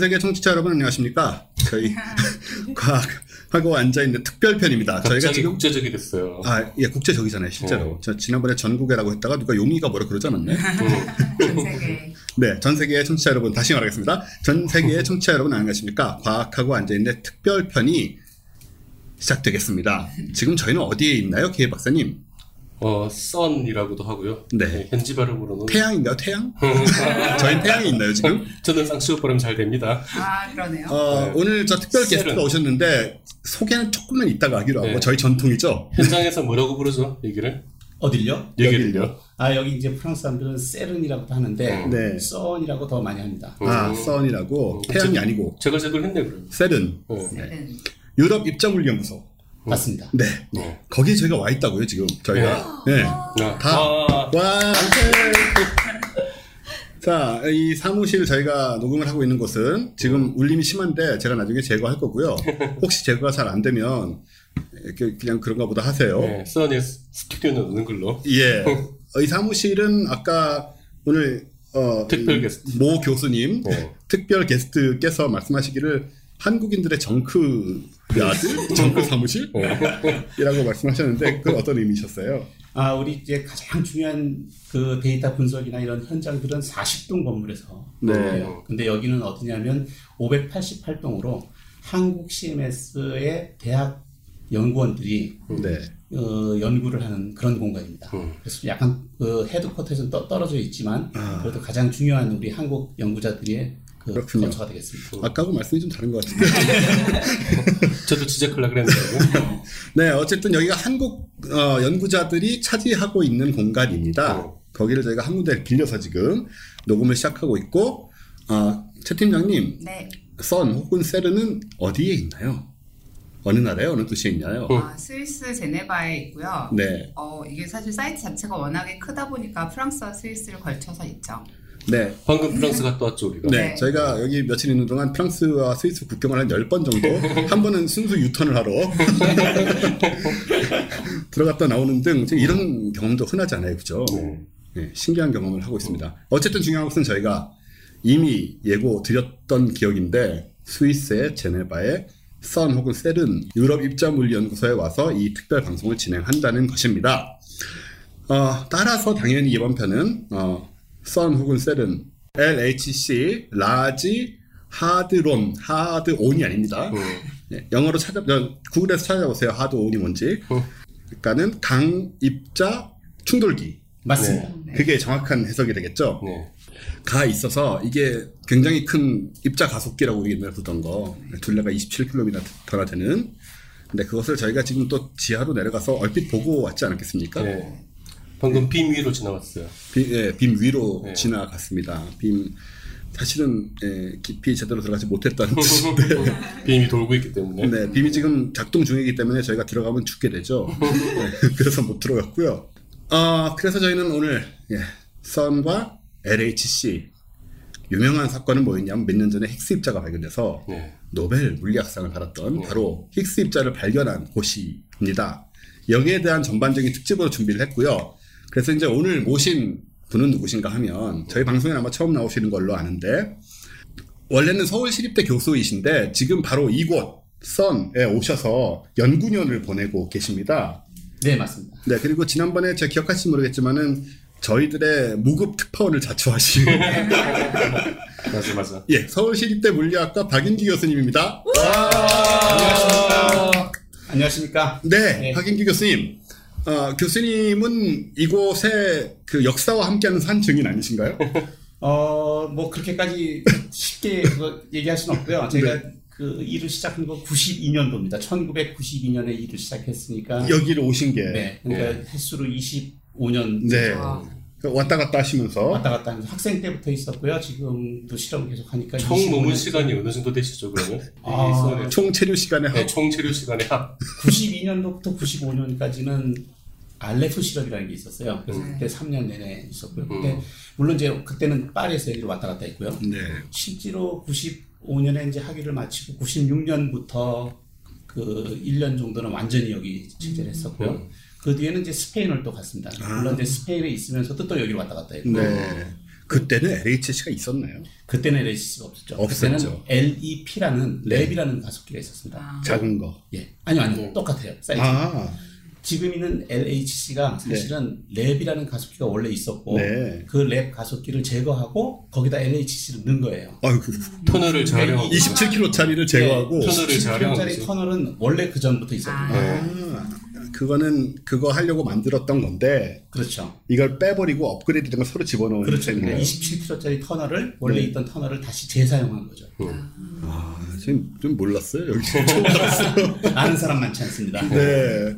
전 세계 청취자 여러분 안녕하십니까? 저희 과학 하고 앉아 있는 특별편입니다. 저희가 지금 국제적이 됐어요. 아, 예, 국제적이잖아요, 실제로. 어. 저 지난번에 전국에라고 했다가 누가 용의가 뭐라 그러지 않았나요? 전 세계. 네, 전 세계의 청취자 여러분 다시 말하겠습니다. 전 세계의 청취자 여러분 안녕하십니까? 과학하고 앉아 있는 특별편이 시작되겠습니다. 지금 저희는 어디에 있나요, 기회 박사님? 어, 썬이라고도 하고요. 네. 네 현지 발음으로는. 태양인가요, 태양? 저희 태양이 있나요, 지금? 저는 쌍수업 발음 잘 됩니다. 아, 그러네요. 어, 네. 오늘 저 특별 게스트가 오셨는데, 소개는 조금만 이따가 하기로 하고, 네. 저희 전통이죠? 현장에서 뭐라고 부르죠, 얘기를? 어딜요? 여기를요. 아, 여기 이제 프랑스 사람들은 세른이라고도 하는데, 네. 썬이라고 더 많이 합니다. 아, 썬이라고? 음. 태양이 아니고. 제가 제대로 했네, 그럼. 세른. 네. 유럽 입자물리 연구소. 맞습니다. 네. 네. 거기에 저희가 와 있다고요, 지금. 저희가. 네. 네. 다. 와. 와. 자, 이 사무실 저희가 녹음을 하고 있는 곳은 지금 울림이 심한데 제가 나중에 제거할 거고요. 혹시 제거가 잘 안 되면 그냥 그런가 보다 하세요. 네, 써니 스튜디오는 없는 걸로. 예. 이 사무실은 아까 오늘 어, 특별 게스트 모 교수님 네. 특별 게스트께서 말씀하시기를 한국인들의 정크 야드? 정크 사무실? 이라고 말씀하셨는데 그 어떤 의미셨어요? 아, 우리 이제 가장 중요한 그 데이터 분석이나 이런 현장들은 40동 건물에서 네. 해요. 근데 여기는 어디냐면 588동으로 한국 CMS의 대학 연구원들이 네. 어, 연구를 하는 그런 공간입니다. 음. 그래서 약간 그 헤드쿼터에서는 떨어져 있지만 아. 그래도 가장 중요한 우리 한국 연구자들의 그 그렇군요. 거처가 되겠습니다. 아까하고 말씀이 좀 다른 것 같은데. 저도 지적하려 그랬는데. 네, 어쨌든 여기가 한국 어, 연구자들이 차지하고 있는 공간입니다. 어. 거기를 저희가 한 군데 빌려서 지금 녹음을 시작하고 있고, 어, 최 팀장님, 네. 선 혹은 세르는 어디에 있나요? 어느 나라에 어느 도시에 있나요? 아, 스위스 제네바에 있고요. 네. 어, 이게 사실 사이트 자체가 워낙에 크다 보니까 프랑스와 스위스를 걸쳐서 있죠. 네. 방금 프랑스 갔다 왔죠, 우리가. 네. 네. 저희가 여기 며칠 있는 동안 프랑스와 스위스 국경을 한 10번 정도, 한 번은 순수 유턴을 하러 들어갔다 나오는 등 이런 경험도 흔하지 않아요. 그죠? 네. 네. 신기한 경험을 하고 있습니다. 어쨌든 중요한 것은 저희가 이미 예고 드렸던 기억인데, 스위스의 제네바의 CERN 혹은 CERN 유럽 입자물리연구소에 와서 이 특별 방송을 진행한다는 것입니다. 어, 따라서 당연히 이번 편은 어, 선 혹은 셀은 LHC 라지 하드론 하드온이 아닙니다. 음. 네, 영어로 찾아 구글에서 찾아보세요. hard-on이 뭔지. 음. 그러니까는 강 입자 충돌기. 맞습니다. 네. 그게 정확한 해석이 되겠죠. 네. 가 있어서 이게 굉장히 큰 입자 가속기라고 우리 옛날에 부르던 거 둘레가 27km나 되는 근데 그것을 저희가 지금 또 지하로 내려가서 얼핏 보고 왔지 않았겠습니까? 네. 방금 빔 위로 지나갔어요. 비, 예, 빔 위로 네. 지나갔습니다. 빔 사실은 예, 깊이 제대로 들어가지 못했다는 뜻인데 빔이 돌고 있기 때문에 네, 빔이 지금 작동 중이기 때문에 저희가 들어가면 죽게 되죠. 네, 그래서 못 들어갔고요. 어, 그래서 저희는 오늘 예, 선과 LHC 유명한 사건은 뭐였냐면 몇 년 전에 힉스 입자가 발견돼서 네. 노벨 물리학상을 받았던 네. 바로 힉스 입자를 발견한 곳입니다. 여기에 대한 전반적인 특집으로 준비를 했고요. 그래서 이제 오늘 모신 분은 누구신가 하면 저희 방송에 아마 처음 나오시는 걸로 아는데 원래는 서울시립대 교수이신데 지금 바로 이곳 선에 오셔서 연구년을 보내고 계십니다. 네 맞습니다. 네 그리고 지난번에 제가 기억하실지 모르겠지만은 저희들의 무급 특파원을 자처하신 맞아 맞아. 예 서울시립대 물리학과 박인기 교수님입니다. 안녕하십니까. 안녕하십니까. 네, 네. 박인기 교수님. 어, 교수님은 이곳의 그 역사와 함께하는 산 증인 아니신가요? 어, 뭐 그렇게까지 쉽게 얘기할 수는 없고요. 제가 네. 그 일을 시작한 거 92년도입니다. 1992년에 일을 시작했으니까 여기를 오신 게 네, 그러니까 네. 횟수로 25년 네. 그 왔다 갔다 하시면서 왔다 갔다 하면서 학생 때부터 있었고요. 지금도 실험 계속 하니까 총 논문 시간이 어느 정도 되시죠 그러면? 아, 총 체류 시간에 네, 총 체류 시간에 92년도부터 95년까지는 알레프 실험이라는 게 있었어요. 그래서 음. 그때 3년 내내 있었고요. 근데 음. 물론 이제 그때는 파리에서 여기로 왔다 갔다 했고요. 네. 실제로 95년에 이제 학위를 마치고 96년부터 그 1년 정도는 완전히 여기 체제를 했었고요. 음. 그 뒤에는 이제 스페인을 또 갔습니다. 아. 물론 이제 스페인에 있으면서도 또 여기로 왔다 갔다 했고. 네. 그때는 LHC가 있었나요? 그때는 LHC가 없었죠. 없었죠. 그때는 LEP라는 네. LEP이라는 가속기가 있었습니다. 아. 작은 거. 예. 아니요, 아니요. 네. 똑같아요. 사이즈. 아, 지금 있는 LHC가 사실은 LEP이라는 가속기가 원래 있었고 네. 그 LEP 가속기를 제거하고 거기다 LHC를 넣은 거예요. 아이고. 터널을 재활용하고 27km짜리를 제거하고. 네, 터널을 재활용한 10km짜리 거지. 터널은 원래 그 전부터 있었거든요. 아, 그거는 그거 하려고 만들었던 건데 그렇죠. 이걸 빼버리고 업그레이드된 걸 서로 집어넣은 그렇죠. 셈인가요? 그러니까 27km짜리 터널을 원래 네. 있던 터널을 다시 재사용한 거죠. 아, 지금 좀 몰랐어요. 여기 처음 알았어요. 아는 사람 많지 않습니다. 네.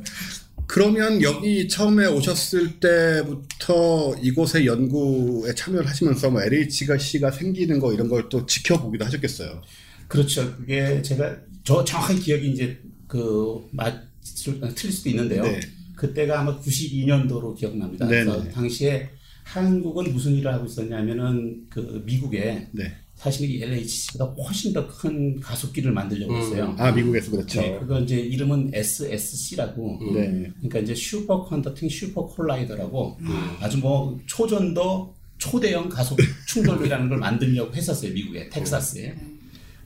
그러면 여기 처음에 오셨을 때부터 이곳의 연구에 참여를 하시면서 뭐 LH가 C가 생기는 거 이런 걸 또 지켜보기도 하셨겠어요. 그렇죠. 그게 제가 저 정확한 기억이 이제 그 맞, 틀릴 수도 있는데요. 네. 그때가 아마 92년도로 기억납니다. 네네. 그래서 당시에 한국은 무슨 일을 하고 있었냐면은 그 미국에 네. 사실 이 LHC보다 훨씬 더 큰 가속기를 만들려고 음. 했어요. 아 미국에서 그렇죠. 네, 그거 이제 이름은 SSC라고. 네. 그러니까 이제 superconducting super collider라고 음. 아주 뭐 초전도 초대형 가속 충돌기라는 걸 만들려고 했었어요 미국에 텍사스에.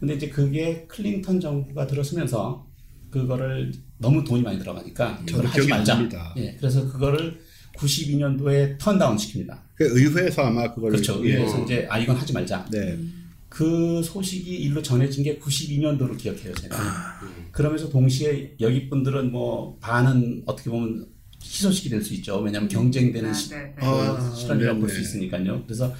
근데 이제 그게 클린턴 정부가 들어서면서 그거를 너무 돈이 많이 들어가니까 저도 이걸 하지 말자. 납니다. 예, 그래서 그거를 92년도에 턴다운 시킵니다. 그 의회에서 아마 그걸 그렇죠. 예. 의회에서 이제 아 이건 하지 말자. 네. 그 소식이 일로 전해진 게 92년도로 기억해요, 제가. 아. 그러면서 동시에 여기 분들은 뭐 반은 어떻게 보면 희소식이 될 수 있죠. 왜냐하면 경쟁되는 아, 시, 네, 네. 그 아, 실험이라고 볼 수. 있으니까요. 그래서 그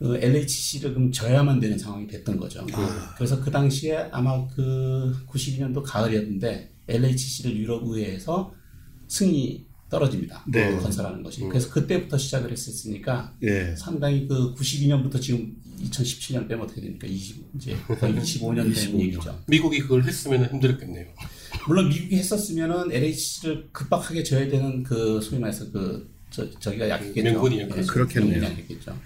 LHC를 그럼 져야만 되는 상황이 됐던 거죠. 아. 그래서 그 당시에 아마 그 92년도 가을이었는데 LHC를 유럽의회에서 승인이 떨어집니다. 네. 건설하는 것이. 그래서 그때부터 시작을 했었으니까 예. 상당히 그 92년부터 지금 2017년 빼면 어떻게 됩니까? 20, 이제 거의 25년 된 25년. 얘기죠. 미국이 그걸 했으면 힘들었겠네요. 물론 미국이 했었으면은 LHC를 급박하게 져야 되는 그 소위 말해서 그 저, 저기가 약했겠죠. 명분이요. 예, 그렇겠네요. 명분이 약했겠죠.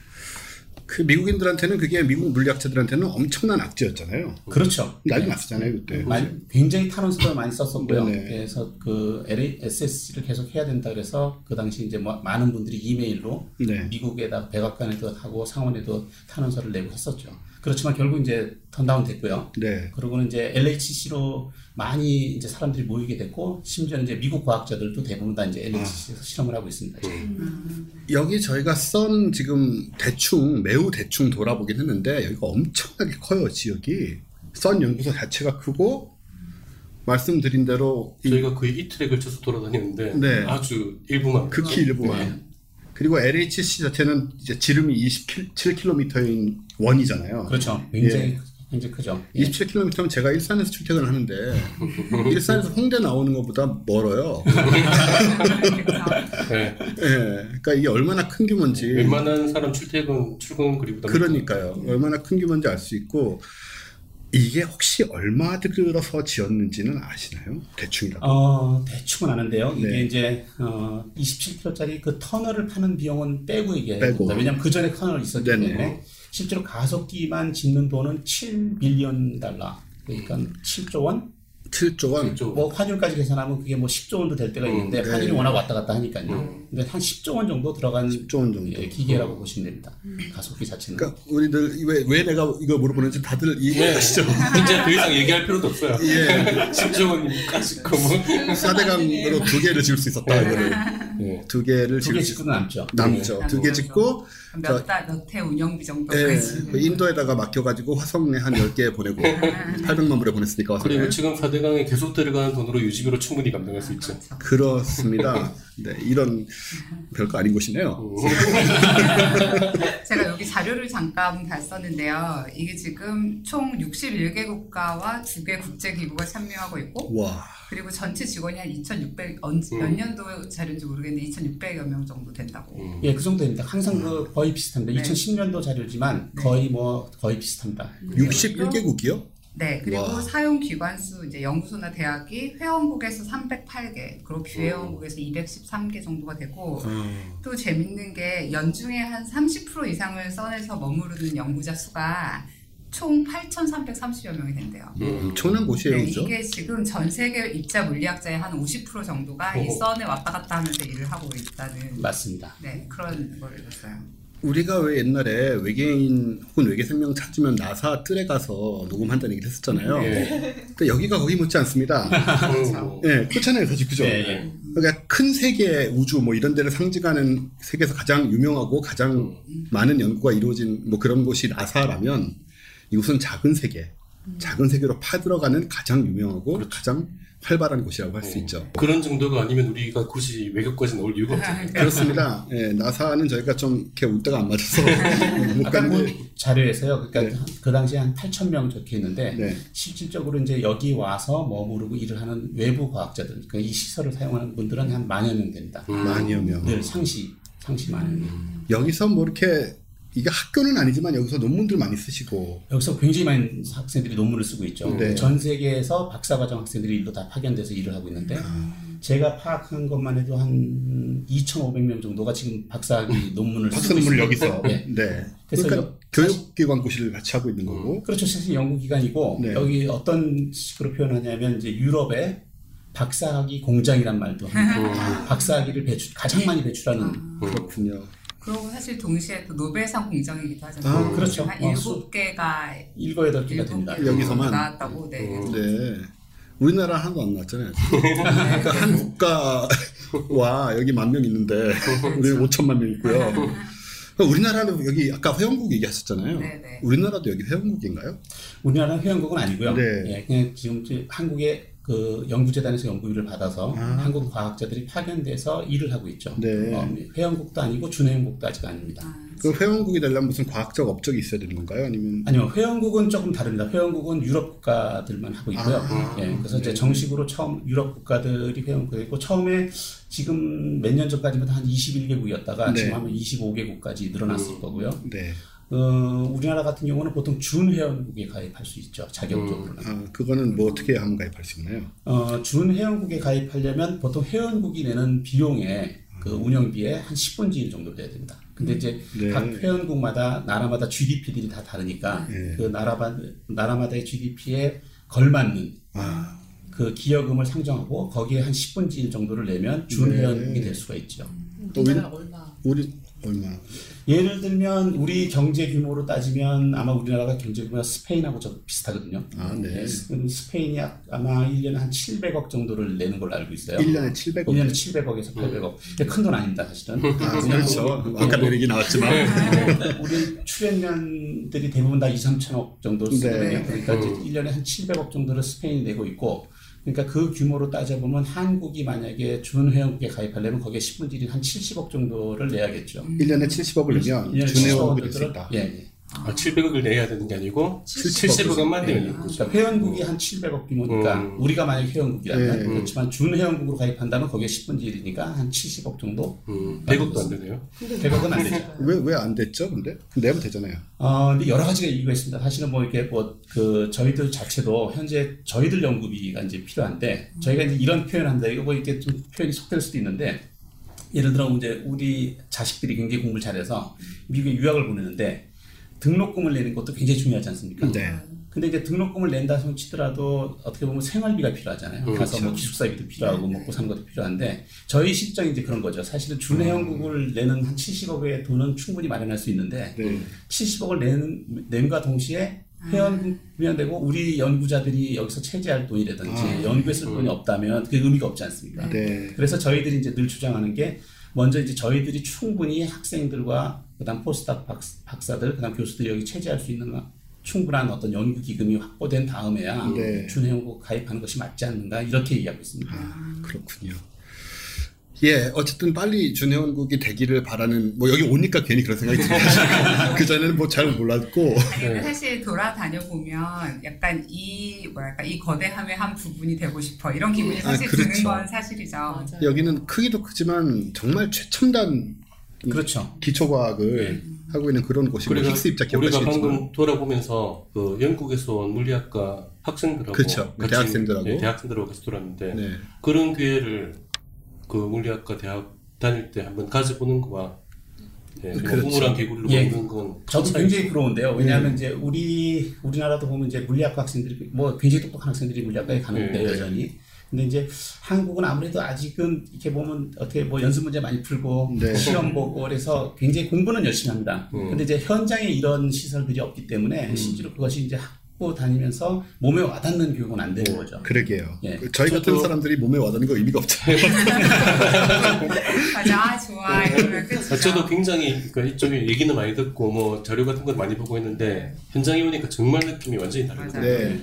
그 미국인들한테는 그게 미국 물리학자들한테는 엄청난 악재였잖아요. 그렇죠. 난리 났었잖아요 그때. 많이, 굉장히 탄원서를 많이 썼었고요. 네네. 그래서 그 SSC를 계속 해야 된다 그래서 그 당시 이제 뭐 많은 분들이 이메일로 네. 미국에다 백악관에도 하고 상원에도 탄원서를 내고 했었죠. 그렇지만 결국 이제 턴다운 됐고요. 네. 그러고는 이제 LHC로 많이 이제 사람들이 모이게 됐고 심지어 이제 미국 과학자들도 대부분 다 이제 LHC에서 실험을 하고 있습니다. 지금. 여기 저희가 썬 지금 대충 매우 대충 돌아보긴 했는데 여기가 엄청나게 커요 지역이. 썬 연구소 자체가 크고 말씀드린 대로 이 저희가 거의 이틀에 걸쳐서 돌아다녔는데 네. 아주 일부만 극히 일부만. 그리고 LHC 자체는 이제 지름이 27km인 원이잖아요. 그렇죠. 굉장히 굉장히 크죠. 예. 27km면 제가 일산에서 출퇴근을 하는데 일산에서 홍대 나오는 것보다 멀어요. 네. 예, 그러니까 이게 얼마나 큰 규모인지 웬만한 사람 출퇴근 출근 거리보다 그러니까요. 얼마나 큰 규모인지 알 수 있고 이게 혹시 얼마 들어서 지었는지는 아시나요? 대충이라도. 어, 대충은 아는데요. 이게 네. 이제 어, 27km짜리 그 터널을 파는 비용은 빼고 이게 빼고. 왜냐하면 그 전에 터널이 있었기 네네. 때문에 실제로 가속기만 짓는 돈은 7빌리언 달러. 그러니까 7조 원? 7조 원. 좀뭐 환율까지 계산하면 그게 뭐 10조 원도 될 때가 있는데 네. 환율이 워낙 왔다 갔다 하니까요. 근데 한 10조 원 정도 들어간 10조 원 정도. 예, 기계라고 보시면 됩니다. 가속기 자체는. 그러니까 우리들 왜, 왜 내가 이거 물어보는지 다들 네. 이해하시죠? 이제 더 이상 얘기할 필요도 없어요. 예. 심정원까지 거 뭐. 4대강으로 두 개를 지을 수 있었다. 이거를. 네. 두 개를 두개 지을 수 짓고도 남죠. 남죠. 두 개 짓고 몇 달 몇 해 운영비 예, 정도까지. 그 인도에다가 맡겨가지고 화성에 한 10개 보내고 800만 불에 보냈으니까 화성에. 그리고 지금 4대강에 계속 들어가는 돈으로 유지비로 충분히 감당할 수 있죠. 그렇죠. 그렇습니다. 네, 이런 별거 아닌 곳이네요. 제가 여기 자료를 잠깐 봤었는데요. 이게 지금 총 61개 국가와 2개 국제기구가 참여하고 있고, 와, 그리고 전체 직원이 한 2,600, 언제, 몇 년도 자료인지 모르겠는데 2,600여 명 정도 된다고. 음. 예, 그 정도 됩니다. 항상 그 거의 비슷합니다. 네. 2010년도 자료지만 거의 뭐 거의 비슷합니다. 61개국이요? 네, 그리고 와. 사용 기관수 이제 연구소나 대학이 회원국에서 308개, 그리고 비회원국에서 213개 정도가 되고 또 재밌는 게 연중에 한 30% 이상을 써내서 머무르는 연구자 수가 총 8,330여 명이 된대요. 엄청난 곳이에요, 네, 그죠? 이게 지금 전 세계 입자 물리학자의 한 50% 정도가 이 오. 썬에 왔다 갔다 하면서 일을 하고 있다는 맞습니다. 네, 그런 걸 읽었어요. 우리가 왜 옛날에 외계인 혹은 외계 생명 찾으면 나사 뜰에 가서 녹음한다는 얘기를 했었잖아요. 예. 그러니까 여기가 거기 못지 않습니다. 어, 예, 그렇잖아요, 사실 그죠? 예, 예. 그러니까 큰 세계 우주 뭐 이런 데를 상징하는 세계에서 가장 유명하고 가장 많은 연구가 이루어진 뭐 그런 곳이 나사라면 이곳은 작은 세계, 작은 세계로 파들어가는 가장 유명하고 가장 활발한 곳이라고 할수 있죠. 그런 정도가 아니면 우리가 굳이 외국까지 나올 이유가 없잖아요. 그렇습니다. 예, 나사는 저희가 좀 이렇게 웃다가 안 맞아서 못 아까 본 가는데 자료에서요. 그러니까 그 당시에 한 8천 명 적혀 있는데 네. 실질적으로 이제 여기 와서 머무르고 일을 하는 외부 과학자들, 그러니까 이 시설을 사용하는 분들은 한 만여 명 됩니다. 만여 명. 늘 상시 상시 만여 명. 여기서 뭐 이렇게 이게 학교는 아니지만 여기서 논문들 많이 쓰시고 여기서 굉장히 많은 학생들이 논문을 쓰고 있죠. 네. 전 세계에서 박사과정 학생들이 일로 다 파견돼서 일을 하고 있는데 아. 제가 파악한 것만 해도 한 2,500명 정도가 지금 박사학위 논문을 박사 논문을 있습니다. 여기서 예. 네. 그래서 그러니까 여- 교육기관 고시를 같이 하고 있는 거고 그렇죠. 사실 연구기관이고 네. 여기 어떤 식으로 표현하냐면 이제 유럽에 박사학위 공장이란 말도 합니다. 박사학위를 배출 가장 많이 배출하는 그렇군요. 그리고 사실 동시에 또 노벨상 공정이기도 하잖아요. 아, 그렇죠. 한 어, 일곱 개가 일곱 여덟 개가 됩니다. 개 여기서만? 나왔다고. 네. 네. 우리나라 하나도 안 나왔잖아요. 그러니까 한 국가와 여기 만 명 있는데 우리는 5천만 명 있고요. 그러니까 우리나라는 여기 아까 회원국 얘기하셨잖아요. 네네. 우리나라도 여기 회원국인가요? 우리나라는 회원국은 아니고요. 네. 예, 그냥 지금 한국의 그 연구재단에서 연구비를 받아서 아. 한국 과학자들이 파견돼서 일을 하고 있죠. 네. 어, 회원국도 아니고 준회원국도 아직 아닙니다. 아, 그 회원국이 되려면 무슨 과학적 업적이 있어야 되는 건가요? 아니면 아니요, 회원국은 조금 다릅니다. 회원국은 유럽 국가들만 하고 있고요. 아. 예, 그래서 이제 정식으로 처음 유럽 국가들이 회원국이고 처음에 지금 몇 년 전까지만 한 21개국이었다가 네. 지금 하면 25개국까지 늘어났을 거고요. 네. 어, 우리나라 같은 경우는 보통 준회원국에 가입할 수 있죠. 자격적으로는. 아, 그거는 뭐 어떻게 하면 가입할 수 있나요? 어, 준회원국에 가입하려면 보통 회원국이 내는 비용의 그 운영비의 한 10분의 1 정도 돼야 됩니다. 근데 이제 네. 각 회원국마다 나라마다 GDP들이 다 다르니까 네. 그 나라마, 나라마다의 GDP에 걸맞는 아, 그 기여금을 상정하고 거기에 한 10분의 1 정도를 내면 준회원국이 네. 될 수가 있죠. 또 우리나라 얼마? 우리 얼마? 예를 들면 우리 경제 규모로 따지면 아마 우리나라가 경제 규모가 스페인하고 좀 비슷하거든요. 아, 네. 스- 스페인이 아마 1년에 한 700억 정도를 내는 걸로 알고 있어요. 1년에 700억. 1년에 700억에서 800억. 큰돈 아닙니다, 사실은. 아, 그렇죠. 아까 내 얘기 나왔지만. 우리 출연료들이 대부분 다 2, 3천억 정도 쓰거든요. 네. 그러니까 이제 1년에 한 700억 정도를 스페인이 내고 있고, 그러니까 그 규모로 따져보면 한국이 만약에 준회원국에 가입하려면 거기에 10분의 1인 한 70억 정도를 내야겠죠. 1년에 70억을 내면 1년에 준회원국이 70억 될수 있다. 예, 예. 아, 700억을 내야 되는 게 아니고 70억. 70억만 내는 거죠. 그러니까 회원국이 한 700억 규모니까 음. 우리가 만약 회원국이라면 네. 그렇지만 준회원국으로 가입한다면 거기에 10분의 1이니까 한 70억 정도? 음, 100억도 안 되네요. 100억은 안 되죠. 왜왜 안 됐죠? 근데 내면 되잖아요. 어, 근데 여러 가지가 이유가 있습니다. 사실은 뭐 이렇게 뭐 그 저희들 자체도 현재 저희들 연구비가 이제 필요한데 저희가 이제 이런 표현한다. 이거 뭐 이렇게 좀 표현이 속될 수도 있는데 예를 들어 이제 우리 자식들이 굉장히 공부를 잘해서 미국에 유학을 보내는데 등록금을 내는 것도 굉장히 중요하지 않습니까? 네. 근데 이제 등록금을 낸다 손 치더라도 어떻게 보면 생활비가 필요하잖아요. 음, 가서 그렇죠. 뭐 기숙사비도 필요하고 먹고 사는 것도 필요한데 저희 실정이 이제 그런 거죠. 사실은 준회원국을 내는 한 70억의 돈은 충분히 마련할 수 있는데 네. 70억을 내는 낸과 동시에 회원국이면 되고 우리 연구자들이 여기서 체제할 돈이라든지 아. 연구에 쓸 돈이 없다면 그게 의미가 없지 않습니까? 네. 그래서 저희들이 이제 늘 주장하는 게 먼저 이제 저희들이 충분히 학생들과 그다음 포스닥 박사들 그다음 교수들이 여기 체제할 수 있는 충분한 어떤 연구 기금이 확보된 다음에야 네. 준회원국 가입하는 것이 맞지 않는가 이렇게 얘기하고 있습니다. 아, 그렇군요. 예, 어쨌든 빨리 준회원국이 되기를 바라는 뭐 여기 오니까 괜히 그런 생각이 듭니다. 그 전에는 뭐 잘 몰랐고 근데 사실 돌아다녀 보면 약간 이 뭐랄까 이 거대함의 한 부분이 되고 싶어 이런 기분이 아, 사실 그렇죠. 드는 건 사실이죠. 맞아요. 여기는 크기도 크지만 정말 최첨단 그렇죠. 기초과학을 하고 있는 그런 곳이고 우리가, 힉스 입자 우리가 방금 돌아보면서 그 영국에서 온 물리학과 학생들하고 그렇죠. 같이, 대학생들하고. 네, 대학생들하고 같이 돌았는데 네. 그런 기회를 그 물리학과 대학 다닐 때 한번 가져보는 거와 네, 그냥 그렇죠. 우물한 개구리로 예. 먹는 건 저도. 굉장히 부러운데요. 왜냐하면 이제 우리 우리나라도 보면 이제 물리학과 학생들이 뭐 굉장히 똑똑한 학생들이 물리학과에 가는데 네. 여전히 근데 이제 한국은 아무래도 아직은 이렇게 보면 어떻게 뭐 연습 문제 많이 풀고 네. 시험 보고 그래서 굉장히 공부는 열심히 합니다. 음. 근데 이제 현장에 이런 시설들이 없기 때문에 실제로 그것이 이제 학부 다니면서 몸에 와닿는 교육은 안 되는 거죠. 그러게요. 예. 그 저희 같은 사람들이 몸에 와닿는 거 의미가 없잖아요. 맞아, 아, 좋아. 이러면 끝이죠. 아, 저도 굉장히 그 이쪽에 얘기는 많이 듣고 뭐 자료 같은 건 많이 보고 했는데 현장에 오니까 정말 느낌이 완전히 다르거든요. 네.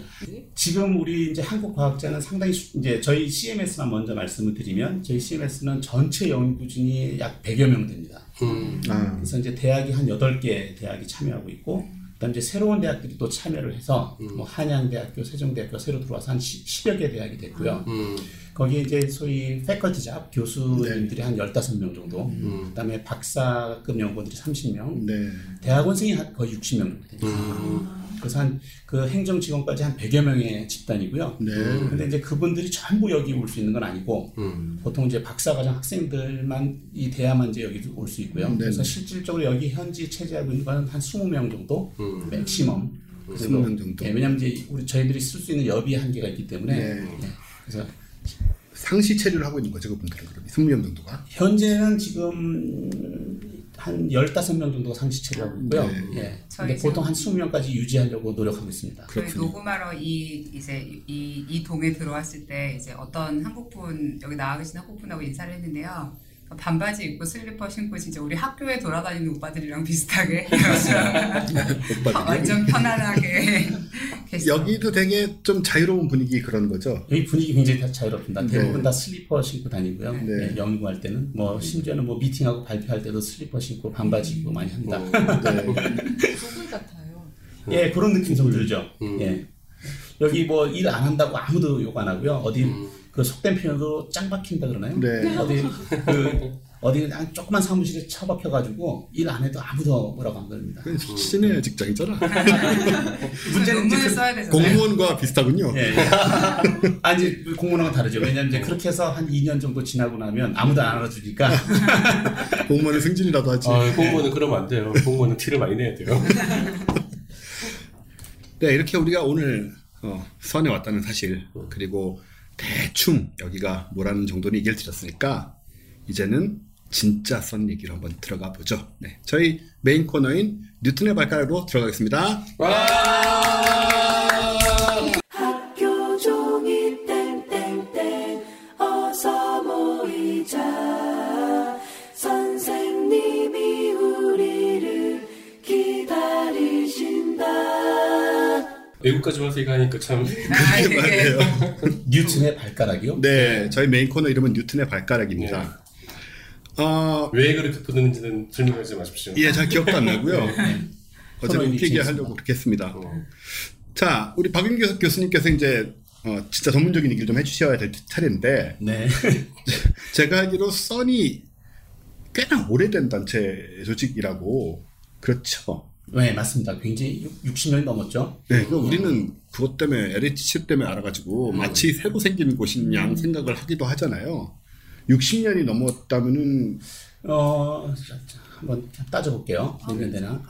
지금 우리 이제 한국 과학자는 상당히 수- 이제 저희 CMS만 먼저 말씀을 드리면 저희 CMS는 전체 연구진이 약 100여 명 됩니다. 음. 아, 그래서 이제 대학이 한 8개 대학이 참여하고 있고 그다음 이제 새로운 대학들이 또 참여를 해서 뭐 한양대학교, 세종대학교 새로 들어와서 한 10, 여개 대학이 됐고요. 음. 거기에 이제 소위 패컬티 잡 교수님들이 한 15명 정도. 음. 그다음에 박사급 연구원들이 30명. 네. 대학원생이 한 거의 60명 정도 됩니다. 음. 그래서 한 그 행정 직원까지 한 100여 명의 집단이고요. 네. 근데 이제 그분들이 전부 여기 올 수 있는 건 아니고 음. 보통 이제 박사과정 학생들만 이 대학만 이제 여기 올 수 있고요. 네. 그래서 실질적으로 여기 현지 체제하고 있는 건 한 20명 정도 음. 맥시멈. 그 20명 정도. 예, 왜냐면 이제 우리 저희들이 쓸 수 있는 여비 한계가 있기 때문에 네. 예, 그래서 상시 체류를 하고 있는 거죠, 그분들은 그럼 20명 정도가. 현재는 지금 한 15명 정도가 상시 체류하고 있고요. 네. 예. 저희 근데 보통 한 20명까지 유지하려고 노력하고 있습니다. 저희 그렇군요. 녹음하러 이 이제 이, 이 동에 들어왔을 때 이제 어떤 한국분 여기 나와 계신 한국분하고 인사를 했는데요. 반바지 입고 슬리퍼 신고 진짜 우리 학교에 돌아다니는 오빠들이랑 비슷하게. 완전 편안하게. 여기도 되게 좀 자유로운 분위기 그런 거죠. 여기 분위기 굉장히 다 자유롭습니다. 네. 대부분 다 슬리퍼 신고 다니고요. 네. 예, 연구할 때는 뭐 심지어는 뭐 미팅하고 발표할 때도 슬리퍼 신고 반바지 입고 많이 합니다. 네. 소굴 같아요. 예, 그런 느낌 좀 들죠. 음. 예. 여기 뭐 일 안 한다고 아무도 욕 안 하고요. 어디 음. 그 속된 표현으로 짱 박힌다 그러나요? 네. 어디 그 어디 그냥 조그만 사무실에 처박혀가지고 일 안 해도 아무도 뭐라고 안 그럽니다. 그 신의 직장이잖아. 문제는 이제 그. 공무원과 비슷하군요. 예. 아, 이제 공무원하고 다르죠. 왜냐면 이제 그렇게 해서 한 2년 정도 지나고 나면 아무도 안 알아주니까. 공무원은 승진이라도 하지. 아, 공무원은 그러면 안 돼요. 공무원은 티를 많이 내야 돼요. 네, 이렇게 우리가 오늘 어, 선에 왔다는 사실 그리고 대충 여기가 뭐라는 정도는 얘기를 드렸으니까 이제는 진짜 선 얘기로 한번 들어가 보죠. 네, 저희 메인 코너인 뉴턴의 발가락으로 들어가겠습니다. 학 외국까지 와서 이거 하니까 참. 아, 되게 맞아요. 뉴튼의 발가락이요? 네, 저희 메인 코너 이름은 뉴턴의 발가락입니다. 어, 왜 그렇게 부르는지는 설명하지 마십시오. 예, 잘 기억도 안 나고요. 어제 코너에 웃기게. 하려고 그렇게 했습니다. 어. 자, 우리 박윤규 교수님께서 이제 어, 진짜 전문적인 얘기를 좀 해주셔야 될 차례인데 네. 제가 알기로 써니 꽤나 오래된 단체 조직이라고 그렇죠. 네, 맞습니다. 굉장히 60년이 넘었죠. 네, 그 우리는 그것 때문에 LH 때문에 알아가지고 마치 새로 생긴 곳인 양 생각을 하기도 하잖아요. 60년이 넘었다면은 어, 한번 따져볼게요. 몇 년 되나?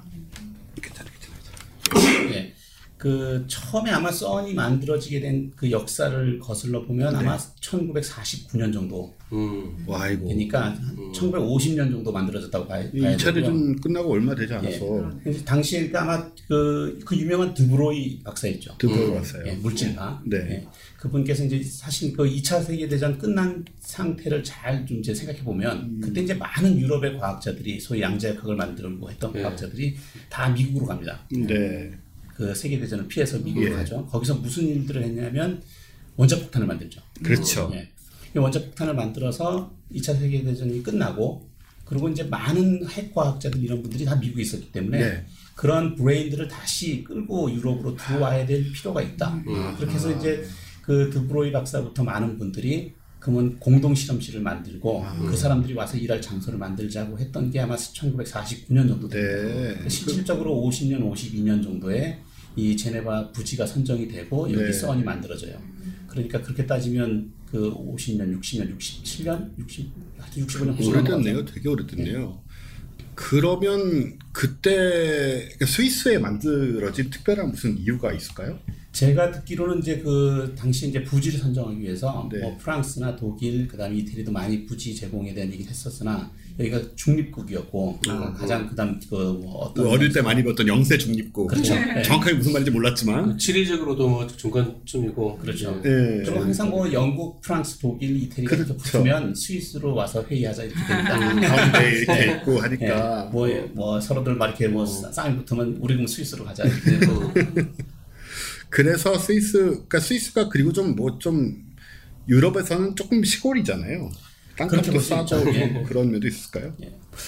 괜찮아, 괜찮아. 예. 그 처음에 아마 써니 만들어지게 된 그 역사를 거슬러 보면 아마 1949년 정도 음. 와 이거 되니까 한 1950년 정도 만들어졌다고 봐야, 이 봐야 2차 되고요. 대전 끝나고 얼마 되지 않아서 예. 당시에 그러니까 아마 그, 그 유명한 드브로이 박사 있죠. 드보러 왔어요. 예, 물질파. 네. 예. 그분께서 이제 사실 그 2차 세계 대전 끝난 상태를 잘 좀 이제 생각해 보면 음. 그때 이제 많은 유럽의 과학자들이 소위 양자역학을 만들고 했던 네. 과학자들이 다 미국으로 갑니다. 네. 그 세계 대전을 피해서 미국으로 예. 가죠. 거기서 무슨 일들을 했냐면 원자폭탄을 만들죠. 그렇죠. 예. 이 원자 폭탄을 만들어서 2차 세계 대전이 끝나고 그리고 이제 많은 핵과학자들 이런 분들이 다 미국에 있었기 때문에 네. 그런 브레인들을 다시 끌고 유럽으로 들어와야 될 필요가 있다. 음. 그렇게 해서 이제 그 드브로이 박사부터 많은 분들이 그러면 공동 실험실을 만들고 아. 그 사람들이 와서 일할 장소를 만들자고 했던 게 아마 1949년 정도 됩니다. 네. 실질적으로 50년, 52년 정도에 이 제네바 부지가 선정이 되고 여기 네. 선이 만들어져요. 그러니까 그렇게 따지면 그 50년, 60년, 67년, 60, 하여튼 65년, 90년 오래됐네요. 되게 오래됐네요. 그러면 그때 스위스에 만들어진 특별한 무슨 이유가 있을까요? 제가 듣기로는 이제 그 당시 이제 부지를 선정하기 위해서 네. 뭐 프랑스나 독일 그다음에 이태리도 많이 부지 제공에 대한 얘기를 했었으나 여기가 중립국이었고 어, 가장 그다음 그뭐 어떤 그 어릴 때 많이 봤던 영세 중립국. 그렇죠. 뭐 네. 정확하게 무슨 말인지 몰랐지만. 지리적으로도 뭐 중간쯤이고 그렇죠. 예. 예. 그리고 항상 뭐 영국, 프랑스, 독일, 이렇게 그렇죠. 붙으면 스위스로 와서 회의하자 이렇게 됩니다. 가운데 이렇게 네. 있고 하니까. 예, 뭐, 뭐 서로들 막 이렇게 뭐 싸움이 붙으면 우리 그럼 스위스로 가자 이렇게 되고 그래서 스위스, 그러니까 스위스가 그리고 좀 뭐좀 유럽에서는 조금 시골이잖아요. 그렇게 땅값도 볼수 싸고. 예. 뭐 그런 면도 있을까요?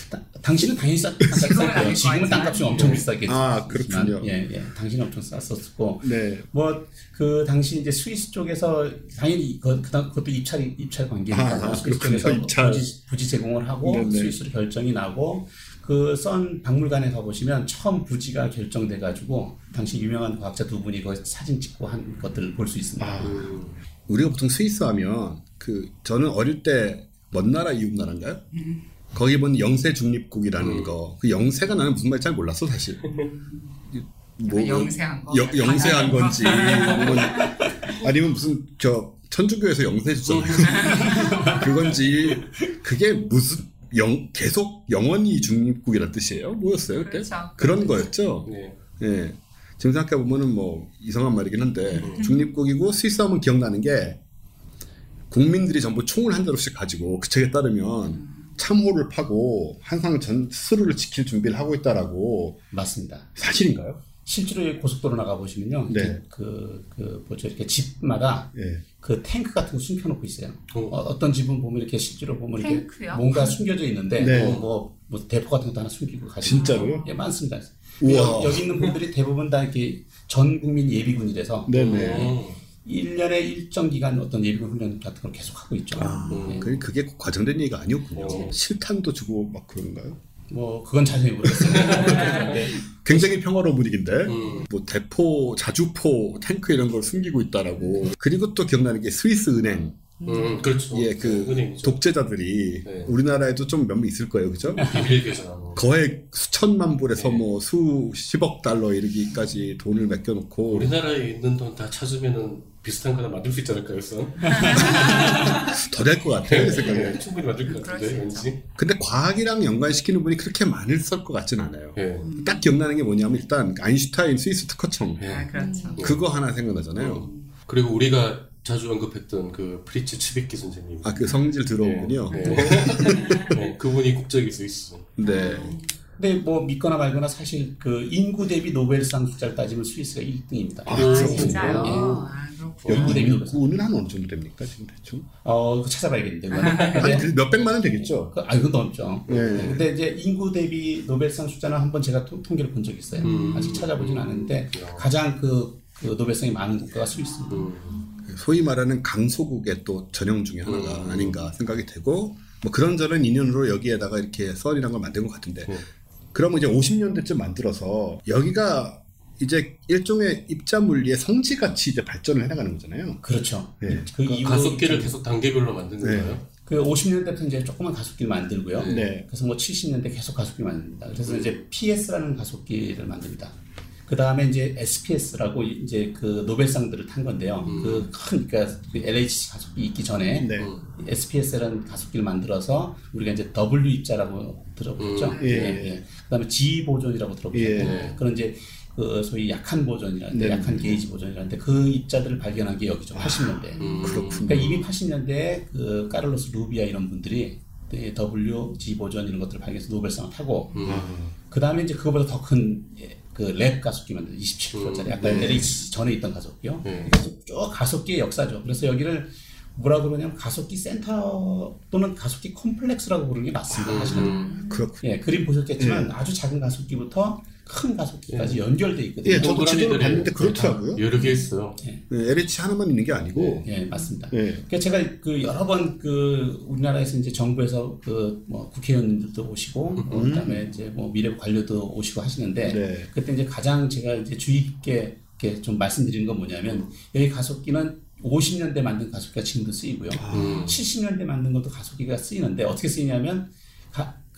다- 당신은 당연히 싸, 쌌고요. 아닐 지금은. 땅값이 엄청 비싸겠지만 아, 그렇군요. 예, 예, 당신은 엄청 쌌었고 네. 뭐그 당시 이제 스위스 쪽에서 당연히 그 그다음 그것도 입찰 입찰 관계니까 아, 스위스 그렇군요. 쪽에서 입찰. 부지, 부지 제공을 하고 네네. 스위스로 결정이 나고 그선 박물관에 가보시면 처음 부지가 결정돼 가지고 당시 유명한 과학자 두 분이 그 사진 찍고 한 것들을 볼 수 있습니다. 아, 음. 우리가 보통 스위스 하면 그 저는 어릴 때 먼 나라 이웃 나라인가요? 거기 보면 영세 중립국이라는 거. 그 영세가 나는 무슨 말인지 잘 몰랐어 사실. 뭐 영세한 거. 여- 영세한 거. 건지 아니면, 아니면 무슨 저 천주교에서 영세 주잖아요. 그건지 그게 무슨 영 계속 영원히 중립국이라는 뜻이에요? 뭐였어요 그때? 그렇죠. 그런 거였죠. 네. 예. 지금 생각해 보면은 뭐 이상한 말이긴 한데 중립국이고 스위스 하면 기억나는 게 국민들이 전부 총을 한 자루씩 가지고 그 책에 따르면 참호를 파고 항상 전 스스로를 지킬 준비를 하고 있다라고 맞습니다. 사실인가요? 실제로 이 고속도로 나가 보시면요, 네. 이렇게 그, 그 뭐죠 이렇게 집마다 예. 그 탱크 같은 거 숨겨놓고 있어요. 어. 어, 떤 집은 보면 이렇게 실제로 보면 이렇게 탱크요? 뭔가 숨겨져 있는데 네. 뭐, 뭐, 뭐 대포 같은 것도 하나 숨기고 가지고 진짜로요? 예 많습니다. 우와. 여, 여기 있는 분들이 대부분 다 이렇게 전 국민 예비군이라서 네 네. 음. 1년에 일정 기간 어떤 예비군 훈련 같은 걸 계속 하고 있죠. 네. 그- 그게 꼭 과정된 얘기가 아니었군요. 어. 실탄도 주고 막 그런가요? 뭐 그건 자세히 모르겠어요. 네. 굉장히 평화로운 분위기인데 음. 뭐 대포, 자주포, 탱크 이런 걸 숨기고 있다라고 그리고 또 기억나는 게 스위스 은행 음, 그렇죠. 예, 그 은행이죠. 독재자들이 네. 우리나라에도 좀 몇 명 있을 거예요, 그죠? 비밀 계좌하고. 거액 수천만 불에서 네. 뭐 수십억 달러 이르기까지 돈을 맡겨놓고 우리나라에 있는 돈 다 찾으면은 비슷한 거나 만들 수 있지 않을까요, 그래서? 더될 것 같아요, 이 생각에. 네, 충분히 만들 것 같은데, 수 왠지. 근데 과학이랑 연관시키는 분이 그렇게 많을 것 같진 않아요. 예. 딱 기억나는 게 뭐냐면 일단 아인슈타인 스위스 특허청 예. 아, 그렇죠. 그거 하나 생각나잖아요. 그리고 우리가 자주 언급했던 그 프리츠 츠비키 선생님. 아 그 성질 더러운 분요. 네. 네, 그분이 국적이 스위스. 네. 근데 뭐 믿거나 말거나 사실 그 인구 대비 노벨상 숫자를 따지면 스위스가 1등입니다. 아, 아, 그렇군요. 진짜요? 예. 아. 연구 대비 대비 우는 한 어느 정도 됩니까 지금 대충? 어, 그거 찾아봐야겠는데. 근데 그 몇백만 원 되겠죠. 그, 아, 이건 넘죠. 네. 근데 이제 인구 대비 노벨상 숫자는 한번 제가 토- 통계를 본 적이 있어요. 음. 아직 찾아보진 않았는데 야. 가장 그, 그 노벨상이 많은 국가가 스위스입니다. 음. 소위 말하는 강소국의 또 전형 중에 하나가 음. 아닌가 생각이 되고 뭐 그런저런 인연으로 여기에다가 이렇게 썰이란 걸 만든 것 같은데 음. 그러면 이제 50년대쯤 만들어서 여기가 이제 일종의 입자 물리의 성지 같이 이제 발전을 해나가는 거잖아요. 그렇죠. 네. 그 이후 가속기를 계속 단계별로 만든 네. 건가요? 그 50년대부터 이제 조그만 가속기를 만들고요. 네. 그래서 뭐 70년대 계속 가속기 만듭니다. 그래서 이제 PS라는 가속기를 만듭니다. 그 다음에 이제 SPS라고 이제 그 노벨상들을 탄 건데요. 그 큰, 그러니까 그 LHC 가속기 있기 전에 네. 음. SPS라는 가속기를 만들어서 우리가 이제 W 입자라고 들어봤죠. 음, 예. 그다음에 Z 보존이라고 들어보셨고 예. 그런 이제 그 소위 약한 보존이라는데 네. 약한 게이지 보존이라는데 그 입자들을 발견한 게 여기죠. 80년대. 음. 그렇군요. 그러니까 이미 80년대에 그 카를로스 루비아 이런 분들이 네, W, Z 보존 이런 것들을 발견해서 노벨상을 타고 음. 그 다음에 이제 그거보다 더 큰 그 LEP 가속기 만든 27km짜리 음, 아까 네. LHC 전에 있던 가속기요. 네. 그래서 쭉 가속기의 역사죠. 그래서 여기를 뭐라 그러냐면 가속기 센터 또는 가속기 콤플렉스라고 부르는 게 맞습니다. 사실은. 음. 그렇군요. 예, 그림 보셨겠지만 아주 작은 가속기부터 큰 가속기까지 연결돼 있거든요. 예, 저도 지도를 봤는데 그렇더라고요. 여러 개 있어요. 네, LH 하나만 있는 게 아니고 예, 맞습니다. 예. 그러니까 제가 그 여러 번 그 우리나라에서 이제 정부에서 그 뭐 국회의원님들도 오시고 뭐 그다음에 이제 뭐 미래부 관료도 오시고 하시는데 네. 그때 이제 가장 제가 이제 주의 깊게 이렇게 좀 말씀드리는 건 뭐냐면 여기 가속기는 50년대 만든 가속기가 지금도 쓰이고요. 음. 70년대 만든 것도 가속기가 쓰이는데 어떻게 쓰이냐면 가,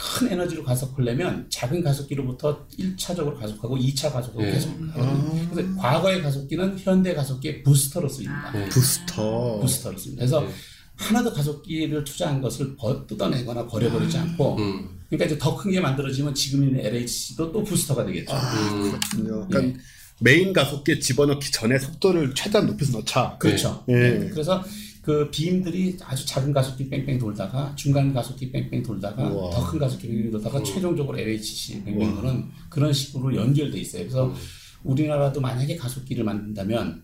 큰 에너지로 가속하려면 작은 가속기로부터 1차적으로 가속하고 2차 가속으로 네. 계속 가요. 그래서 과거의 가속기는 현대 가속기의 부스터로 쓰입니다. 네. 부스터. 부스터로 씁니다. 그래서 네. 하나도 가속기를 투자한 것을 버- 뜯어내거나 버려버리지 않고 음. 그러니까 이제 더 큰 게 만들어지면 지금 있는 LHC도 또 부스터가 되겠죠. 음. 그렇군요. 그러니까 메인 가속기에 집어넣기 전에 속도를 최대한 높여서 넣자. 그렇죠. 예. 네. 그래서 그 빔들이 아주 작은 가속기 뺑뺑 돌다가 중간 가속기 뺑뺑 돌다가. 더 큰 가속기 뺑뺑 돌다가 음. 최종적으로 LHC 뺑뺑 도는 그런 식으로 연결돼 있어요. 그래서 음. 우리나라도 만약에 가속기를 만든다면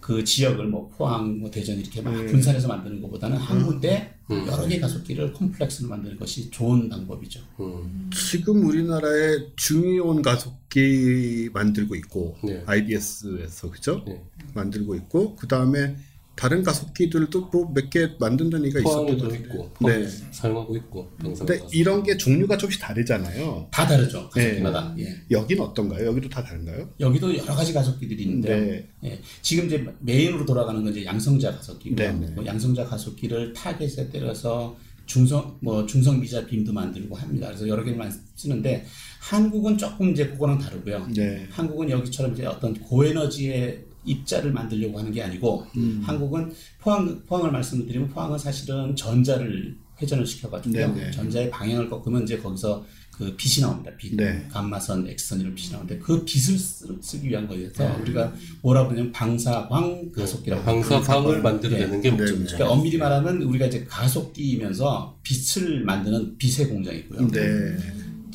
그 지역을 뭐 포항, 뭐 대전 이렇게 막 음. 분산해서 만드는 것보다는 한 군데 음. 여러 개 가속기를 콤플렉스로 만드는 것이 좋은 방법이죠. 음. 지금 우리나라에 중이온 가속기 만들고 있고 네. IBS에서 그죠? 네. 만들고 있고 그 다음에 다른 가속기들도 뭐 몇 개 만든 데가 있었던. 있고 네. 사용하고 있고 근데 이런 게 종류가 조금씩 다르잖아요. 다 다르죠. 네. 가속기마다. 예. 여기는 어떤가요? 여기도 다 다른가요? 여기도 여러 가지 가속기들이 있는데 네. 예, 지금 이제 메인으로 돌아가는 건 이제 양성자 가속기고요. 네네. 뭐 양성자 가속기를 타겟에 때려서 중성 뭐 중성 미자 빔도 만들고 합니다. 그래서 여러 개를 쓰는데 한국은 조금 이제 그거는 다르고요. 네. 한국은 여기처럼 이제 어떤 고에너지의 입자를 만들려고 하는 게 아니고 음. 한국은 포항 포항을 말씀을 드리면 포항은 사실은 전자를 회전을 시켜가지고요. 네네. 전자의 방향을 꺾으면 이제 거기서 그 빛이 나옵니다. 빛, 네. 감마선, X선 이런 빛이 나오는데 그 빛을 쓰, 기 위한 거여서 네. 우리가 뭐라 그러냐면 방사광 가속기라고 방사광을 네. 만들어내는 게 네. 목적이죠. 그러니까 엄밀히 말하면 우리가 이제 가속기이면서 빛을 만드는 빛의 공장이고요. 네.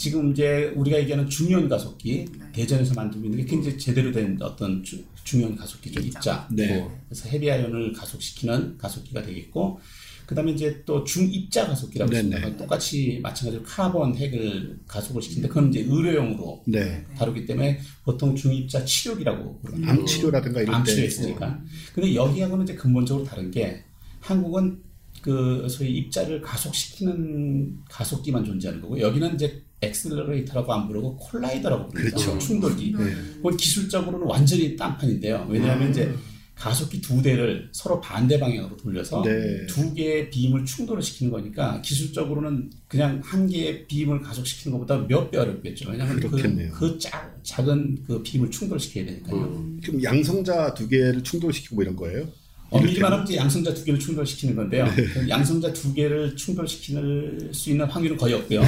지금 이제 우리가 얘기하는 중연 가속기 대전에서 만들고 있는 게 굉장히 제대로 된 어떤 주, 중연 가속기죠 입자. 네. 그래서 헤비아연을 가속시키는 가속기가 되겠고 그다음에 이제 또 중입자 가속기라고 네네. 있습니다. 똑같이 마찬가지로 카본 핵을 가속을 시키는데 그건 이제 의료용으로 네. 다루기 때문에 보통 중입자 치료기라고. 암 치료라든가 이런 암데 치료 있으니까. 근데 여기하고는 이제 근본적으로 다른 게 한국은 그 소위 입자를 가속시키는 가속기만 존재하는 거고 여기는 이제 accelerator라고 안 부르고 collider라고 부릅니다. 그렇죠. 충돌기. 네. 그건 기술적으로는 완전히 딴판인데요. 왜냐하면 이제 가속기 두 대를 서로 반대 방향으로 돌려서 네. 두 개의 빔을 충돌을 시키는 거니까 기술적으로는 그냥 한 개의 빔을 가속시키는 것보다 몇 배 어렵겠죠. 왜냐하면 그렇겠네요. 그, 그 작, 작은 그 빔을 충돌시켜야 되니까요. 음. 그럼 양성자 두 개를 충돌시키고 뭐 이런 거예요? 엄밀히 말하면 이제 양성자 두 개를 충돌시키는 건데요. 그 양성자 두 개를 충돌시킬 수 있는 확률은 거의 없고요.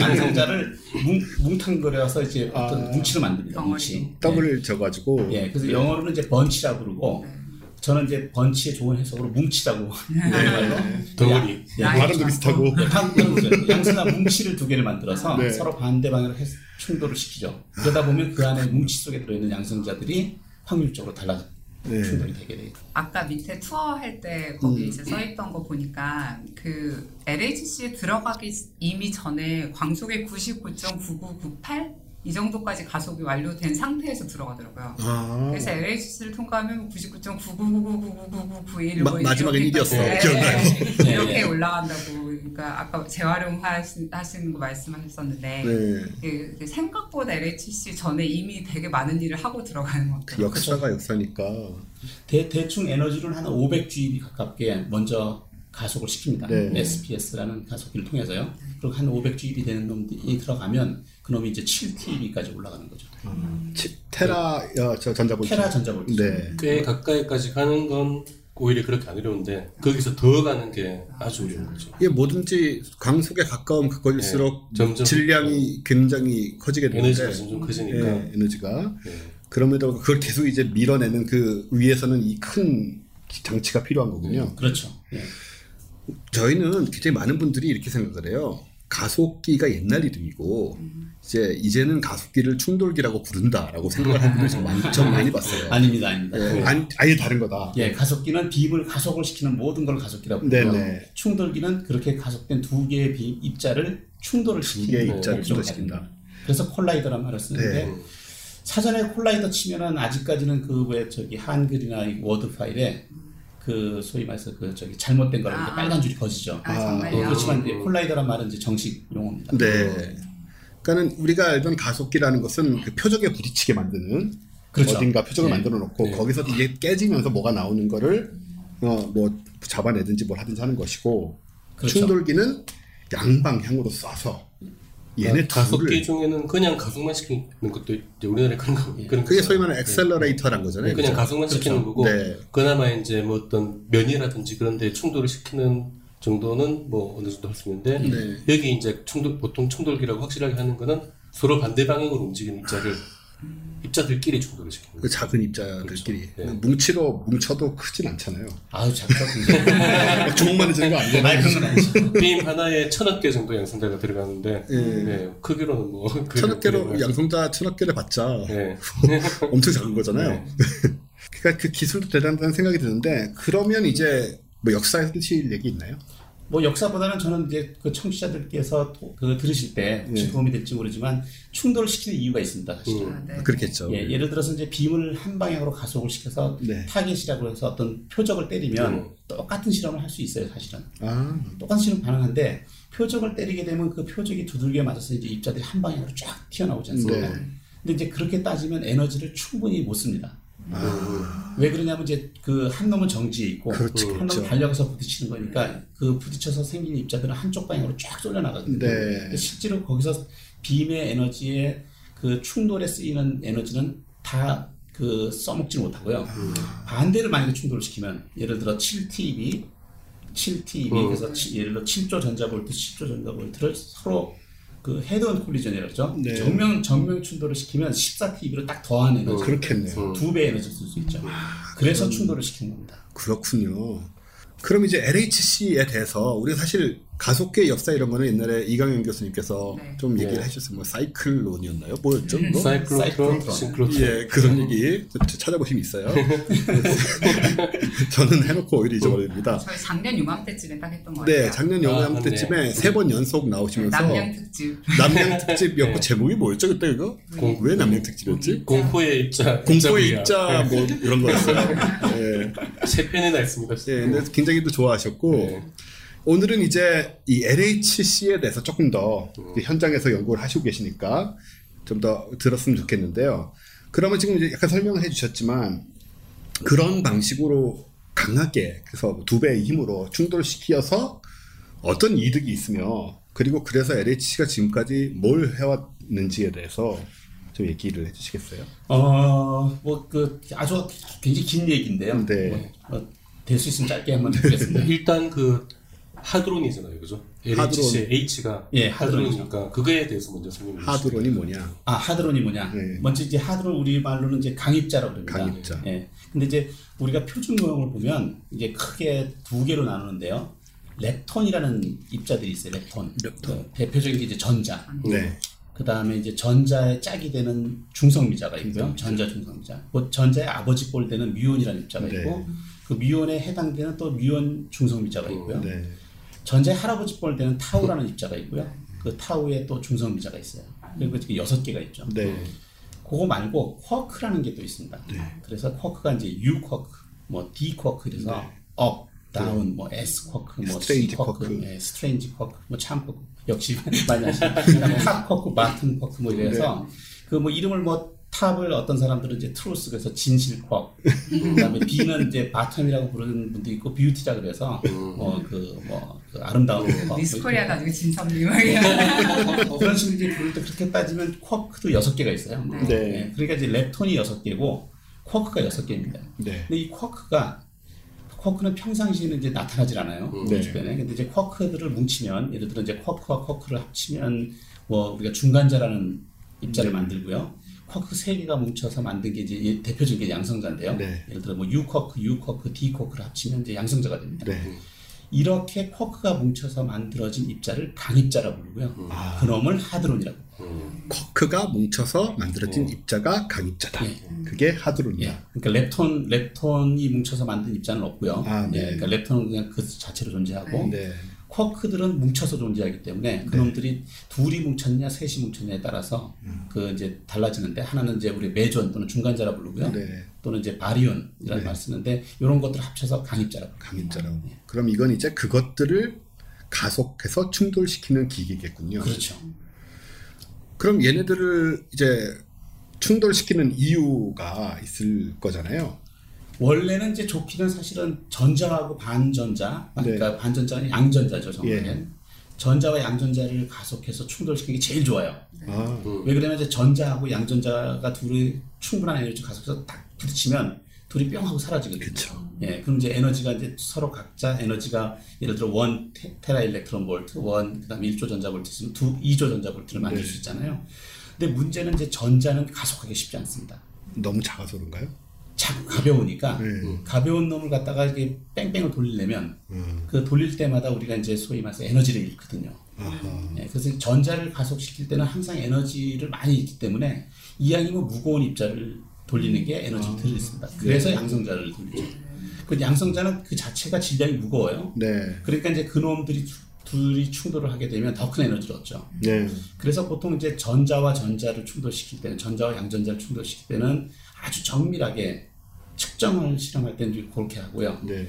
양성자를 뭉, 뭉탕거려서 이제 어떤 아. 뭉치를 만듭니다. 뭉치. 더블을 져가지고 예, 예, 그래서 영어로는 이제 번치라 부르고 저는 이제 번치의 좋은 해석으로 뭉치다고 말로 덩어리. 발음도 비슷하고 예, 방금 그거죠. 양수나 뭉치를 두 개를 만들어서 네. 서로 반대 방향으로 해- 충돌을 시키죠. 그러다 보면 그 안에 뭉치 속에 들어있는 양성자들이 확률적으로 달라 네. 충돌이 되게 돼요. 아까 밑에 투어 할 때 거기 음. 이제 써 있던 거 보니까 그 LHC에 들어가기 이미 전에 광속의 99.9998 이 정도까지 가속이 완료된 상태에서 들어가더라고요. 아, 그래서 LHC를 통과하면 99.9999999991 마- 마지막엔 이겼어. 기억나요? 네, 이렇게 네. 올라간다고 그러니까 아까 재활용하시는 거 말씀하셨었는데 네. 그- 그 생각보다 LHC 전에 이미 되게 많은 일을 하고 들어가는 것그 같아요. 역사가 역사니까 대, 대충 에너지를 한 500G 가깝게 먼저 가속을 시킵니다. 네. SPS라는 가속기를 통해서요. 그리고 한 500G 되는 놈이 들어가면 그놈이 이제 7TB까지 올라가는 거죠. 치- 테라 어, 저 전자볼트 테라 전자볼트. 네. 꽤 가까이까지 가는 건 오히려 그렇게 안 어려운데 거기서 더 가는 게 아주 어려운 거죠. 이게 뭐든지 광속에 가까운 그거일수록 네, 점점 질량이 굉장히 커지게 되는데 에너지가 점점 커지니까. 네, 에너지가 네. 그럼에도 그걸 계속 이제 밀어내는 그 위에서는 이 큰 장치가 필요한 거군요. 그렇죠. 예. 저희는 굉장히 많은 분들이 이렇게 생각을 해요. 가속기가 옛날 이름이고 이제 이제는 가속기를 충돌기라고 부른다라고 생각을 하는 분들이 좀 많이, 좀 많이 봤어요. 아닙니다, 아닙니다. 예, 아니, 아예 다른 거다. 예, 가속기는 빔을 가속을 시키는 모든 걸 가속기라고 부르고요. 네네. 충돌기는 그렇게 가속된 두 개의 빔 입자를 충돌을 두 개의 시키는 입자를 충돌시킨다. 그래서 collider란 말을 쓰는데 네. 사전에 collider 치면은 아직까지는 그 왜 저기 한글이나 이 워드 파일에 그 소위 말해서 그 저기 잘못된 거라 이렇게 아. 빨간 줄이 그어지죠. 아, 아? 어, 그렇지만 이제 collider란 말은 이제 정식 용어입니다. 네. 그러니까는 우리가 알던 가속기라는 것은 그 표적에 부딪히게 만드는 그렇죠. 어딘가 표적을 네. 만들어 놓고 네. 거기서 이게 깨지면서 뭐가 나오는 거를 어 뭐 잡아내든지 뭘 하든지 하는 것이고 그렇죠. 충돌기는 양방향으로 쏴서 얘네 가속기 둘을 중에는 그냥 가속만 시키는 것도 이제 우리나라에 그런 거 그런 그게 거 소위. 말하는 accelerator란 거잖아요. 네, 그냥 그죠? 가속만 시키는 거고 네. 그나마 이제 뭐 어떤 면이라든지 그런 데 충돌을 시키는 정도는 뭐 어느 정도 할 수 있는데 네. 여기 이제 충돌 보통 충돌기라고 확실하게 하는 거는 서로 반대 방향으로 움직이는 입자를 입자들끼리 충돌을 시키는 그. 작은 입자들끼리 그렇죠. 네. 뭉치로 뭉쳐도 크진 않잖아요. 아유 작다. 막 조목만해지는 거 아니잖아요. 아니 그런 건 아니죠. 빔 하나에 천억 개 정도 양성자가 들어가는데 예. 네, 크기로는 뭐 천억 개로 양성자 천억 개를 받자 네. 엄청 작은 거잖아요. 네. 그러니까 그 기술도 대단하다는 생각이 드는데 그러면 이제 뭐 역사에 쓰실 얘기 있나요? 뭐 역사보다는 저는 이제 그 청취자들께서 도- 그 들으실 때 혹시 네. 도움이 될지 모르지만 충돌을 시키는 이유가 있습니다. 사실. 음. 아, 네. 그렇겠죠. 예, 예를 들어서 이제 빔을 한 방향으로 가속을 시켜서 네. 타겟이라고 해서 어떤 표적을 때리면 음. 똑같은 실험을 할 수 있어요, 사실은. 아, 똑같은 실험 가능한데 표적을 때리게 되면 그 표적이 두들겨 맞아서 이제 입자들이 한 방향으로 쫙 튀어나오지 않습니까? 네. 근데 이제 그렇게 따지면 에너지를 충분히 못 씁니다. 아, 왜 그러냐면 이제 그 한 놈은 정지에 있고 그렇죠, 한 놈은 그렇죠. 달려가서 부딪히는 거니까 그 부딪혀서 생긴 입자들은 한쪽 방향으로 쫙 쏠려 나가거든요. 네. 실제로 거기서 빔의 에너지에 그 충돌에 쓰이는 에너지는 다 그 써먹지 못하고요. 반대를 만약에 충돌을 시키면 예를 들어 7TB, 7TB 음. 그래서 치- 예를 들어 7조 전자볼트, 10조 전자볼트를 서로 그 헤드온 콜리전이라고 그러죠. 네. 정면 정면 충돌을 시키면 14TB를 딱 더한 에너지. 그렇겠네요. 음. 두 배의 에너지를 쓸수 있죠. 그래서 충돌을 시키는 겁니다. 그렇군요. 그럼 이제 LHC에 대해서 우리가 사실 가속계 역사 이런 거는 옛날에 이강현 교수님께서 네. 좀 얘기를 네. 해주셨어요. 뭐 사이클론이었나요? 뭐였죠? 음. 사이클로트론, 사이클로트론. 싱크로트론. 예, 그런 얘기 찾아보시면 있어요. 저는 해놓고 오히려 잊어버립니다. 저희 작년 요맘때쯤에 딱 했던 거 같아요. 네, 작년 아, 영암 맞네. 때쯤에 세번 연속 나오시면서 남양 특집. 남양 특집이었고 네. 제목이 뭐였죠 그때 이거? 공- 왜 남양 특집이었지? 공포의 입자, 공포의 입자 뭐 이런 거였어요. 예. 세 편이나 있습니다. 예, 근데 굉장히 또 좋아하셨고 네. 오늘은 이제 이 LHC에 대해서 조금 더 이제 현장에서 연구를 하시고 계시니까 좀 더 들었으면 좋겠는데요. 그러면 지금 이제 약간 설명을 해주셨지만 그런 방식으로 강하게 그래서 두 배의 힘으로 충돌시켜서 어떤 이득이 있으며 그리고 그래서 LHC가 지금까지 뭘 해왔는지에 대해서 좀 얘기를 해주시겠어요? 어, 뭐, 그, 아주 굉장히 긴 얘기인데요. 네. 뭐, 될수 있으면 짧게 한번 드리겠습니다. 일단 그 하드론이잖아요, 그죠? LHC의 H가 예. 하드론이니까 그거에 대해서 먼저 설명해 주시죠. 하드론이 뭐냐? 아, 하드론이 뭐냐? 네. 먼저 이제 하드론 우리 말로는 이제 강입자라고 그럽니다. 강입자. 예. 근데 이제 우리가 표준 모형을 보면 이제 크게 두 개로 나누는데요. 렙톤이라는 입자들이 있어요. 렙톤. 그 대표적인 게 이제 전자. 네. 그 다음에 이제 전자의 짝이 되는 중성미자가 있고요. 중성미자. 전자 중성미자. 뭐 전자의 아버지 꼴 되는 뮤온이라는 입자가 네. 있고, 그 뮤온에 해당되는 또 뮤온 중성미자가 있고요. 네. 전자의 할아버지 꼴 되는 타우라는 입자가 있고요. 그 타우에 또 중성 미자가 있어요. 그리고 이렇게 여섯 개가 있죠. 네. 그거 말고 쿼크라는 게 또 있습니다. 그래서 쿼크가 이제 U 쿼크, 뭐 D 쿼크 그래서 up, down, 뭐 S 쿼크, 뭐 C strange 쿼크, 쿼크. 예, strange 쿼크, 뭐 charm 쿼크 역시 많이. 그다음에 top 쿼크, bottom 쿼크 뭐 이래서 그 뭐 이름을 뭐 top을 어떤 사람들은 이제 truth 그래서 진실 쿼크, 그다음에 B는 이제 bottom이라고 부르는 분도 있고 beauty라 그래서 뭐 그뭐 그 아름다운. 미스코리아 가지고 진섭님. 어, 그런 식으로 이제 부를 때 그렇게 따지면 쿼크도 여섯 개가 있어요. 네. 예, 그러니까 이제 렙톤이 여섯 개고 쿼크가 여섯 개입니다. 네. 근데 이 쿼크가 쿼크는 평상시에는 이제 나타나질 않아요. 우리 네. 주변에. 근데 이제 쿼크들을 뭉치면 예를 들어 이제 쿼크와 쿼크를 합치면 뭐 우리가 중간자라는 입자를 만들고요. 쿼크 세 개가 뭉쳐서 만든 게 이제 이 대표적인 게 양성자인데요. 네. 예를 들어 뭐 U 쿼크, U 쿼크, D 쿼크를 합치면 이제 양성자가 됩니다. 네. 이렇게 쿼크가 뭉쳐서 만들어진 입자를 강입자라고 부르고요. 아. 그놈을 하드론이라고. 쿼크가 뭉쳐서 만들어진 입자가 강입자다. 예. 그게 하드론이야. 예. 그러니까 렙톤 렙톤이 뭉쳐서 만든 입자는 없고요. 아, 네. 예. 그러니까 렙톤은 그냥 그 자체로 존재하고 네. 쿼크들은 뭉쳐서 존재하기 때문에 그놈들이 둘이 뭉쳤냐 셋이 뭉쳤냐에 따라서 음. 그 이제 달라지는데 하나는 이제 우리 메존 또는 중간자라 부르고요. 네. 또는 이제 바리온이라는 네. 말 쓰는데 이런 것들 을 합쳐서 강입자라고. 강입자라고. 그럼 이건 이제 그것들을 가속해서 충돌시키는 기기겠군요. 그렇죠. 그럼 얘네들을 이제 충돌시키는 이유가 있을 거잖아요. 원래는 이제 좋기는 사실은 전자하고 반전자, 그러니까 반전자는 양전자죠, 정확하게. 예. 전자와 양전자를 가속해서 충돌시키는 게 제일 좋아요. 아, 왜 그러냐면 이제 전자하고 양전자가 둘이 충분한 에너지 가속해서 딱 부딪히면 둘이 뿅 하고 사라지거든요. 그쵸. 예, 그럼 이제 에너지가 이제 서로 각자 에너지가 예를 들어 one te- tera electron volt, one 그다음에 1조 전자 볼트 있으면 두 2조 전자 볼트를 만들 수 있잖아요. 근데 문제는 이제 전자는 가속하기 쉽지 않습니다. 너무 작아서 그런가요? 자, 가벼우니까 네. 가벼운 놈을 갖다가 이렇게 뺑뺑을 돌리려면 그 돌릴 때마다 우리가 이제 소위 말해서 에너지를 잃거든요. 예, 그래서 전자를 가속시킬 때는 항상 에너지를 많이 잃기 때문에 이왕이면 무거운 입자를 돌리는 게 에너지를 덜 있습니다. 그래서 양성자를 돌리죠. 그 양성자는 그 자체가 질량이 무거워요. 네. 그러니까 이제 그 놈들이 두- 둘이 충돌을 하게 되면 더 큰 에너지를 얻죠. 네. 그래서 보통 이제 전자와 전자를 충돌시킬 때는 전자와 양전자를 충돌시킬 때는 아주 정밀하게 측정을 실험할 때는 그렇게 하고요. 네.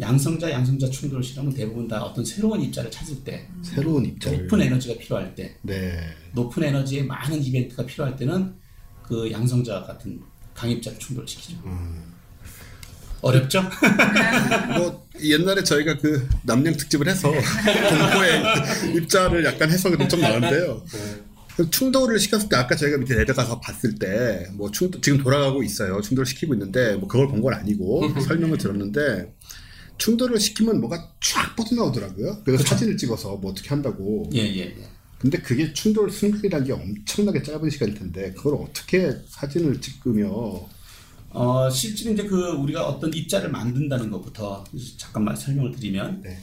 양성자 양성자 충돌 실험은 대부분 다 어떤 새로운 입자를 찾을 때 새로운 입자를. 높은 에너지가 필요할 때 네. 높은 에너지의 많은 이벤트가 필요할 때는 그 양성자 같은 강입자를 충돌시키죠. 어렵죠? 뭐 옛날에 저희가 그 남양 특집을 해서 공포의 입자를 약간 해석이 좀 나는데요. 그 충돌을 시켰을 때 아까 저희가 밑에 내려가서 봤을 때 뭐 충돌 지금 돌아가고 있어요. 충돌을 시키고 있는데 뭐 그걸 본 건 아니고 설명을 들었는데 충돌을 시키면 뭐가 쫙 뻗어나오더라고요. 그래서 사진을 찍어서 뭐 어떻게 한다고. 예, 예, 예. 근데 그게 충돌 순간이라는 게 엄청나게 짧은 시간일 텐데 그걸 어떻게 사진을 찍으며 어, 실제로 이제 그 우리가 어떤 입자를 만든다는 것부터 잠깐만 설명을 드리면 네.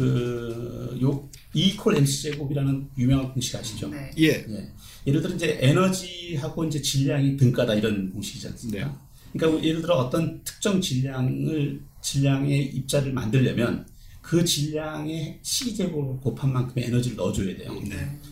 그요 이퀄 MC 제곱이라는 유명한 공식 아시죠? 네. 예. 예. 예를 들어 이제 에너지하고 이제 질량이 등가다 이런 공식이지 않습니까? 네. 그러니까 예를 들어 어떤 특정 질량을 질량의 입자를 만들려면 그 질량의 C 제곱을 곱한 만큼의 에너지를 넣어줘야 돼요.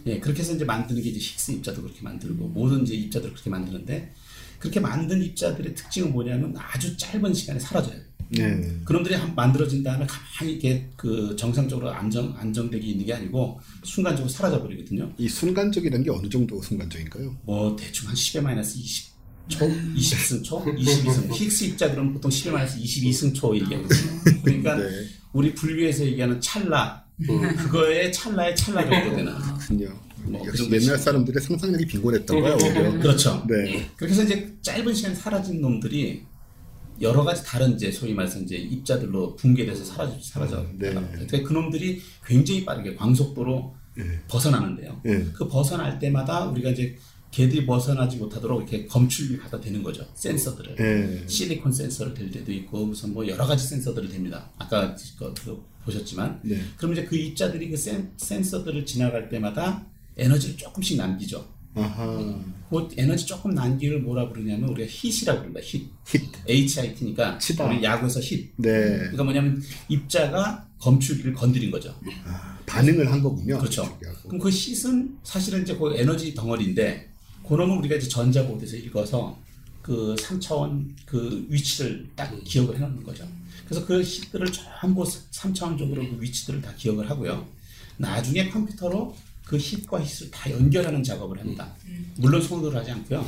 예, 그렇게 해서 이제 만드는 게 이제 힉스 입자도 그렇게 만들고 모든 이제 입자들 그렇게 만드는데 그렇게 만든 입자들의 특징은 뭐냐면 아주 짧은 시간에 사라져요. 네. 그놈들이 한 만들어진 다음에 가만히 이렇게 그 정상적으로 안정 안정되게 있는 게 아니고 순간적으로 사라져 버리거든요. 이 순간적이라는 게 어느 정도 순간적인가요? 뭐 대충 한 10에 마이너스 20 초, 20승 초, 22승. 힉스 입자들은 보통 10에 마이너스 22승 초 얘기하거든요. 그러니까 네. 우리 분류에서 얘기하는 찰나 그거의 찰나의 찰나 정도 되는. 그렇군요. 뭐그 역시 정도 옛날 사람들의 상상력이 빈곤했던 거야 오히려. 그렇죠. 네. 그렇게 해서 이제 짧은 시간에 사라진 놈들이 여러 가지 다른 이제 소위 말해서 이제 입자들로 붕괴돼서 사라져 사라져. 네. 그러니까 그 놈들이 굉장히 빠르게 광속도로 벗어나는데요. 네. 그 벗어날 때마다 우리가 이제 걔들이 벗어나지 못하도록 이렇게 검출을 갖다 대는 거죠. 센서들을. 네. 실리콘 센서를 댈 때도 있고 무슨 뭐 여러 가지 센서들을 댑니다. 아까 그, 그 보셨지만 네. 그럼 이제 그 입자들이 그 센, 센서들을 지나갈 때마다 에너지를 조금씩 남기죠. 아하. 그 에너지 조금 남기를 뭐라 부르냐면 우리가 hit이라고 부릅니다. hit. 힛. HIT니까 치다. 우리 야구에서 hit. 네. 그러니까 뭐냐면 입자가 검출기를 건드린 거죠. 아, 반응을 한 거군요. 그렇죠. 저기하고. 그럼 그 hit은 사실은 이제 그 에너지 덩어리인데 그놈은 우리가 이제 전자보드에서 읽어서 그 3차원 그 위치를 딱 기억을 해놓는 거죠. 그래서 그 hit들을 전부 3차원적으로 그 위치들을 다 기억을 하고요. 나중에 컴퓨터로 그 hit과 hit을 다 연결하는 작업을 합니다. 물론 손으로 하지 않고요.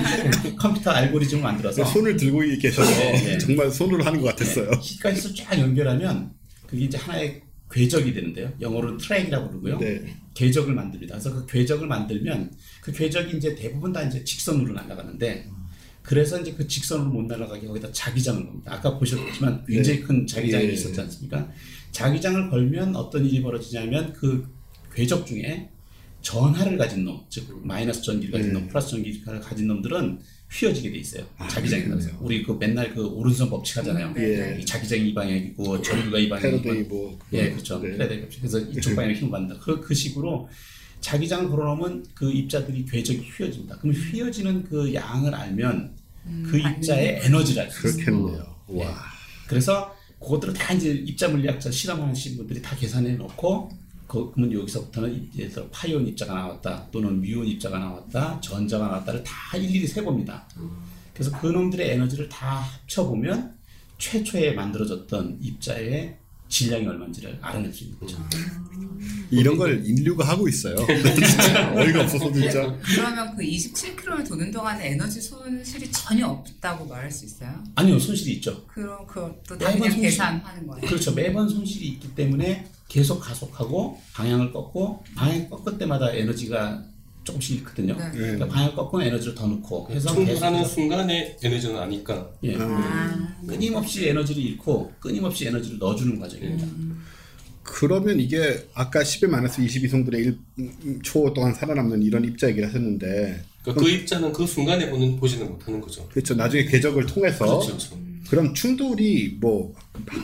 컴퓨터 알고리즘을 만들어서 손을 들고 계셔서 네, 네. 정말 손으로 하는 것 같았어요. hit과 hit을 쫙 연결하면 그게 이제 하나의 궤적이 되는데요. 영어로는 track이라고 부르고요. 네. 궤적을 만듭니다. 그래서 그 궤적을 만들면 그 궤적이 이제 대부분 다 이제 직선으로 날아가는데 그래서 이제 그 직선으로 못 날아가게 거기다 자기장을 겁니다. 아까 보셨지만 굉장히 큰 자기장이 예. 있었지 않습니까? 자기장을 걸면 어떤 일이 벌어지냐면 그 궤적 중에 전하를 가진 놈, 즉 마이너스 전기를 가진 놈, 플러스 전기를 가진 놈들은 휘어지게 돼 있어요. 자기장에 따라서. 우리 그 맨날 그 오른손 법칙 하잖아요. 예. 이 자기장이 이 방향이고 전류가 이 방향이고 패러데이 뭐. 예, 그렇죠. 네. 패러데이 법칙. 그래서 이쪽 방향에 힘을 받는다. 그, 그 식으로 자기장을 걸어놓으면 그 입자들이 궤적이 휘어집니다. 그럼 휘어지는 그 양을 알면 그 입자의 에너지를 알 수 있어요. 그렇겠네요. 와. 그래서 그것들을 다 이제 입자 물리학자 실험하신 분들이 다 계산해 놓고 그- 그러면 여기서부터는 예를 들어 파이온 입자가 나왔다 또는 뮤온 입자가 나왔다 전자가 나왔다를 다 일일이 세봅니다. 그래서 그놈들의 에너지를 다 합쳐보면 최초에 만들어졌던 입자의 질량이 얼마인지를 알아낼 수 있는 거죠. 이런 걸 인류가 하고 있어요. 진짜 어이가 없어서 진짜. 그러면 그 27km를 도는 동안에 에너지 손실이 전혀 없다고 말할 수 있어요? 아니요, 손실이 있죠. 그럼 그것도 손실. 계산하는 거예요. 그렇죠. 매번 손실이 있기 때문에 계속 가속하고 방향을 꺾고 방향 꺾을 때마다 에너지가 조금씩 잃거든요. 네. 그러니까 방향 꺾고 에너지를 더 넣고 해서 충돌하는 계속 순간에 에너지는 아니까. 예. 아, 끊임없이 에너지를 잃고 끊임없이 에너지를 넣어주는 과정입니다. 그러면 이게 아까 10의 마이너스 22성분의 1초 동안 살아남는 이런 입자 얘기를 하셨는데 그러니까 그 입자는 그 순간에 보는 보지는 못하는 거죠. 그렇죠. 나중에 궤적을 통해서 그렇죠. 그럼 충돌이 뭐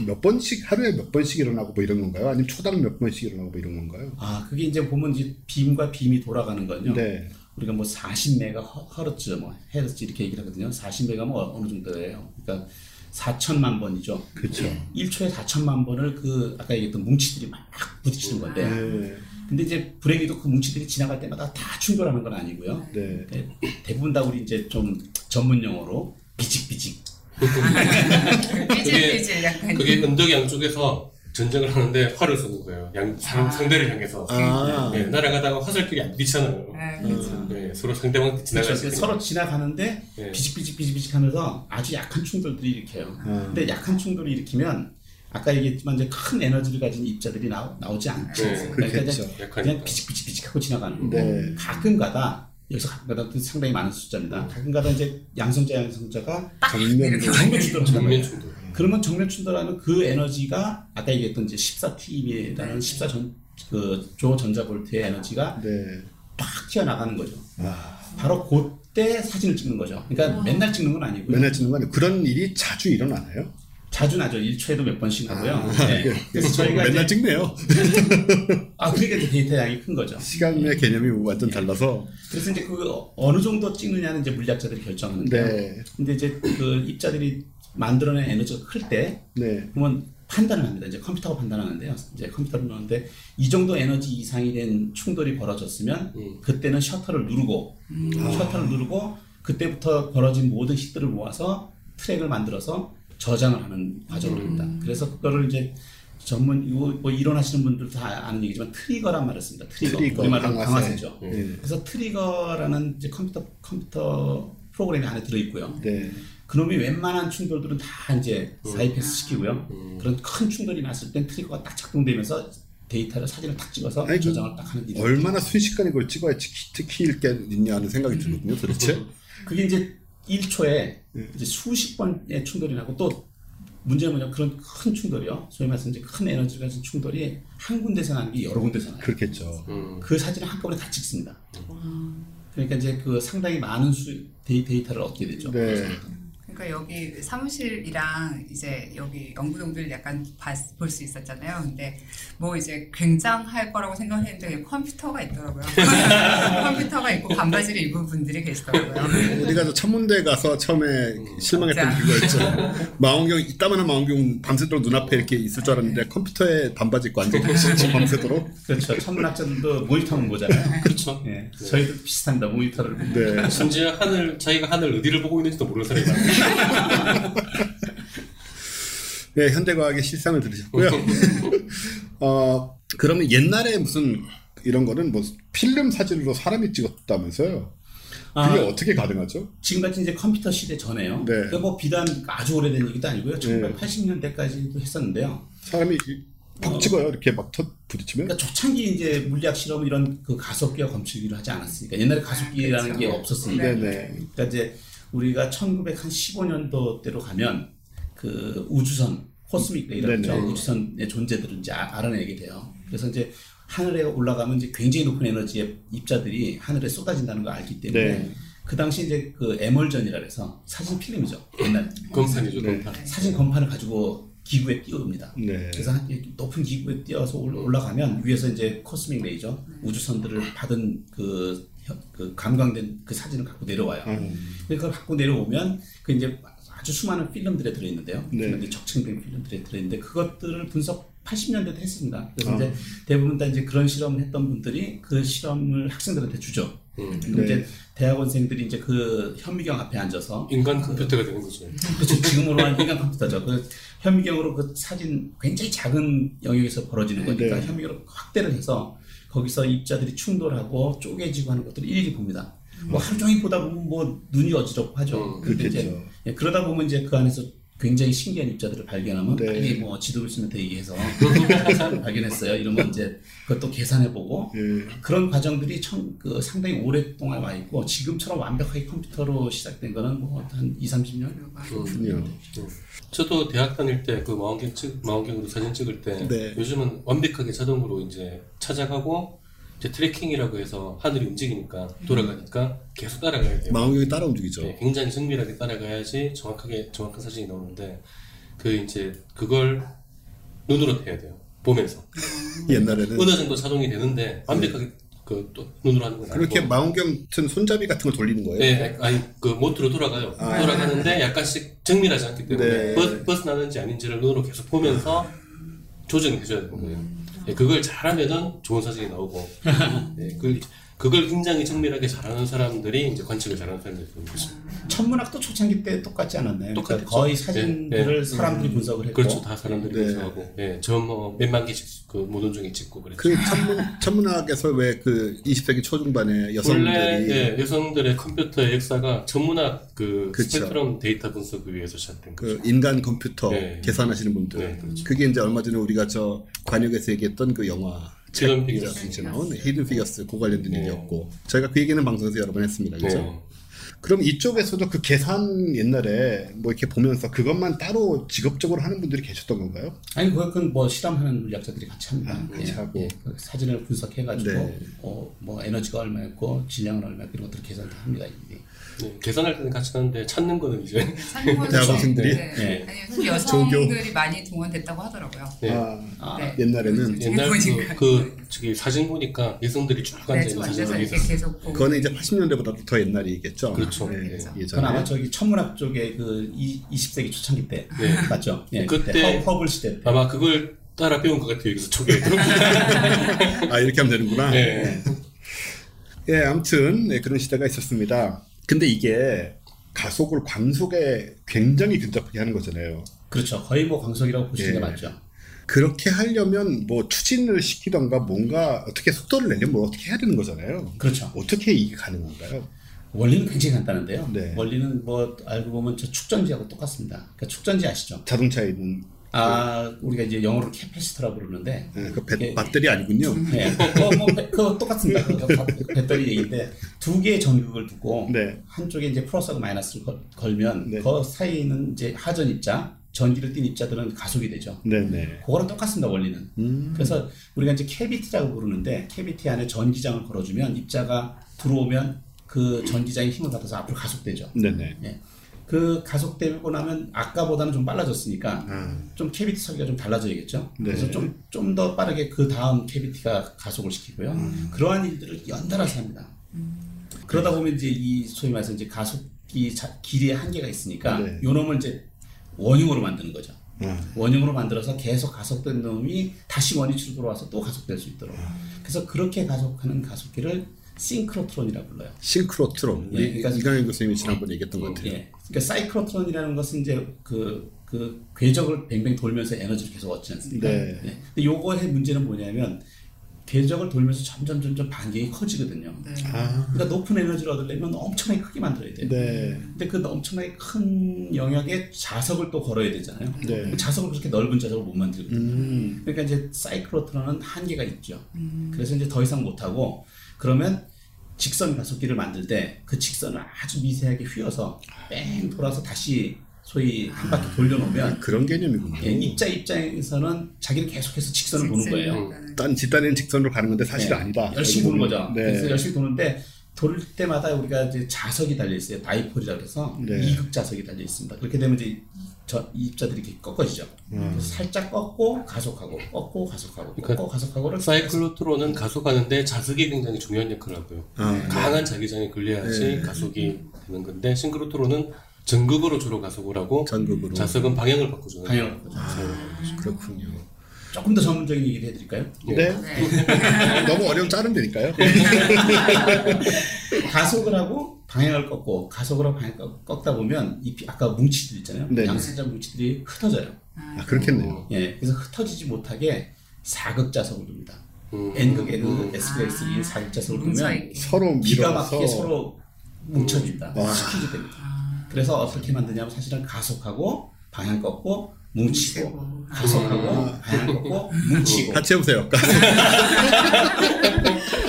몇 번씩 하루에 몇 번씩 일어나고 뭐 이런 건가요? 아니면 초당 몇 번씩 일어나고 뭐 이런 건가요? 아, 그게 이제 보면 이제 빔과 빔이 돌아가는 건요. 네. 우리가 뭐 40메가 허- 허르츠, 뭐 헤르츠 이렇게 얘기를 하거든요. 40메가 뭐 어느 정도예요? 그러니까 4천만 번이죠. 그렇죠. 1초에 4천만 번을 그 아까 얘기했던 뭉치들이 막 부딪히는 건데. 네. 근데 이제 브레이크도 그 뭉치들이 지나갈 때마다 다 충돌하는 건 아니고요. 네. 대- 대부분 다 우리 이제 좀 전문 용어로 비직비직. 약간. 그게 언덕 양쪽에서 전쟁을 하는데 활을 쏘는 거예요. 양 상, 아. 상대를 향해서. 아. 네, 날아가다가 화살끼리 안 부딪히잖아요. 네, 그렇죠. 네, 서로 상대방 지나갈 그렇죠. 때 서로 지나가는데 네. 비직비직 비직비직 하면서 아주 약한 충돌들이 일으켜요. 아. 근데 약한 충돌을 일으키면 아까 얘기했지만 이제 큰 에너지를 가진 입자들이 나오, 나오지 않죠. 네, 그러니까 그렇겠죠. 그냥 비직비직 비직하고 지나가는 거고 네. 가끔 가다 여기서 가끔가다 상당히 많은 숫자입니다. 가끔가다 이제 양성자 양성자가 정면 충돌. 그러면 정면 충돌하는 그 에너지가 아까 얘기했던 이제 14TeV라는 14조 전자볼트의 에너지가 네. 팍 튀어나가는 거죠. 아, 바로 그때 사진을 찍는 거죠. 그러니까 맨날 찍는 건 아니고요. 맨날 찍는 거 아니에요? 그런 일이 자주 일어나나요? 자주 나죠. 1초에도 몇 번씩 나고요. 네. 그래서 저희가 맨날 이제, 찍네요. 아 그러니까 데이터 양이 큰 거죠. 시간의 개념이 완전 달라서. 그래서 이제 그 어느 정도 찍느냐는 이제 물리학자들이 결정하는데요. 네. 근데 이제 그 입자들이 만들어낸 에너지가 클 때 네. 그러면 판단을 합니다. 이제 컴퓨터가 판단하는데요. 이제 컴퓨터를 넣는데 이 정도 에너지 이상이 된 충돌이 벌어졌으면 음. 그때는 셔터를 누르고 셔터를 누르고 그때부터 벌어진 모든 hit들을 모아서 트랙을 만들어서 저장을 하는 과정을 합니다. 그래서 그거를 이제 전문 뭐 이론하시는 분들 다 아는 얘기지만 trigger란 말을 씁니다. trigger, trigger, 우리말로 방아쇠. 방아쇠죠. 네. 그래서 trigger라는 이제 컴퓨터 컴퓨터 프로그램이 안에 들어 있고요. 네. 그놈이 웬만한 충돌들은 다 이제 사이패스 시키고요. 그런 큰 충돌이 났을 땐 trigger가 딱 작동되면서 데이터를 사진을 딱 찍어서 아니, 그 저장을 딱 하는 일이 얼마나 순식간에 그걸 찍어야 특히일 게 있냐 하는 생각이 들거든요, 도대체. 그게 이제 1초에 네. 이제 수십 번의 충돌이 나고 또 문제는 뭐냐 그런 큰 충돌이요. 소위 말해서 이제 큰 에너지가 가진 충돌이 한 군데서 나는 게 여러 군데서 나요. 그렇겠죠. 음. 그 사진을 한꺼번에 다 찍습니다. 그러니까 이제 그 상당히 많은 수 데이, 데이터를 얻게 되죠. 네. 그러니까 여기 사무실이랑 이제 여기 연구동들 약간 볼 수 있었잖아요. 근데 뭐 이제 굉장할 거라고 생각했는데 컴퓨터가 있더라고요. 컴퓨터가 있고 반바지를 입은 분들이 계시더라고요. 우리가 저 천문대 가서 처음에 실망했던 맞아. 그거였죠. 망원경 이따만한 망원경 밤새도록 눈앞에 이렇게 있을 줄 알았는데 컴퓨터에 반바지 입고 앉아 계시죠 밤새도록. 그렇죠. 천문학자들도 모니터만 보잖아요. 그렇죠. 예, 저희도 비슷합니다. 모니터를. 네. 심지어 하늘 자기가 하늘 어디를 보고 있는지도 모르는 사람이 많아요. 네, 현대과학의 실상을 들으셨고요. 어, 그러면 옛날에 무슨 이런 거는 뭐 필름 사진으로 사람이 찍었다면서요? 그게 아, 어떻게 가능하죠? 지금같이 이제 컴퓨터 시대 전에요. 네. 그러니까 뭐 비단 아주 오래된 얘기도 아니고요. 1980년대까지도 했었는데요. 사람이 팍 찍어요. 이렇게 막 터, 부딪히면? 그러니까 초창기 이제 물리학 실험 이런 그 가속기와 검출기를 하지 않았으니까 옛날에 가속기라는 그렇죠. 게 없었으니까. 네네. 그러니까 이제 우리가 1915년도 때로 가면 그 우주선 코스믹 레이더죠. 네네. 우주선의 존재들을 이제 아- 알아내게 돼요. 그래서 이제 하늘에 올라가면 이제 굉장히 높은 에너지의 입자들이 하늘에 쏟아진다는 걸 알기 때문에 네. 그 당시 이제 그 에멀전이라 해서 사진 필름이죠. 옛날 검산이죠, 네. 검산. 사진 건판을 가지고 기구에 띄웁니다. 네. 그래서 한 높은 기구에 띄어서 올- 올라가면 위에서 이제 코스믹 레이저 우주선들을 받은 그, 혀- 그 감광된 그 사진을 갖고 내려와요. 음. 그걸 갖고 내려오면 그 이제 아주 수많은 필름들에 들어있는데요. 네. 적층된 필름들에 들어있는데 그것들을 분석 80년대도 했습니다. 그래서 아. 이제 대부분 다 이제 그런 실험을 했던 분들이 그 실험을 학생들한테 주죠. 음. 네. 이제 대학원생들이 이제 그 현미경 앞에 앉아서 인간 컴퓨터가 되는 거죠. 그렇죠. 지금으로 한 인간 컴퓨터죠. 그 현미경으로 그 사진 굉장히 작은 영역에서 벌어지는 거니까 네. 현미경으로 확대를 해서 거기서 입자들이 충돌하고 쪼개지고 하는 것들을 일일이 봅니다. 뭐 하루 종일 보다 보면 뭐 눈이 어지럽고 하죠. 음, 그렇겠죠. 예, 그러다 보면 이제 그 안에서 굉장히 신기한 입자들을 발견하면 네. 빨리 뭐 지도를 쓰면서 얘기해서 사람을 발견했어요. 이러면 이제 그것도 계산해보고 예. 그런 과정들이 청, 그 상당히 오랫동안 와 있고 지금처럼 완벽하게 컴퓨터로 시작된 거는 뭐 한 2, 30년? 그렇군요. 저도 대학 다닐 때 그 망원경 찍 망원경으로 사진 찍을 때 네. 요즘은 완벽하게 자동으로 이제 찾아가고 이제 tracking이라고 해서 하늘이 움직이니까 돌아가니까 계속 따라가야 돼요. 망원경이 따라 움직이죠. 네, 굉장히 정밀하게 따라가야지 정확하게 정확한 사진이 나오는데 그 이제 그걸 눈으로 해야 돼요. 보면서 옛날에는 어느 정도 자동이 되는데 완벽하게 그 또 눈으로 하는 건 아니고 그렇게 망원경 같은 손잡이 같은 걸 돌리는 거예요. 네, 아니 그 모터로 돌아가요. 아. 돌아가는데 약간씩 정밀하지 않기 때문에 네. 벗, 벗어나는지 아닌지를 눈으로 계속 보면서 조정해줘야 되는 거예요. 네, 그걸 잘하면은 좋은 사진이 나오고, 네, 그, 그걸 굉장히 정밀하게 잘하는 사람들이 이제 관측을 잘하는 사람들이 되는 거죠. 천문학도 초창기 때 똑같지 않았나요? 그러니까 똑같죠. 거의 사진들을 네, 네. 사람들이 분석을 했고 그렇죠, 다 사람들이 네. 분석하고, 예, 저뭐 몇만 개씩 그 모든 중에 찍고 그랬죠. 그 천문 천문학에서 왜 그 20세기 초중반에 원래 여성들이 예, 여성들의 컴퓨터의 역사가 천문학 그 그쵸. 스펙트럼 데이터 분석을 위해서 시작된 거죠. 그 인간 컴퓨터 네. 계산하시는 분들 네, 그렇죠. 그게 이제 얼마 전에 우리가 저 관역에서 얘기했던 그 영화 Hidden Figures. 나온 Hidden Figures 그 관련된 네. 얘기였고 저희가 그 얘기는 방송에서 여러 번 했습니다. 그죠? 네. 그럼 이쪽에서도 그 계산 옛날에 뭐 이렇게 보면서 그것만 따로 직업적으로 하는 분들이 계셨던 건가요? 아니 그건 뭐 실험하는 물리학자들이 같이 합니다. 아, 같이 예, 하고. 예, 그 사진을 분석해가지고 네. 어, 뭐 에너지가 얼마였고 질량은 얼마였고 이런 것들을 계산을 다 합니다. 이게. 네, 계산할 때는 같이 하는데 찾는 거는 이제参考 대학원생들이? 네. 네. 아니 여성들이 많이 동원됐다고 하더라고요. 네. 아, 아, 네. 옛날에는 옛날. 그, 그 저기 사진 보니까 여성들이 쭉 앉아 네, 있는 좀 사진이 앉아서 이렇게 있었어요. 계속 보고. 그거는 이제 80년대보다 더 옛날이겠죠. 그렇죠. 네, 그렇죠. 그건 예전에. 아마 저기 천문학 쪽에 그 이, 20세기 초창기 때 네. 맞죠? 예, 그때 허- 허블 시대 때. 아마 그걸 따라 배운 것 같아요. 여기서 초기에. 아 이렇게 하면 되는구나. 네. 예, 아무튼 네, 그런 시대가 있었습니다. 근데 이게 가속을 광속에 굉장히 근접하게 하는 거잖아요. 그렇죠. 거의 뭐 광속이라고 보시는 게 예. 맞죠. 그렇게 하려면 뭐 추진을 시키던가 뭔가 어떻게 속도를 내려면 뭘 어떻게 해야 되는 거잖아요. 그렇죠. 어떻게 이게 가능한가요? 원리는 굉장히 간단한데요. 네. 원리는 뭐 알고 보면 저 축전지하고 똑같습니다. 그러니까 축전지 아시죠? 자동차에 있는 아 우리가 이제 영어로 capacitor라고 그러는데 예, 그 배, 예. 배터리 아니군요. 네, 뭐, 뭐, 배- 그거 똑같습니다. 그거 다 배터리 얘기인데, 두 개의 전극을 두고, 네. 한쪽에 이제 플러스하고 마이너스를 걸, 걸면, 네. 그 사이에 있는 이제 하전 입자, 전기를 띤 입자들은 가속이 되죠. 네네. 그거랑 똑같습니다, 원리는. 음. 그래서 우리가 이제 cavity라고 부르는데, cavity 안에 전기장을 걸어주면, 입자가 들어오면 그 전기장의 힘을 받아서 앞으로 가속되죠. 네네. 예. 그 가속되고 나면 아까보다는 좀 빨라졌으니까 아, 좀 cavity 설계가 좀 달라져야겠죠. 네. 그래서 좀 좀 더 빠르게 그 다음 cavity가 가속을 시키고요. 음. 그러한 일들을 연달아서 합니다. 그러다 보면 이제 이 소위 말해서 이제 가속기 자- 길이의 한계가 있으니까 네. 요 놈을 이제 원형으로 만드는 거죠. 아, 원형으로 만들어서 계속 가속된 놈이 다시 원위치로 돌아와서 또 가속될 수 있도록. 그래서 그렇게 가속하는 가속기를 싱크로트론이라고 불러요. 싱크로트론. 예, 우리 그러니까- 이강현 교수님이 지난번에 얘기했던 것 같아요. 예. 그러니까 사이클로트론이라는 것은 이제 그, 그 궤적을 뱅뱅 돌면서 에너지를 계속 얻지 않습니까? 네. 예. 근데 요거의 문제는 뭐냐면 궤적을 돌면서 점점 점점 반경이 커지거든요. 네. 아, 그러니까 높은 에너지를 얻으려면 엄청나게 크게 만들어야 돼요. 네. 근데 그 엄청나게 큰 영역에 자석을 또 걸어야 되잖아요. 네. 자석을 그렇게 넓은 자석을 못 만들거든요. 음, 그러니까 이제 사이클로트론은 한계가 있죠. 그래서 이제 더 이상 못하고 그러면 직선 가속기를 만들 때 그 직선을 아주 미세하게 휘어서 뺑 돌아서 다시 소위 한 바퀴 돌려놓으면 그런 개념이군요. 예, 입자 입장에서는 자기는 계속해서 직선을 보는 거예요. 딴 집단에는 직선으로 가는 건데 사실 네. 은 아니다. 열심히 보는 거죠. 네. 그래서 열심히 도는데 돌 때마다 우리가 이제 자석이 달려 있어요. 다이폴이라고 해서 네. 이극 자석이 달려 있습니다. 그렇게 되면 이제 저 이 입자들이 이렇게 꺾어지죠. 음. 그래서 살짝 꺾고 가속하고 꺾고 가속하고 그러니까 꺾고 가속하고를 사이클로트론은 가속하는데 자석이 굉장히 중요한 역할을 하고요. 아, 강한 자기장이 걸려야지 네. 가속이 되는 건데 싱크로트론은 전극으로 주로 가속을 하고 전극으로. 자석은 방향을 바꿔주는 방향을 거예요. 아, 그렇군요. 조금 더 전문적인 얘기를 해드릴까요? 네. 너무 어려움 자르면 되니까요. 가속을 하고 방향을 꺾고 가속을 하고 방향을 꺾- 꺾다 보면 이 피- 아까 뭉치들 있잖아요. 네네. 양세장 뭉치들이 흩어져요. 아, 그렇겠네요. 예, 그래서 흩어지지 못하게 사극자석을 둡니다. 음. N극, N극, 음. S극, S극 사극자석을 두면. 서로 기가 막히게 서로 뭉쳐집니다. 와. 스키즈 됩니다. 그래서 어떻게 만드냐면 사실은 가속하고 방향 꺾고 뭉치고 뭉치고. 가속하고. 방향 꺾고 뭉치고. 같이 해보세요.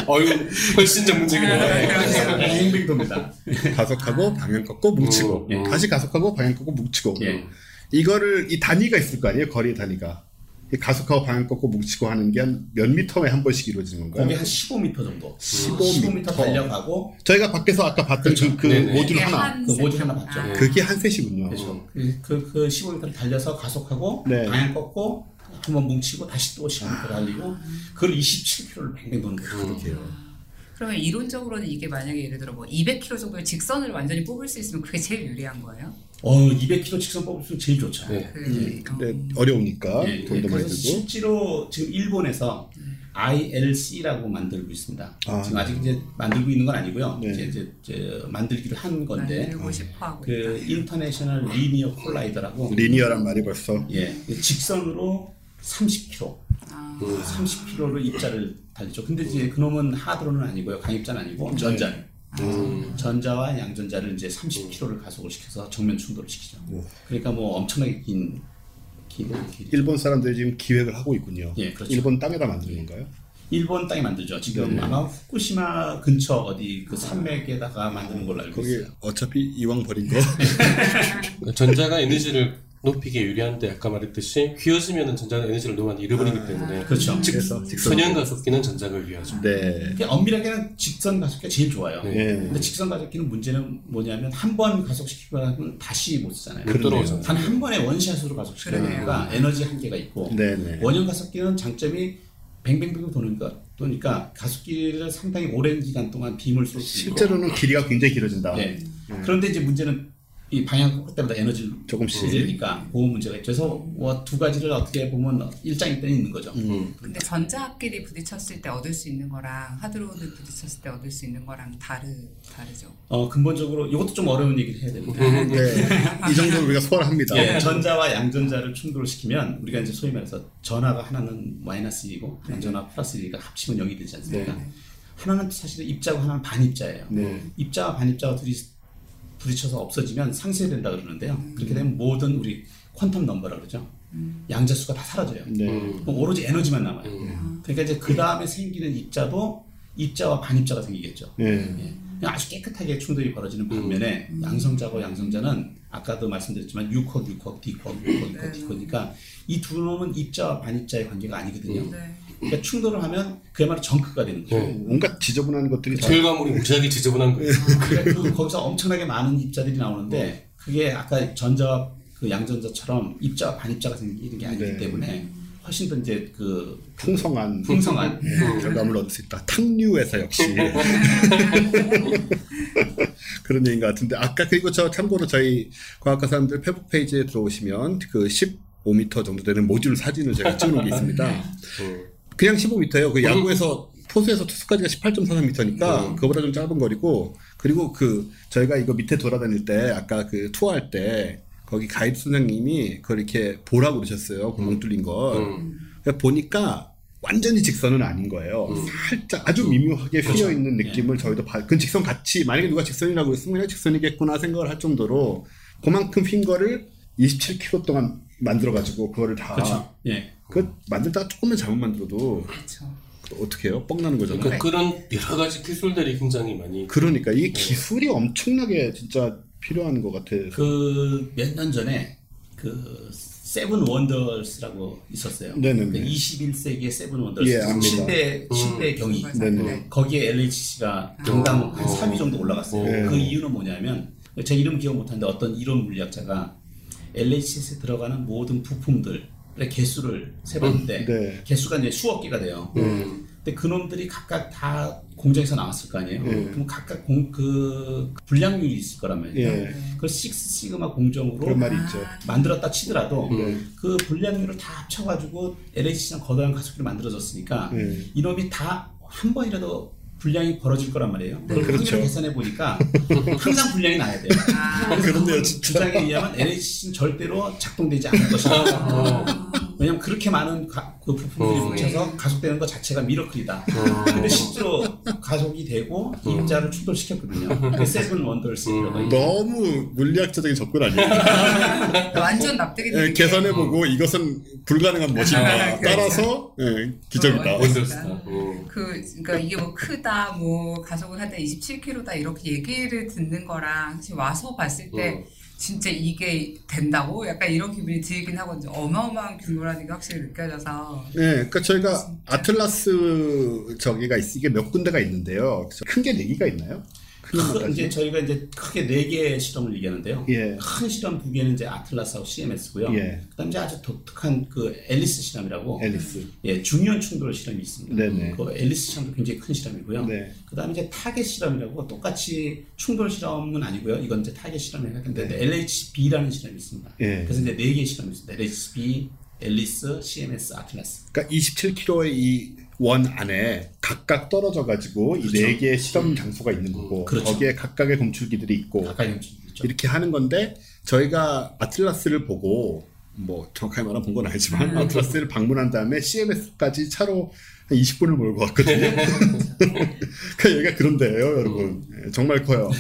어유 훨씬 전문적이네요. 네, 행빙도입니다. 가속하고 방향 꺾고 뭉치고. 음, 예. 다시 가속하고 방향 꺾고 뭉치고. 예. 이거를 이 단위가 있을 거 아니에요? 거리 단위가. 이 가속하고 방향 꺾고 뭉치고 하는 게 한 몇 미터에 한 번씩 이루어지는 건가요? 거기 한 15m 정도. 15m. 15m 달려가고 저희가 밖에서 아까 봤던 그, 그 네네. 모듈 이게 하나 한그 모듈. 하나 봤죠. 아. 그게 한 셋이군요. 그렇죠. 그, 그, 그 15m 달려서 가속하고 네. 방향 꺾고 한번 뭉치고 다시 또 15m 달리고 그걸 27km를 뱅뱅 도는 거예요. 그렇게요. 그러면 이론적으로는 이게 만약에 예를 들어 뭐 200km 정도의 직선을 완전히 뽑을 수 있으면 그게 제일 유리한 거예요? 어, 200km 직선 뽑으면 제일 좋죠. 네. 그, 음, 근데 어, 어려우니까 예, 돈도 많이 그래서 들고 실제로 지금 일본에서 ILC라고 만들고 있습니다. 아, 지금 아직 이제 만들고 있는 건 아니고요. 네. 이제, 이제, 이제 만들기로 한 건데 만들고 싶어 하고 그 있다. International Linear Collider라고 linear란 말이 벌써 예, 직선으로 30km, 아, 30km로 입자를 달리죠. 근데 이제 그놈은 하드로는 아니고요, 강입자는 아니고 전자. 음. 전자와 양전자를 이제 30km를 가속을 시켜서 정면 충돌을 시키죠. 오. 그러니까 뭐 엄청나게 긴, 긴 길. 일본 사람들이 지금 기획을 하고 있군요. 예, 그렇죠. 일본 땅에다 만드는 건가요? 일본 땅에 만들죠. 지금 네. 아마 후쿠시마 근처 어디 그 산맥에다가 만드는 걸로 알고 거기 있어요. 어차피 이왕 버린 거 전자가 에너지를 높이기에 유리한데 아까 말했듯이 휘어지면 전자가 에너지를 너무 많이 잃어버리기 때문에 그렇죠. 그래서 직선 선형 가속기는 전자가 유리하죠. 네. 엄밀하게는 직선 가속기가 제일 좋아요. 네. 예. 근데 직선 가속기는 문제는 뭐냐면 한 번 가속시키고 나면 다시 못 쓰잖아요. 못 돌아오잖아요. 단한 번에 원샷으로. 보니까 에너지 한계가 있고 네네. 원형 가속기는 장점이 뱅뱅뱅 도니까 도니까 가속기를 상당히 오랜 기간 동안 빔을 쏠수 있고 실제로는 길이가 굉장히 길어진다. 네. 그런데 이제 문제는 이 방향 꺾을 때마다 에너지를 조금씩. 쓰니까 그 문제가 있죠. 그래서 뭐두 가지를 어떻게 보면 일장일단이 있는 거죠. 음. 근데 전자끼리 부딪혔을 때 얻을 수 있는 거랑 하드로드 부딪혔을 때 얻을 수 있는 거랑 다르 다르죠. 어 근본적으로 이것도 좀 어려운 얘기를 해야 됩니다. 네. 이 정도로 우리가 소홀합니다. 예, 전자와 양전자를 충돌시키면 우리가 이제 소위 말해서 전하가 하나는 마이너스 1이고 양전하 플러스 1가 합치면 0이 되지 않습니까? 네. 하나는 사실은 입자고 하나는 반입자예요. 네. 입자와 반입자가 둘이 부딪혀서 없어지면 상쇄된다 그러는데요. 그렇게 되면 모든 우리 퀀텀 넘버라 그러죠. 양자수가 다 사라져요. 네. 오로지 에너지만 남아요. 음. 그러니까 이제 그 다음에 생기는 입자도 입자와 반입자가 생기겠죠. 네. 예. 아주 깨끗하게 충돌이 벌어지는 반면에 양성자고 양성자는 아까도 말씀드렸지만 6호, 6호, D호, 6호, 6호, D호니까 이 두 놈은 입자와 반입자의 관계가 아니거든요. 네. 그러니까 충돌을 하면 그야말로 정크가 되는 거죠. 네. 온갖 지저분한 것들이 다 결과물이 무지하게 지저분한 거예요. 그러니까 그 거기서 엄청나게 많은 입자들이 나오는데 그게 아까 전자와 그 양전자처럼 입자와 반입자가 생기는 게 아니기 네. 때문에 훨씬 더 이제 그 풍성한 풍성한 네, 결과물을 얻을 수 있다. 탕류에서 역시 그런 얘기인 것 같은데 아까 그리고 저 참고로 저희 과학과 사람들 페북 페이지에 들어오시면 그 15m 정도 되는 모듈 사진을 제가 찍어놓은 게 있습니다. 음. 그냥 15m예요. 그 야구에서 포수에서 투수까지가 18.43m니까 음. 그거보다 좀 짧은 거리고 그리고 그 저희가 이거 밑에 돌아다닐 때 아까 그 투어할 때 거기 가이드 선생님이 그걸 이렇게 보라고 그러셨어요. 구멍 뚫린 걸. 음. 그러니까 보니까 완전히 직선은 아닌 거예요. 음. 살짝 아주 미묘하게 그렇죠. 휘어 있는 느낌을 저희도 봐. 그 직선 같이 만약에 누가 직선이라고 했으면 직선이겠구나 생각을 할 정도로 그만큼 휜 거를 27km 동안 만들어 가지고 그거를 다 그렇죠. 예. 그 만들다가 조금만 잘못 만들어도 그렇죠. 어떻게 해요? 뻥 나는 거잖아요. 그러니까 그런 여러 가지 기술들이 굉장히 많이 그러니까 이 기술이 엄청나게 진짜 필요한 것 같아. 그몇 년 전에 그 Seven Wonders라고 있었어요. 네네네. 그 21세기의 Seven Wonders. 예, 압니다. 10대 10대 경이. 네네. 네. 거기에 LHC가 당당 한 어. 3위 정도 올라갔어요. 네. 그 이유는 뭐냐면 제 이름 기억 못하는데 어떤 이론 물리학자가 LHC에 들어가는 모든 부품들의 개수를 세봤는데 네. 개수가 이제 수억 개가 돼요. 음. 근데 그놈들이 각각 다 공장에서 나왔을 거 아니에요. 예. 그럼 각각 공, 그 불량률이 있을 거란 말이에요. 예. 그걸 Six Sigma 공정으로 그런 말이 있죠. 만들었다 치더라도 네. 그 분량률을 다 합쳐가지고 LHC랑 거대한 가속기를 만들어졌으니까 네. 이놈이 다 한 번이라도 분량이 벌어질 거란 말이에요. 그걸 그렇죠. 확률을 계산해 보니까 항상 분량이 나야 돼요. 아, 그런데요, 그 진짜. 주장에 의하면 LHC는 절대로 작동되지 않을 것이다. 어. 왜냐면 그렇게 많은 가- 그 부품들이 어. 붙여서 가속되는 것 자체가 미러클이다. 어. 근데 실제로 가속이 되고 입자를 충돌시켰거든요. 그 세븐 원더스라고 음. 너무 물리학자적인 접근 아니에요? 완전 납득이 예, 되는 게 계산해보고 이것은 불가능한 것이다. 아, 그렇죠. 따라서 예, 기적이다. 어, 원더스타. 어. 그 그러니까 이게 뭐 크다 뭐 가속을 할때 27km다 이렇게 얘기를 듣는 거랑 사실 와서 봤을 때 음. 진짜 이게 된다고 약간 이런 기분이 들긴 하거든요. 어마어마한 규모라는 게 확실히 느껴져서 네, 그러니까 저희가 아틀라스 저기가 있, 이게 몇 군데가 있는데요. 큰 게 네 개가 있나요? 큰? 이제 저희가 이제 크게 네 개의 실험을 얘기하는데요. 예. 큰 실험 두 개는 이제 ATLAS하고 CMS고요. 예. 그다음 이제 아주 독특한 그 ALICE 실험이라고 ALICE. 예, 중이온 충돌 실험이 있습니다. 네네. 그 ALICE 실험도 굉장히 큰 실험이고요. 네. 그다음에 이제 타겟 실험이라고 똑같이 충돌 실험은 아니고요. 이건 이제 타겟 실험이에요. 근데 LHCb라는 실험이 있습니다. 예. 그래서 이제 네 개의 실험이 있습니다. LHCb, ALICE, CMS, ATLAS. 그러니까 27km의 이 원 안에 각각 떨어져 가지고 이 네 개의 실험 장소가 있는 거고 그렇죠. 거기에 각각의 검출기들이 있고 있죠. 이렇게 하는 건데 저희가 아틀라스를 보고 뭐 정확하게 말하면 본 건 아니지만 아틀라스를 방문한 다음에 CMS까지 차로 한 20분을 몰고 왔거든요. 그 얘가 그런데요, 여러분. 예, 정말 커요.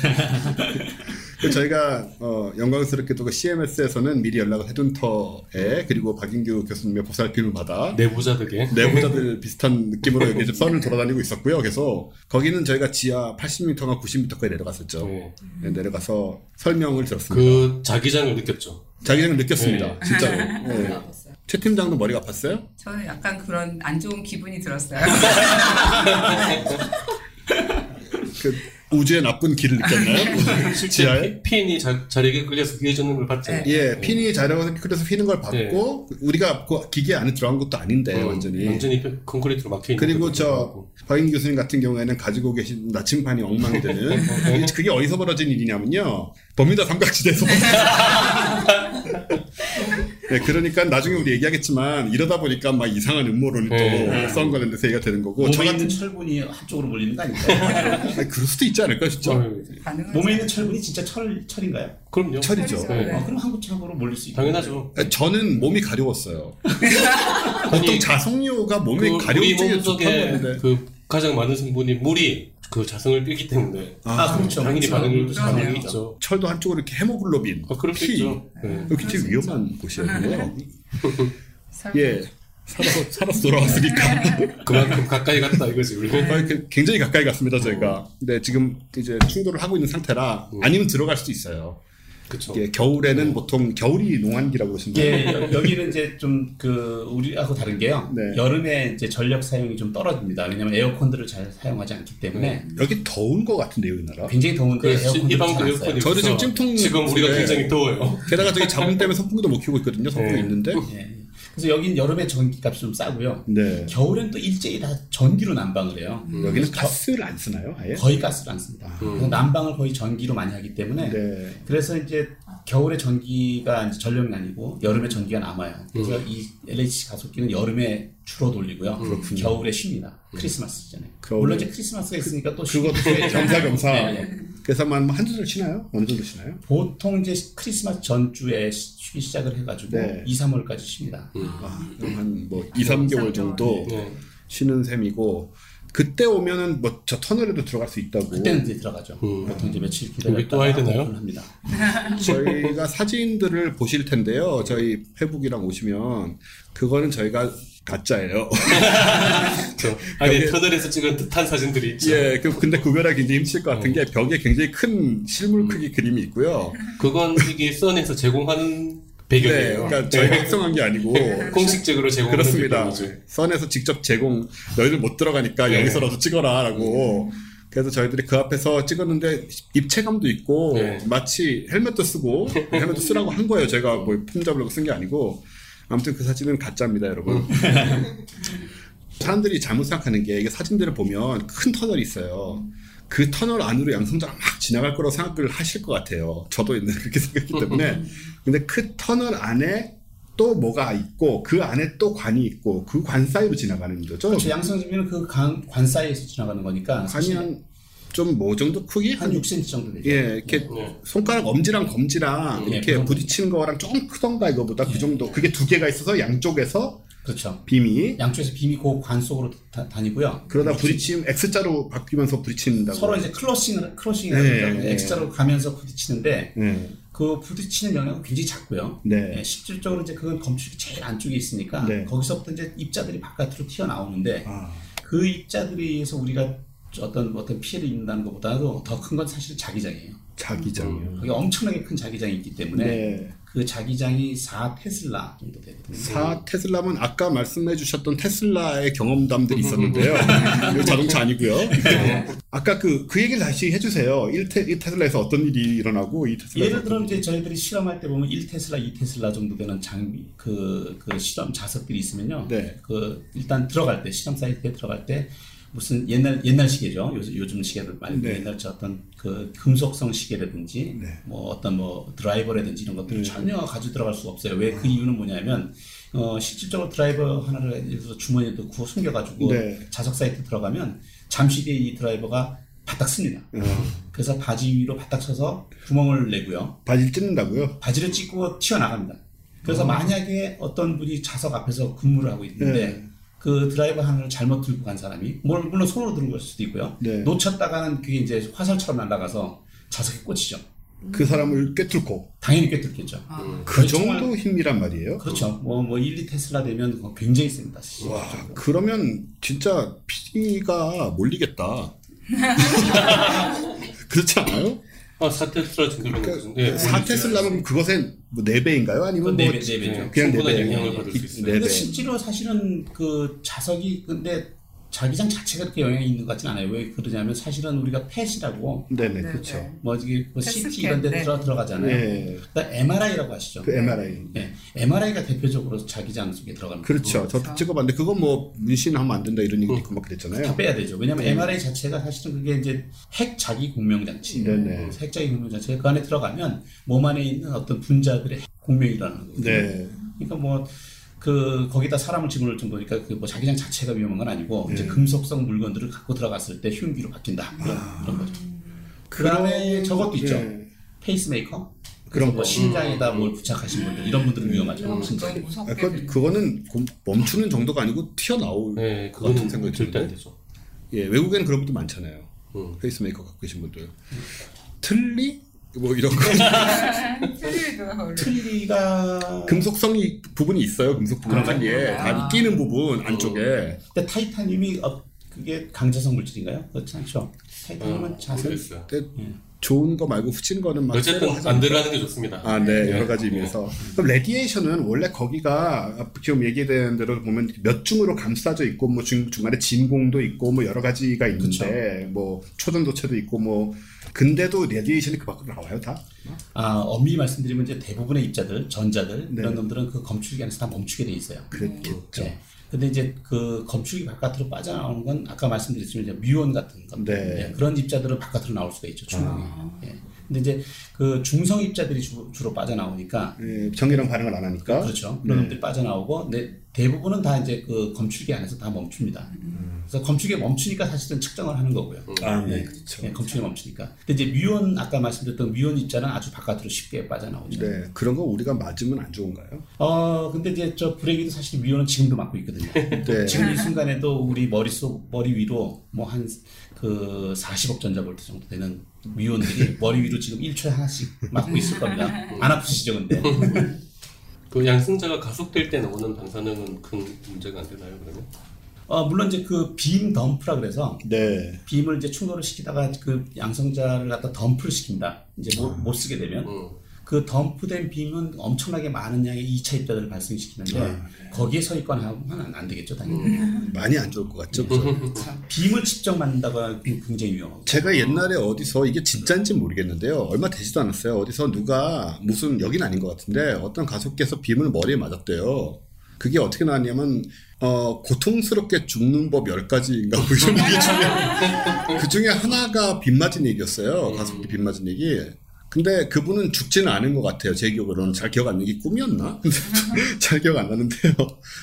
그 저희가 어, 영광스럽게도 그 CMS에서는 미리 연락을 해둔 터에 그리고 박인규 교수님의 보살핌을 받아 내부자들에게 내부자들 비슷한 느낌으로 여기 좀 선을 돌아다니고 있었고요. 그래서 거기는 저희가 지하 80m가 90m까지 내려갔었죠. 네. 네, 내려가서 설명을 들었습니다. 그 자기장을 느꼈죠. 자기는 느꼈습니다. 네. 진짜로. 네. 최 팀장도 머리가 아팠어요? 저는 약간 그런 안 좋은 기분이 들었어요. 그 우주의 나쁜 길을 느꼈나요? 실제 지하에? 피- 피인이 자, 자리에 끌려서 휘어졌는 걸 봤잖아요. 예, 핀이 자려서 그래서 휘는 걸 봤고 우리가 그 기계 안에 들어간 것도 아닌데 어, 완전히. 완전히 콘크리트로 막혀 있는. 그리고 저 박인 교수님 같은 경우에는 가지고 계신 나침반이 엉망이 되는 그게 어디서 벌어진 일이냐면요 버뮤다 삼각지대에서 네, 그러니까 나중에 우리 얘기하겠지만 이러다 보니까 막 이상한 음모론이 네. 또썬 관련돼서 얘기가 되는 거고 몸에 저 있는 같은 철분이 한쪽으로 몰리는 거 아닐까요? 그럴 수도 있지 않을까 진짜 가능하죠. 몸에 있는 철분이 진짜 철, 철인가요? 그럼요. 철이죠 철이죠. 네. 아, 그럼 한국처럼으로 몰릴 수 있고. 당연하죠. 저는 몸이 가려웠어요 보통 자성료가 몸에 그 가려운 우리 쪽에 몸 좋다고 속에 하는데 그 가장 많은 성분이 물이 그 자성을 띠기 때문에 아, 그렇죠. 당연히 그렇죠. 반응이 그렇죠. 반응이 있죠. 철도 한쪽으로 이렇게 헤모글로빈 아, 피. 네. 여기 굉장히 위험한 곳이에요. 예 살아서 살아서 돌아왔으니까 그만큼 가까이 갔다 이거지 우리. 거의 그- 굉장히 가까이 갔습니다 저희가. 근데 지금 이제 충돌을 하고 있는 상태라 아니면 들어갈 수도 있어요. 그렇죠. 이게 겨울에는 보통 겨울이 농한기라고 보시면 예, 여- 여기는 이제 좀 그 우리하고 다른 게요. 네. 여름에 이제 전력 사용이 좀 떨어집니다. 왜냐면 에어컨들을 잘 사용하지 않기 때문에 여기 더운 것 같은데요 이 나라. 굉장히 더운데 그래서 에어컨도 이 방도 잘안 에어컨이 써요. 저도 지금 찜통 지금 우리가 속에 굉장히 더워요. 게다가 저기 자본 때문에 선풍기도 못 켜고 있거든요. 선풍기 네. 있는데. 예. 그래서 여긴 여름에 전기값이 좀 싸고요. 네. 겨울엔 또 일제히 다 전기로 난방을 해요. 여기는 가스를 안 쓰나요? 아예? 거의 가스를 안 씁니다. 그래서 난방을 거의 전기로 많이 하기 때문에 네. 그래서 이제 겨울에 전기가 이제 전력이 아니고 여름에 전기가 남아요. 그래서 이 LHC 가속기는 여름에 주로 돌리고요. 겨울에 쉽니다. 크리스마스 전에. 겨울에- 물론 이제 크리스마스가 있으니까 또 그것도 쉬- 겸사겸사. 네, 네. 그래서 한 한두 달 쉬나요? 어느 정도 쉬나요? 보통 이제 크리스마스 전주에 쉬- 쉬기 시작을 해가지고 네. 2, 3월까지 쉽니다. 아, 그럼 한뭐 2, 3개월 정도 네. 쉬는 셈이고 그때 오면은 뭐 저 터널에도 들어갈 수 있다고. 그때는 이제 들어가죠. 음. 보통 이제 며칠 여기 기다렸다가 또 와야 되나요? 합니다. 저희가 사진들을 보실 텐데요. 저희 페북이랑 오시면 그거는 저희가 가짜예요. 저 아니 터널에서 찍은 듯한 사진들이 있죠. 예, 그 근데 구별하기 굉장히 힘들 것 같은 게 벽에 굉장히 큰 실물 크기 그림이 있고요. 그건 이게 선에서 제공하는 네, 배경이에요. 그러니까 저희가 작성한 게 아니고 공식적으로 제공하는 그렇습니다. 선에서 직접 제공 너희들 못 들어가니까 네. 여기서라도 찍어라라고. 그래서 저희들이 그 앞에서 찍었는데 입체감도 있고 네. 마치 헬멧도 쓰고 헬멧도 쓰라고 한 거예요. 제가 뭐폼 잡으려고 쓴 게 아니고 아무튼 그 사진은 가짜입니다, 여러분. 사람들이 잘못 생각하는 게 이게 사진들을 보면 큰 터널이 있어요. 그 터널 안으로 양성자가 막 지나갈 거라고 생각을 하실 것 같아요. 저도 옛날에 그렇게 생각했기 때문에. 근데 그 터널 안에 또 뭐가 있고 그 안에 또 관이 있고 그 관 사이로 지나가는 거죠. 그렇죠. 양성지비는 그 관, 관 사이에서 지나가는 거니까 관이 한 좀뭐 정도 크기 한 한 6cm 정도 되죠. 예, 이렇게 네. 손가락 엄지랑 검지랑 예, 이렇게 그. 부딪히는 거랑 조금 크던가 이거보다 그 정도. 그게 두 개가 있어서 양쪽에서 그렇죠. 빔이 양쪽에서 빔이 그 관 속으로 다, 다니고요. 그러다 부딪히면 X자로 바뀌면서 부딪힌다고. 서로 이제 클로싱을 클로싱이라고 네. 네. X자로 가면서 부딪히는데 네. 그 부딪히는 영역은 굉장히 작고요. 네. 예, 실질적으로 이제 그건 검출이 제일 안쪽에 있으니까 네. 거기서부터 이제 입자들이 바깥으로 튀어나오는데 아, 그 입자들에 의해서 우리가 어떤 어떤 피해를 입는다는 것보다도 더 큰 건 사실 자기장이에요. 자기장이요. 그게 엄청나게 큰 자기장이 있기 때문에 네. 그 자기장이 4 테슬라 정도 되거든요. 4 테슬라면 아까 말씀해 주셨던 테슬라의 경험담들이 있었는데요. 자동차 아니고요. 아까 그, 그 얘기를 다시 해주세요. 1, 테, 1 테슬라에서 어떤 일이 일어나고 2 테슬라. 예를 들어 이제 저희들이 실험할 때 보면 1테슬라, 2테슬라 정도 되는 장비 그, 그 실험 자석들이 있으면요. 네. 그 일단 들어갈 때 실험 사이트에 들어갈 때 무슨 옛날 옛날 시계죠. 요즘, 요즘 시계들 말고 네. 옛날 저 어떤 그 금속성 시계라든지 네. 뭐 어떤 뭐 드라이버라든지 이런 것들 을 전혀 가지고 들어갈 수가 없어요. 왜 그 이유는 뭐냐면 어 실질적으로 드라이버 하나를 예를 들어서 주머니에 넣고 숨겨가지고 네. 자석 사이트 들어가면 잠시 뒤에 이 드라이버가 바닥 씁니다. 어, 그래서 바지 위로 바닥 쳐서 구멍을 내고요. 바지를 찢는다고요? 바지를 찢고 튀어나갑니다. 그래서 만약에 어떤 분이 자석 앞에서 근무를 하고 있는데 네. 그 드라이버 하나를 잘못 들고 간 사람이 물- 물론 손으로 들고 갈 수도 있고요. 네. 놓쳤다가는 그게 이제 화살처럼 날아가서 자석에 꽂히죠. 그 사람을 꿰뚫고. 당연히 꿰뚫겠죠. 아, 그 정말- 정도 힘이란 말이에요? 그렇죠. 뭐, 뭐 1, 2테슬라 되면 그거 굉장히 셉니다. 와, 그러면 진짜 PD가 몰리겠다. 그렇지 않아요? 아, 4테슬라 정도면 그러니까 네, 4 테슬라면 그것의 뭐 4배인가요? 아니면 네뭐 배, 네 배죠. 그냥 충분한 4배. 영향을 받을 수 있어요. 네 근데 배. 실제로 사실은 그 자석이 근데 자기장 자체가 그렇게 영향이 있는 것 같진 않아요. 왜 그러냐면 사실은 우리가 펫이라고 네네, 네, 그렇죠. 네. 뭐 이게 뭐펫 CT 이런 데 네. 들어 들어가잖아요. 네. 그다음 MRI라고 하시죠. 그 MRI. 네, MRI가 대표적으로 자기장 속에 들어갑니다. 그렇죠. 저도 찍어봤는데 그건 뭐 문신하면 안 된다 이런 얘기도 있고 막다 그랬잖아요. 빼야 되죠. 왜냐하면 MRI 자체가 사실은 그게 이제 핵 자기 공명 장치. 네네. 핵 자기 공명 장치. 그 안에 들어가면 몸 안에 있는 어떤 분자들의 핵 공명이 일어나는 거거든요. 네. 그러니까 뭐 그 거기다 사람을 집어넣을 정도니까 그 뭐 자기장 자체가 위험한 건 아니고 네. 이제 금속성 물건들을 갖고 들어갔을 때 흉기로 바뀐다 그런, 그런 거죠. 그다음에 저것도 있죠. 네. 페이스메이커. 그런 뭐 거. 심장에다 뭘 부착하신 분들 이런 분들은 위험하죠. 진짜. 아, 무섭게 그건, 들리네. 그거는 고- 멈추는 정도가 아니고 튀어나올 네, 것 같은 그거는 생각이 절대 안 드는데. 되죠. 예, 외국에는 그런 분들 많잖아요. 음. 페이스메이커 갖고 계신 분들. 틀리? 뭐 이런 거. 틀리가 금속성이 부분이 있어요. 금속 부분 아, 사이에 다 아. 끼는 부분 안쪽에. 근데 타이타늄이 어, 그게 강자성 물질인가요? 그렇지 않죠. 타이타늄은 어. 근데 좋은 거 말고 후진 거는 막 어쨌든 안. 들어가는 게 좋습니다. 아, 네, 네. 여러 가지 의미에서. 그럼 radiation은 원래 거기가 지금 얘기된 대로 보면 몇 중으로 감싸져 있고, 뭐 중, 중간에 진공도 있고, 뭐 여러 가지가 있는데, 뭐 초전도체도 있고, 뭐 근데도 radiation이 그 밖으로 나와요 다? 아, 엄밀히 말씀드리면 이제 대부분의 입자들, 전자들 네. 이런 놈들은 그 검출기 안에서 다 멈추게 돼 있어요. 그랬겠죠. 네. 근데 이제 그 검출기 바깥으로 빠져나오는 건 아까 말씀드렸지만 이제 뮤온 같은 것, 네. 그런 입자들은 바깥으로 나올 수가 있죠 충분히. 예. 근데 이제 그 중성 입자들이 주, 로 빠져나오니까 예, 정이랑 반응을 안 하니까. 그렇죠. 그런 네. 놈들이 빠져나오고, 근데 대부분은 다 이제 그 검출기 안에서 다 멈춥니다. 그래서 검출기 멈추니까 사실은 측정을 하는 거고요. 아, 네, 네. 그렇죠. 네, 검출기 멈추니까. 근데 이제 뮤온 아까 말씀드렸던 뮤온 입자는 아주 바깥으로 쉽게 빠져나오죠. 네, 그런 거 우리가 맞으면 안 좋은가요? 어, 근데 이제 저 브레이크도 사실 뮤온은 지금도 맞고 있거든요. 네. 지금 이 순간에도 우리 머릿속 머리 위로 뭐 한 그 40억 전자볼트 정도 되는 뮤온들이 머리 위로 지금 1초에 하나씩 맞고 있을 겁니다. 안 아프시죠, 근데? 그 양승자가 가속될 때 나오는 방사능은 큰 문제가 안 되나요, 그러면? 어, 물론 이제 그 빔 덤프라 그래서 네. 빔을 이제 충돌을 시키다가 그 양성자를 갖다 덤프를 시킨다. 이제 못, 못 쓰게 되면 음. 그 덤프된 빔은 엄청나게 많은 양의 2차 입자들을 발생시키는데 거기에 서 있거나 하면 안 되겠죠, 당연히. 많이 안 좋을 것 같죠? 그죠? 빔을 직접 맞는다가 굉장히 위험하고. 제가 옛날에 어디서 이게 진짜인지 모르겠는데요. 얼마 되지도 않았어요. 어디서 누가 무슨 여긴 아닌 것 같은데 어떤 가속기에서 빔을 머리에 맞았대요. 그게 어떻게 나왔냐면 어, 고통스럽게 죽는 법 10가지인가 뭐 이런 얘기 중에 그 중에 하나가 빗 맞은 얘기였어요. 가속기 빗 맞은 얘기. 근데 그분은 죽지는 않은 것 같아요. 제 기억으로는 잘 기억 안 나게 꿈이었나? 잘 기억 안 나는데요.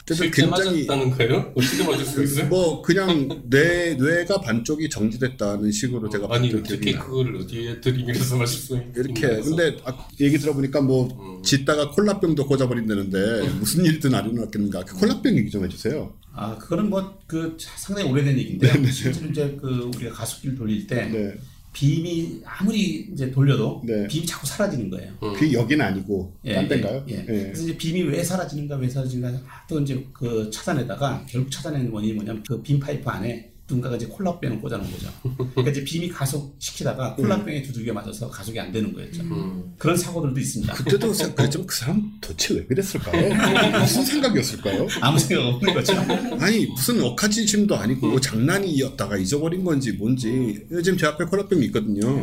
어쨌든 실제 굉장히 맞았다는 거예요? 어떻게 맞을 수 있어요? 뭐 그냥 뇌 뇌가 반쪽이 정지됐다는 식으로 제가 아니 어떻게. 그거를 어디에 들이밀어서 마실 수 있는 이렇게? 근데 아, 얘기 들어보니까 뭐 음. 짓다가 콜라병도 꽂아버린다는데 무슨 일든 안 일어났겠는가 그 콜라병 얘기 좀 해주세요. 아 그거는 뭐 그 상당히 오래된 얘기인데요. 실제로 이제 그 우리가 가속기를 돌릴 때 네, 빔이 아무리 이제 돌려도 네. 빔이 자꾸 사라지는 거예요. 음. 그 여기는 아니고 예, 딴 데인가요? 예, 예. 예. 그래서 이제 빔이 왜 사라지는가 왜 사라지는가 또 이제 그 찾아내다가 결국 찾아내는 원인이 뭐냐면 그 빔 파이프 안에 누군가가 이제 콜라병을 꽂아놓은 거죠. 그러니까 이제 빔이 가속시키다가 콜라병에 두들겨 맞아서 가속이 안 되는 거였죠. 음. 그런 사고들도 있습니다. 그때도 그랬지만 그 사람 도대체 왜 그랬을까요? 무슨 생각이었을까요? 아무 생각 없는 거죠. 아니 무슨 억하지심도 아니고 장난이었다가 잊어버린 건지 뭔지 지금 제 앞에 콜라병이 있거든요.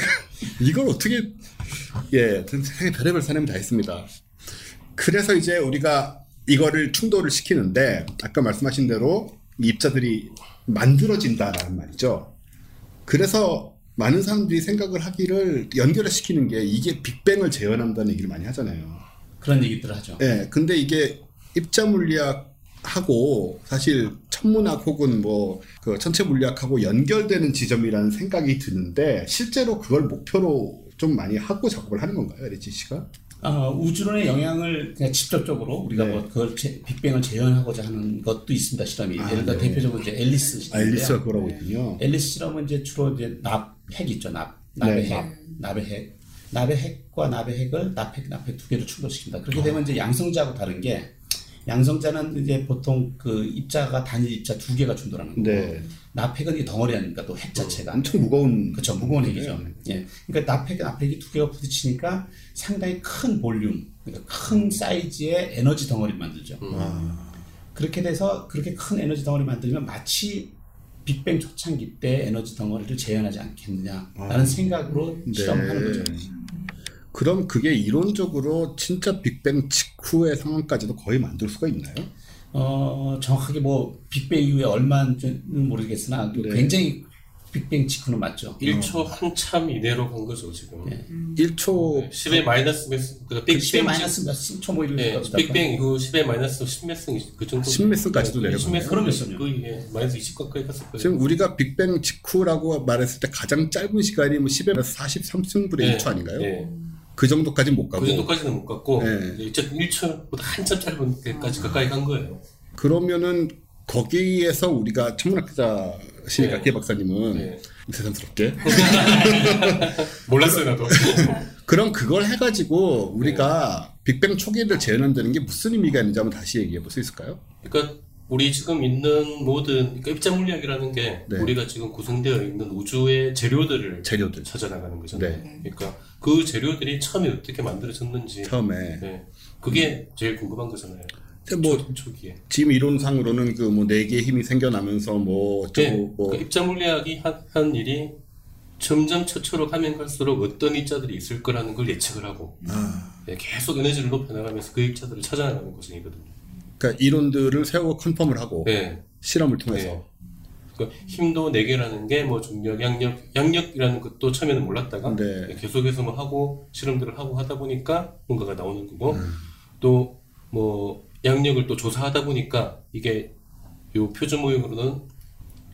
이걸 어떻게 예 세상에 별의별 사람이 다 있습니다. 그래서 이제 우리가 이거를 충돌을 시키는데 아까 말씀하신 대로 이 입자들이 만들어진다라는 말이죠. 그래서 많은 사람들이 생각을 하기를 연결을 시키는 게 이게 빅뱅을 재현한다는 얘기를 많이 하잖아요. 그런 얘기들을 하죠. 예, 근데 이게 입자 물리학하고 사실 천문학 혹은 뭐 그 천체 물리학하고 연결되는 지점이라는 생각이 드는데 실제로 그걸 목표로 좀 많이 하고 작업을 하는 건가요, 에리치 씨가? 어, 우주론의 영향을 그냥 직접적으로 우리가 네. 뭐 그걸 제- 빅뱅을 재현하고자 하는 것도 있습니다 실험이 아, 예를 들어 네. 대표적으로 이제 앨리스 아. 앨리스가 그러고 있군요. 앨리스 실험은 이제 주로 이제 납핵 있죠 납 납의 네. 핵 납의 핵 납의 핵과 납의 핵을 납핵 납핵 두 개를 충돌시킵니다 그렇게 되면 이제 양성자하고 다른 게 양성자는 이제 보통 그 입자가 단일 입자 두 개가 충돌하는 거고 네. 납핵은 이 덩어리 아닙니까 또 핵 자체가 엄청 무거운 그렇죠 무거운 핵이죠. 네. 예, 그러니까 납핵 납핵이 두 개가 부딪히니까 상당히 큰 볼륨, 그러니까 큰 사이즈의 에너지 덩어리를 만들죠. 아, 그렇게 돼서 그렇게 큰 에너지 덩어리 만들면 마치 빅뱅 초창기 때 에너지 덩어리를 재현하지 않겠느냐라는 생각으로 네. 실험하는 거죠. 그럼 그게 이론적으로 진짜 빅뱅 직후의 상황까지도 거의 만들 수가 있나요? 어, 정확하게 뭐 빅뱅 이후에 얼마인지는 모르겠으나 네. 굉장히 빅뱅 직후는 맞죠. 1초 한참 이내로 간 거죠 지금. 네. 1초 10의 마이너스 몇 승, 그러니까 그 빅뱅 10의 마이너스 몇초 뭐 이런 예, 거 빅뱅 이후 10의 마이너스 10몇 승 그 정도. 10몇 승까지도 내려가네요. 그럼 그럼 몇몇 승? 승이요? 거의 예, 마이너스 20 가까이 갔을 거예요. 지금 우리가 빅뱅 직후라고 말했을 때 가장 짧은 시간이 뭐 10에 43승분의 예, 1초 아닌가요? 예. 그 정도까지 못 가고 그 정도까지는 못 갔고 네. 이제 어쨌든 1초보다 한참 짧은 데까지 가까이 간 거예요. 그러면은 거기에서 우리가 천문학자시니까 네. 기 박사님은 네. 세상스럽게 몰랐어요 나도. 그럼 그걸 해가지고 우리가 네. 빅뱅 초기를 재현한다는 게 무슨 의미가 있는지 한번 다시 얘기해 볼 수 있을까요? 그러니까 우리 지금 있는 모든 그러니까 입자 물리학이라는 게 네. 우리가 지금 구성되어 있는 우주의 재료들을 재료들 찾아나가는 거잖아요. 네. 그러니까 그 재료들이 처음에 어떻게 만들어졌는지 처음에 네. 그게 제일 궁금한 거잖아요. 뭐 초, 초기에. 지금 이론상으로는 그 뭐 네 개의 힘이 생겨나면서 뭐 네. 어쩌고 뭐 그러니까 입자 물리학이 한, 한 일이 점점 처처로 가면 갈수록 어떤 입자들이 있을 거라는 걸 예측을 하고 아, 네, 계속 에너지를 높여나가면서 그 입자들을 찾아나가는 과정이거든요. 그러니까 이론들을 세우고 컨펌을 하고 네. 실험을 통해서 네. 그러니까 힘도 4개라는 게 뭐 중력, 양력, 양력이라는 것도 처음에는 몰랐다가 네. 계속해서 뭐 하고 실험들을 하고 하다 보니까 뭔가가 나오는 거고 음. 또뭐 양력을 또 조사하다 보니까 이게 요 표준 모형으로는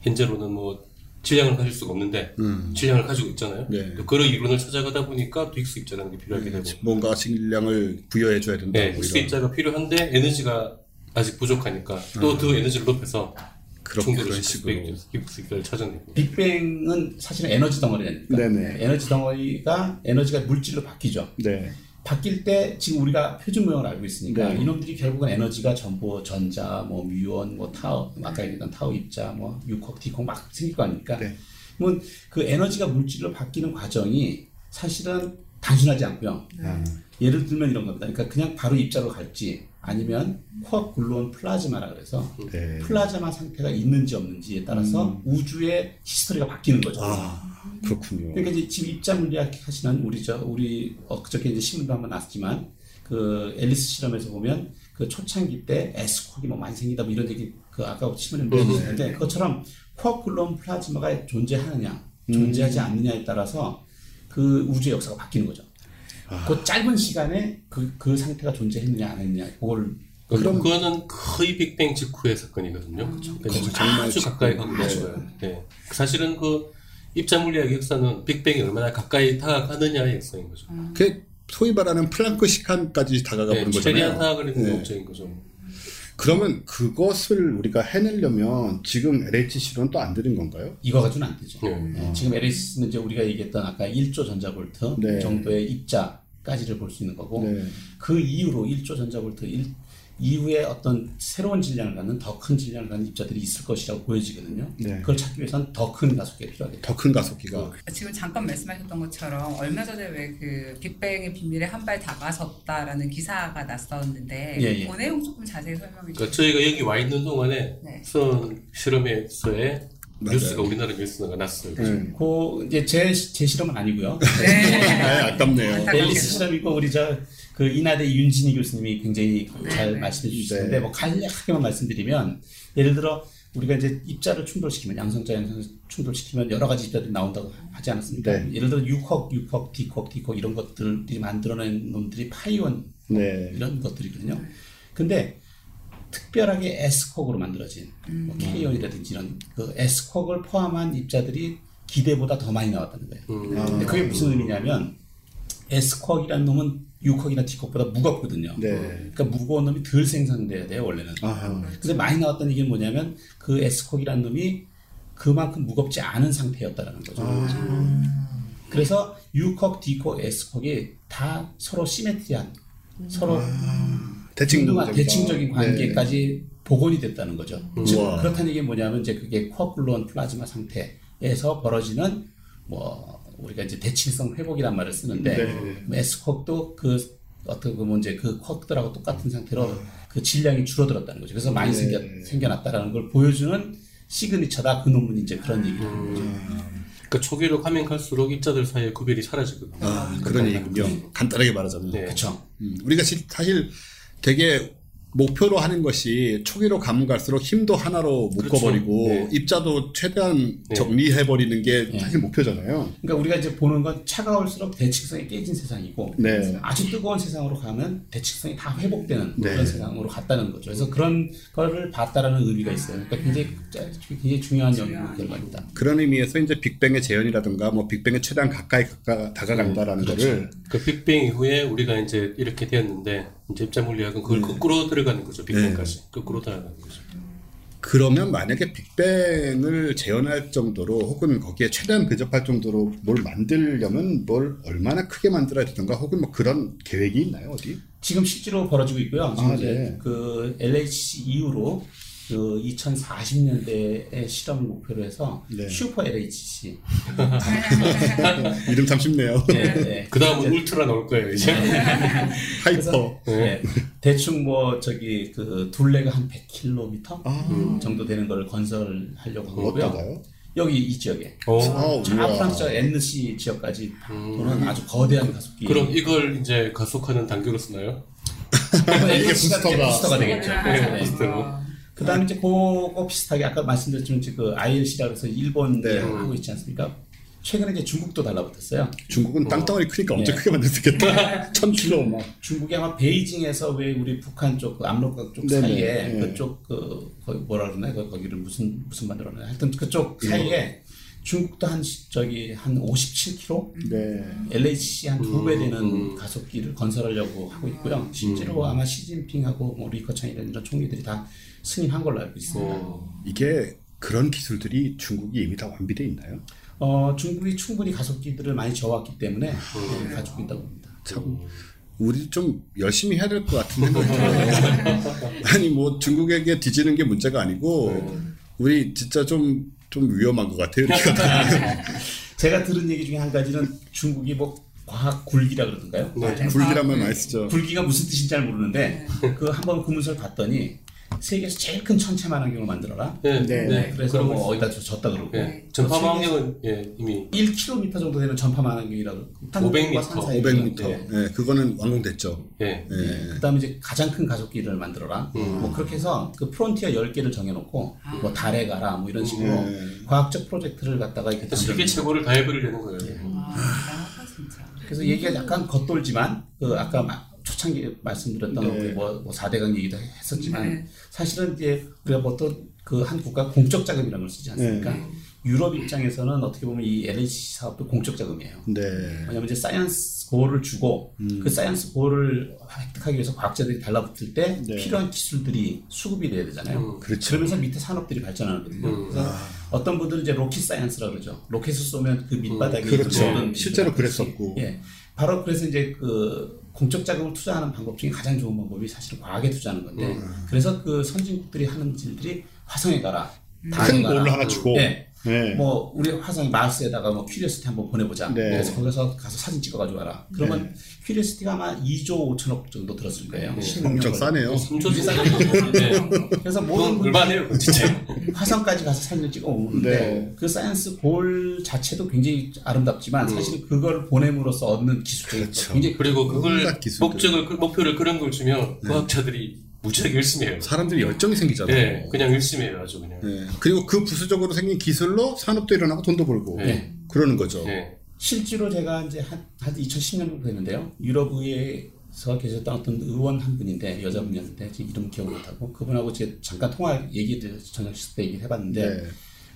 현재로는 뭐 질량을 가질 수가 없는데 음. 질량을 가지고 있잖아요. 네. 또 그런 이론을 찾아가다 보니까 또 힉스 입자라는 게 필요하게 되고 뭔가 질량을 부여해 줘야 된다 네, 이런 입자가 필요한데 에너지가 아직 부족하니까 또 그 에너지를 높여서 그런 식으로 입자를 찾아내고 빅뱅은 사실은 에너지 덩어리니까 네네. 에너지 덩어리가 에너지가 물질로 바뀌죠. 네. 바뀔 때 지금 우리가 표준 모형을 알고 있으니까 네. 이놈들이 결국은 에너지가 전부 전자, 뭐 뮤온, 뭐 타우, 아까 얘기했던 타우 입자, 뭐 유쿼크, 디쿼크 막 생길 거 아닙니까? 네. 그러면 그 에너지가 물질로 바뀌는 과정이 사실은 단순하지 않고요. 아, 예를 들면 이런 겁니다. 그러니까 그냥 바로 입자로 갈지 아니면 쿼크 글루온 플라즈마라 그래서 네. 플라즈마 상태가 있는지 없는지에 따라서 우주의 history가 바뀌는 거죠. 아 그렇군요. 그러니까 이제 지금 입자 물리학 하시는 우리 저 우리 엊그저께 이제 신문도 한번 났지만 그 앨리스 실험에서 보면 그 초창기 때 S콕이 뭐 많이 생기다 뭐 이런 얘기 그 아까 신문에 보셨는데 그것처럼 코어쿨럼 플라즈마가 존재하느냐 존재하지 않느냐에 따라서 그 우주의 역사가 바뀌는 거죠. 아. 그 짧은 시간에 그, 그 상태가 존재했느냐 안 했느냐 그걸 그럼 그거는 거의 빅뱅 직후의 사건이거든요. 그러니까 정말 아주 가까이 가고 네. 있어요. 네. 사실은 그 입자 물리학의 역사는 빅뱅이 얼마나 가까이 다가가느냐의 역사인 거죠. 그 소위 말하는 플랑크 시간까지 다가가 네, 보는 최대한 거잖아요. 다가가는 게 네. 목적인 거죠. 그러면 그것을 우리가 해내려면 지금 LHC로는 또 안 되는 건가요? 이거 가지고는 안 되죠. 네. 네, 지금 LHC는 이제 우리가 얘기했던 아까 1조 전자볼트 네. 정도의 입자까지를 볼 수 있는 거고 네. 그 이후로 1조 전자볼트 일- 이후에 어떤 새로운 질량을 갖는 더 큰 질량을 갖는 입자들이 있을 것이라고 보여지거든요. 네. 그걸 찾기 위해서는 더 큰 가속기가 필요하겠죠. 더 큰 가속기가 지금 잠깐 말씀하셨던 것처럼 얼마 전에 왜 그 빅뱅의 비밀에 한 발 다가섰다라는 기사가 났었는데 예, 예. 그 내용 조금 자세히 설명해 그러니까 주세요. 저희가 여기 와 있는 동안에 네. 선 실험에서의 맞아요. 뉴스가 우리나라 뉴스가 났어요. 네. 그 이제 제, 제 실험은 아니고요. 아, 아깝네요. 앨리스 실험이고 우리 저 그 이나대 윤진희 교수님이 굉장히 네, 잘 네. 말씀해 주시는데 네. 뭐 간략하게만 말씀드리면 예를 들어 우리가 이제 입자를 충돌시키면 양성자 양성 충돌시키면 여러 가지 입자들이 나온다고 하지 않았습니까? 네. 예를 들어 유컥, 유컥, 디컥, 디컥 이런 것들이 만들어낸 놈들이 파이온 네. 이런 것들이거든요. 근데 특별하게 S콕으로 만들어진 뭐 K온이라든지 이런 그 S콕을 포함한 입자들이 기대보다 더 많이 나왔다는 거예요. 음. 근데 그게 무슨 의미냐면 S콕이라는 놈은 U콕이나 D콕보다 무겁거든요. 네. 그러니까 무거운 놈이 덜 생성돼야 돼요 원래는. 아하. 근데 많이 나왔다는 얘기는 뭐냐면 그 S콕이라는 놈이 그만큼 무겁지 않은 상태였다라는 거죠. 그래서 U콕, D콕, S콕이 다 서로 시메트리한 서로 대칭 동등한 대칭적인 네. 관계까지 복원이 됐다는 거죠. 즉. 그렇다는 얘기는 뭐냐면 이제 그게 쿼블론 플라즈마 상태에서 벌어지는 뭐 우리가 이제 대칭성 회복이란 말을 쓰는데 네. 뭐 S쿼도 그 어떤 그 문제 그 쿼들하고 똑같은 상태로 그 질량이 줄어들었다는 거죠. 그래서 많이 네. 생겨 생겨났다라는 걸 보여주는 시그니처다 그 논문이 이제 그런 얘기를 하는 거죠. 그러니까 초기로 가면 갈수록 입자들 사이의 구별이 사라지거든요. 아, 그런 얘기군요. 간단하게 말하자면. 네. 그렇죠. 음, 우리가 시- 사실 되게 목표로 하는 것이 초기로 가면 갈수록 힘도 하나로 묶어버리고 그렇죠. 네. 입자도 최대한 네. 정리해버리는 게 네. 사실 목표잖아요. 그러니까 우리가 이제 보는 건 차가울수록 대칭성이 깨진 세상이고 네. 아주 뜨거운 세상으로 가면 대칭성이 다 회복되는 네. 그런 세상으로 갔다는 거죠. 그래서 그런 거를 봤다라는 의미가 있어요. 그러니까 굉장히 짜- 굉장히 중요한 연구 결과입니다. 그런 의미에서 이제 빅뱅의 재현이라든가 뭐 빅뱅에 최대한 가까이 가까, 다가간다라는 거를 그 빅뱅 이후에 우리가 이제 이렇게 되었는데 이제 입자 물리학은 그걸 거꾸로 들어가는 거죠. 빅뱅까지 거꾸로 들어가는 거죠. 그러면 만약에 빅뱅을 재현할 정도로 혹은 거기에 최대한 근접할 정도로 뭘 만들려면 뭘 얼마나 크게 만들어야 되던가 혹은 뭐 그런 계획이 있나요 어디? 지금 실제로 벌어지고 있고요. 지금 아, 이제 네. 그 LHC 이후로 그 2040년대의 실험을 목표로 해서 네. 슈퍼 LHC 이름 참 쉽네요. 네, 네. 그 다음은 울트라 나올 거예요 이제. Hyper. 네. 대충 뭐 저기 그 둘레가 한 100km 아. 정도 되는 걸 건설하려고 한 거고요. 어떠가요? 여기 이 지역에 어. 아, 저 안시 지역까지 도는 아주 거대한 가속기. 그럼 이걸 이제 가속하는 단계로 쓰나요? 이게 부스터가. 부스터가 되겠죠. 네, 네. 부스터로. 그 다음에 이제 그거 비슷하게 아까 말씀드렸지만 이제 그 ILC라고 해서 일본 네. 하고 있지 않습니까? 최근에 이제 중국도 달라붙었어요. 중국은 땅덩어리 크니까 엄청 네. 크게 만들 수 있겠다. 천 킬로 뭐. 중국이 아마 베이징에서 왜 우리 북한 쪽, 그 압록강 쪽 네네. 사이에 네. 그쪽 그 거기 뭐라 그러나 그 거기를 무슨 무슨 만들었나 하여튼 그쪽 사이에 중국도 한 시- 저기 한 57km 네. LHC 한 두배 음, 되는 음. 가속기를 건설하려고 하고 있고요. 실제로 아마 시진핑하고 뭐 리커창이라는 이런 총리들이 다 승인한 걸로 알고 있습니다. 어. 이게 그런 기술들이 중국이 이미 다 완비돼 있나요? 어, 중국이 충분히 가속기들을 많이 저왔기 때문에 네, 가지고 있다고 봅니다. 참 우리 좀 열심히 해야 될 것 같은 생각이. 아니 뭐 중국에게 뒤지는 게 문제가 아니고 우리 진짜 좀 좀 위험한 것 같아요. 제가 들은 얘기 중에 한 가지는 중국이 뭐 과학 굴기라 그러던가요? 네. 굴기란 말 많이 쓰죠. 굴기가 무슨 뜻인지 잘 모르는데 그 한번 그 문서를 봤더니 세계에서 제일 큰 천체만 환경을 만들어라. 네, 네. 네. 그래서 뭐거 어디다 줬다 그러고 네. 전파 망경은 예, 이미 1km 정도 되는 전파만 환경이라고 500m, 500m. 네. 네, 그거는 완공됐죠. 예. 네. 그다음에 이제 가장 큰 가속기를 만들어라. 뭐 그렇게 해서 그 프론티어 10개를 정해놓고 뭐 달에 가라 뭐 이런 식으로 네. 과학적 프로젝트를 갖다가 이렇게 세계 최고를 다 해버리려는 거예요. 아, 대단하다, 그래서 얘기가 약간 겉돌지만 그 아까 마- 초창기 말씀드렸던 네. 뭐, 뭐 4대강 얘기도 했었지만 네. 사실은 이제 우리가 보통 그 한 국가 공적 자금이라는 걸 쓰지 않습니까? 네. 유럽 입장에서는 어떻게 보면 이 LHC 사업도 공적 자금이에요. 네. 왜냐면 이제 science goal을 주고 음. 그 science goal을 획득하기 위해서 과학자들이 달라붙을 때 네. 필요한 기술들이 수급이 돼야 되잖아요. 음. 그렇죠. 그러면서 밑에 산업들이 발전하거든요. 음. 그래서 어떤 분들은 이제 rocket science라고 그러죠. 로켓을 쏘면 그 밑바닥에 그렇죠. 있는 실제로. 그랬었고. 예. 바로 그래서 이제 그 공적 자금을 투자하는 방법 중에 가장 좋은 방법이 사실은 과학에 투자하는 건데 음. 그래서 그 선진국들이 하는 일들이 화성에 가라. 큰. goal을 하나 주고. 예. 네. 뭐 우리 화성 마르스에다가 뭐 큐리오시티 한번 보내보자. 네. 그래서 거기서 가서 사진 찍어가지고 와라. 그러면 큐리오시티가 아마 2조 5천억 정도 들었을 거예요. 엄청 16년 싸네요. 3조 네. 네. 그래서 모든 진짜. 화성까지 가서 사진을 찍어 오는데 네. 그 science goal 자체도 굉장히 아름답지만 사실 그걸 보냄으로써 얻는 기술적인 그렇죠. 굉장히 그리고 그걸 기술들. 목적을 그- 목표를 그런 걸 주면 과학자들이 무지하게 열심히 해요. 사람들이 열정이 생기잖아요. 네, 그냥 열심히 해요, 아주 그냥. 네. 그리고 그 부수적으로 생긴 기술로 산업도 일어나고 돈도 벌고 네. 그러는 거죠. 네. 실제로 제가 이제 한, 한 2010년 정도 됐는데요. 유럽 의회에서 계셨던 어떤 의원 한 분인데 여자분이었는데 지금 이름 기억 못하고 그분하고 제가 잠깐 통화 얘기를 저녁 식사 때 얘기를 해봤는데 네.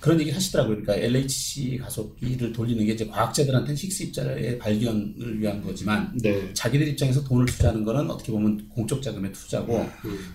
그런 얘기를 하시더라고요. 그러니까 LHC 가속기를 돌리는 게 이제 과학자들한테는 식스 입자의 발견을 위한 거지만 네. 자기들 입장에서 돈을 투자하는 거는 어떻게 보면 공적 자금의 투자고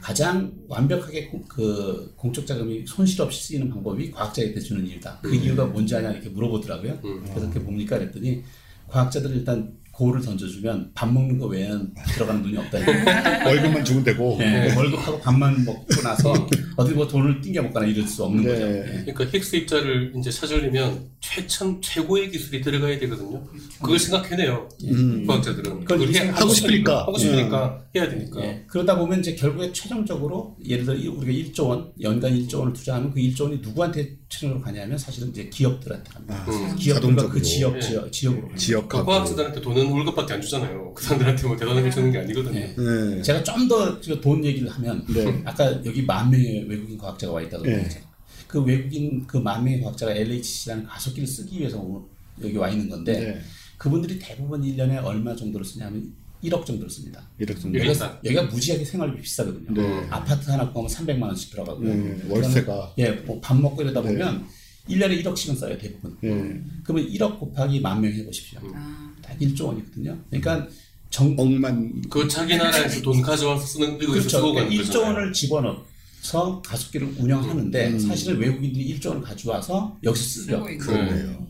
가장 완벽하게 공- 그 공적 자금이 손실 없이 쓰이는 방법이 과학자에게 주는 이유다. 그 이유가 뭔지 아냐 이렇게 물어보더라고요. 그래서 그렇게 뭡니까 그랬더니 과학자들은 일단 고를 던져주면 밥 먹는 거 외에는 들어가는 돈이 없다. 월급만 주면 되고. 네, 월급하고 밥만 먹고 나서 어디 뭐 돈을 띵겨 먹거나 이럴 수 없는 네. 거죠. 네. 그러니까 힉스 입자를 이제 찾으려면 최첨 최고의 기술이 들어가야 되거든요. 그걸 생각해내요. 음. 과학자들은 그걸 그걸 해- 하고 싶으니까. 하고 싶으니까 해야 되니까. 예, 그러다 보면 이제 결국에 최종적으로 예를 들어 이- 우리가 1조 원, 연간 1조 원을 투자하면 그 1조 원이 누구한테 최종적으로 가냐면 사실은 이제 기업들한테 갑니다. 아, 음. 기업들과 자동적으로. 그 지역, 예. 지역, 지역으로 갑니다. 그 지역하고. 과학자들한테 돈은 월급밖에 안 주잖아요. 그 사람들한테 뭐 대단한 걸 주는 게 아니거든요. 예. 네. 제가 좀 더 돈 얘기를 하면 네. 아까 여기 만 명의 외국인 과학자가 와 있다고 네. 그랬죠. 그 외국인 그 만 명의 과학자가 LHC라는 가속기를 쓰기 위해서 여기 와 있는 건데 네. 그분들이 대부분 1년에 얼마 정도로 쓰냐면 1억 정도로 씁니다. 이렇게 좀. 예. 여기가, 여기가 무지하게 생활비 비싸거든요. 네. 아파트 하나 구하면 300만 원씩 들어가고요. 네, 월세가. 예, 뭐 밥 먹고 이러다 네. 보면 1년에 1억씩은 써요, 대부분. 네. 그러면 1억 곱하기 만 명 해보십시오. 아, 다 1조 원이거든요. 그러니까 정, 억만 그 자기 나라에서 돈 가져와서 쓰는 그렇죠. 쓰고 그러니까 가는 1조 거잖아요. 원을 집어넣어 서 가속기를 운영하는데 음. 사실은 외국인들이 1조 원을 가져와서 여기서 쓰려. 쓰고 있는 그러네요.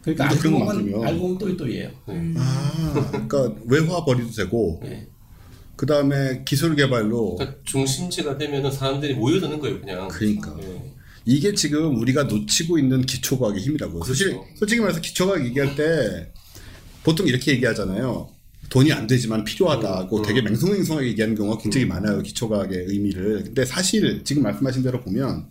그러니까 알고 보면 알고 보면 또이또이예요. 아, 그러니까 외화 벌이도 되고. 네. 그 다음에 기술 개발로. 그러니까 중심지가 되면은 사람들이 모여드는 거예요, 그냥. 그러니까. 예. 이게 지금 우리가 놓치고 있는 기초과학의 힘이라고. 사실 그렇죠. 솔직히 말해서 기초과학 얘기할 때 보통 이렇게 얘기하잖아요. 돈이 안 되지만 필요하다고 음, 되게 맹성맹성하게 얘기하는 경우가 굉장히 많아요. 기초과학의 의미를. 근데 사실 지금 말씀하신 대로 보면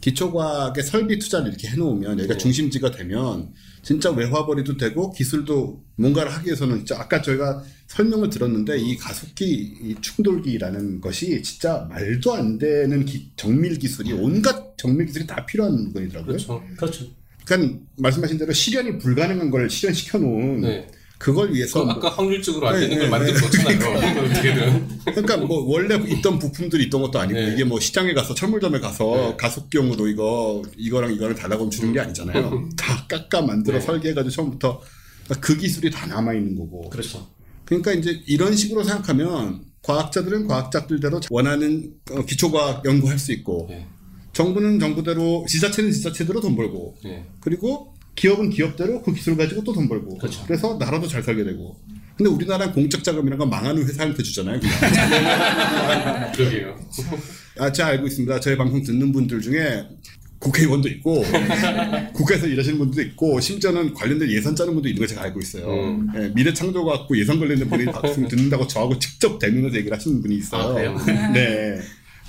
기초과학의 설비 투자를 이렇게 해놓으면 여기가 네. 중심지가 되면 진짜 외화벌이도 되고 기술도 뭔가를 하기 위해서는 진짜 아까 저희가 설명을 들었는데 이 가속기 이 충돌기라는 것이 진짜 말도 안 되는 기- 정밀 기술이 온갖 정밀 기술이 다 필요한 물건이더라고요. 그렇죠. 그렇죠. 그러니까 말씀하신 대로 실현이 불가능한 걸 실현시켜 놓은 네. 그걸 그 위해서 뭐- 아까 확률적으로 안 네, 되는 네, 걸 만들어 놓잖아요. 어떻게든. 그러니까 뭐 원래 있던 부품들이 있던 것도 아니고 네. 이게 뭐 시장에 가서 철물점에 가서 네. 가속경으로 이거 이거랑 이거를 달라고 주는 게 아니잖아요. 다 깎아 만들어 네. 설계해가지고 처음부터 그러니까 그 기술이 다 남아 있는 거고. 그렇죠. 그러니까 이제 이런 식으로 생각하면 과학자들은 과학자들대로 원하는 어, 기초과학 연구할 수 있고 네. 정부는 정부대로 지자체는 지자체대로 돈 벌고 네. 그리고 기업은 기업대로 그 기술 가지고 또 돈 벌고 그렇죠. 래서 나라도 잘 살게 되고 근데 우리나라는 공적 자금이라는 건 망하는 회사한테 주잖아요. 그러게요. 아, 제가 알고 있습니다. 저희 방송 듣는 분들 중에 국회의원도 있고, 국회에서 일하시는 분도 있고, 심지어는 관련된 예산 짜는 분도 있는 거 제가 알고 있어요. 음. 예, 미래 창조과학부 예산 관련된 분이 방송 듣는다고 저하고 직접 대면해서 얘기를 하시는 분이 있어요. 아? 네.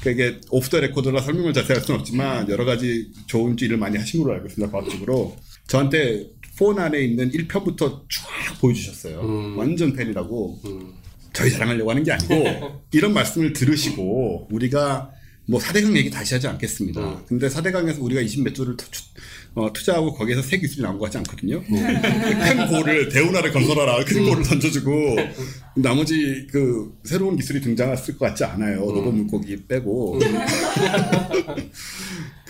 그게 오프 더 레코드라 설명을 자세히 할 수는 없지만 여러 가지 좋은 일을 많이 하신 걸로 알고 있습니다. 과학적으로. 저한테 폰 안에 있는 1편부터 쫙 보여주셨어요. 음. 완전 팬이라고. 음. 저희 자랑하려고 하는 게 아니고 이런 말씀을 들으시고 우리가 뭐 4대강 얘기 다시 하지 않겠습니다. 음. 근데 4대강에서 우리가 20몇 조를 투, 어, 투자하고 거기에서 새 기술이 나온 것 같지 않거든요. 큰 goal을 대운하를 건설하라 큰 goal을 던져주고 나머지 그 새로운 기술이 등장했을 것 같지 않아요. 로봇 물고기 빼고.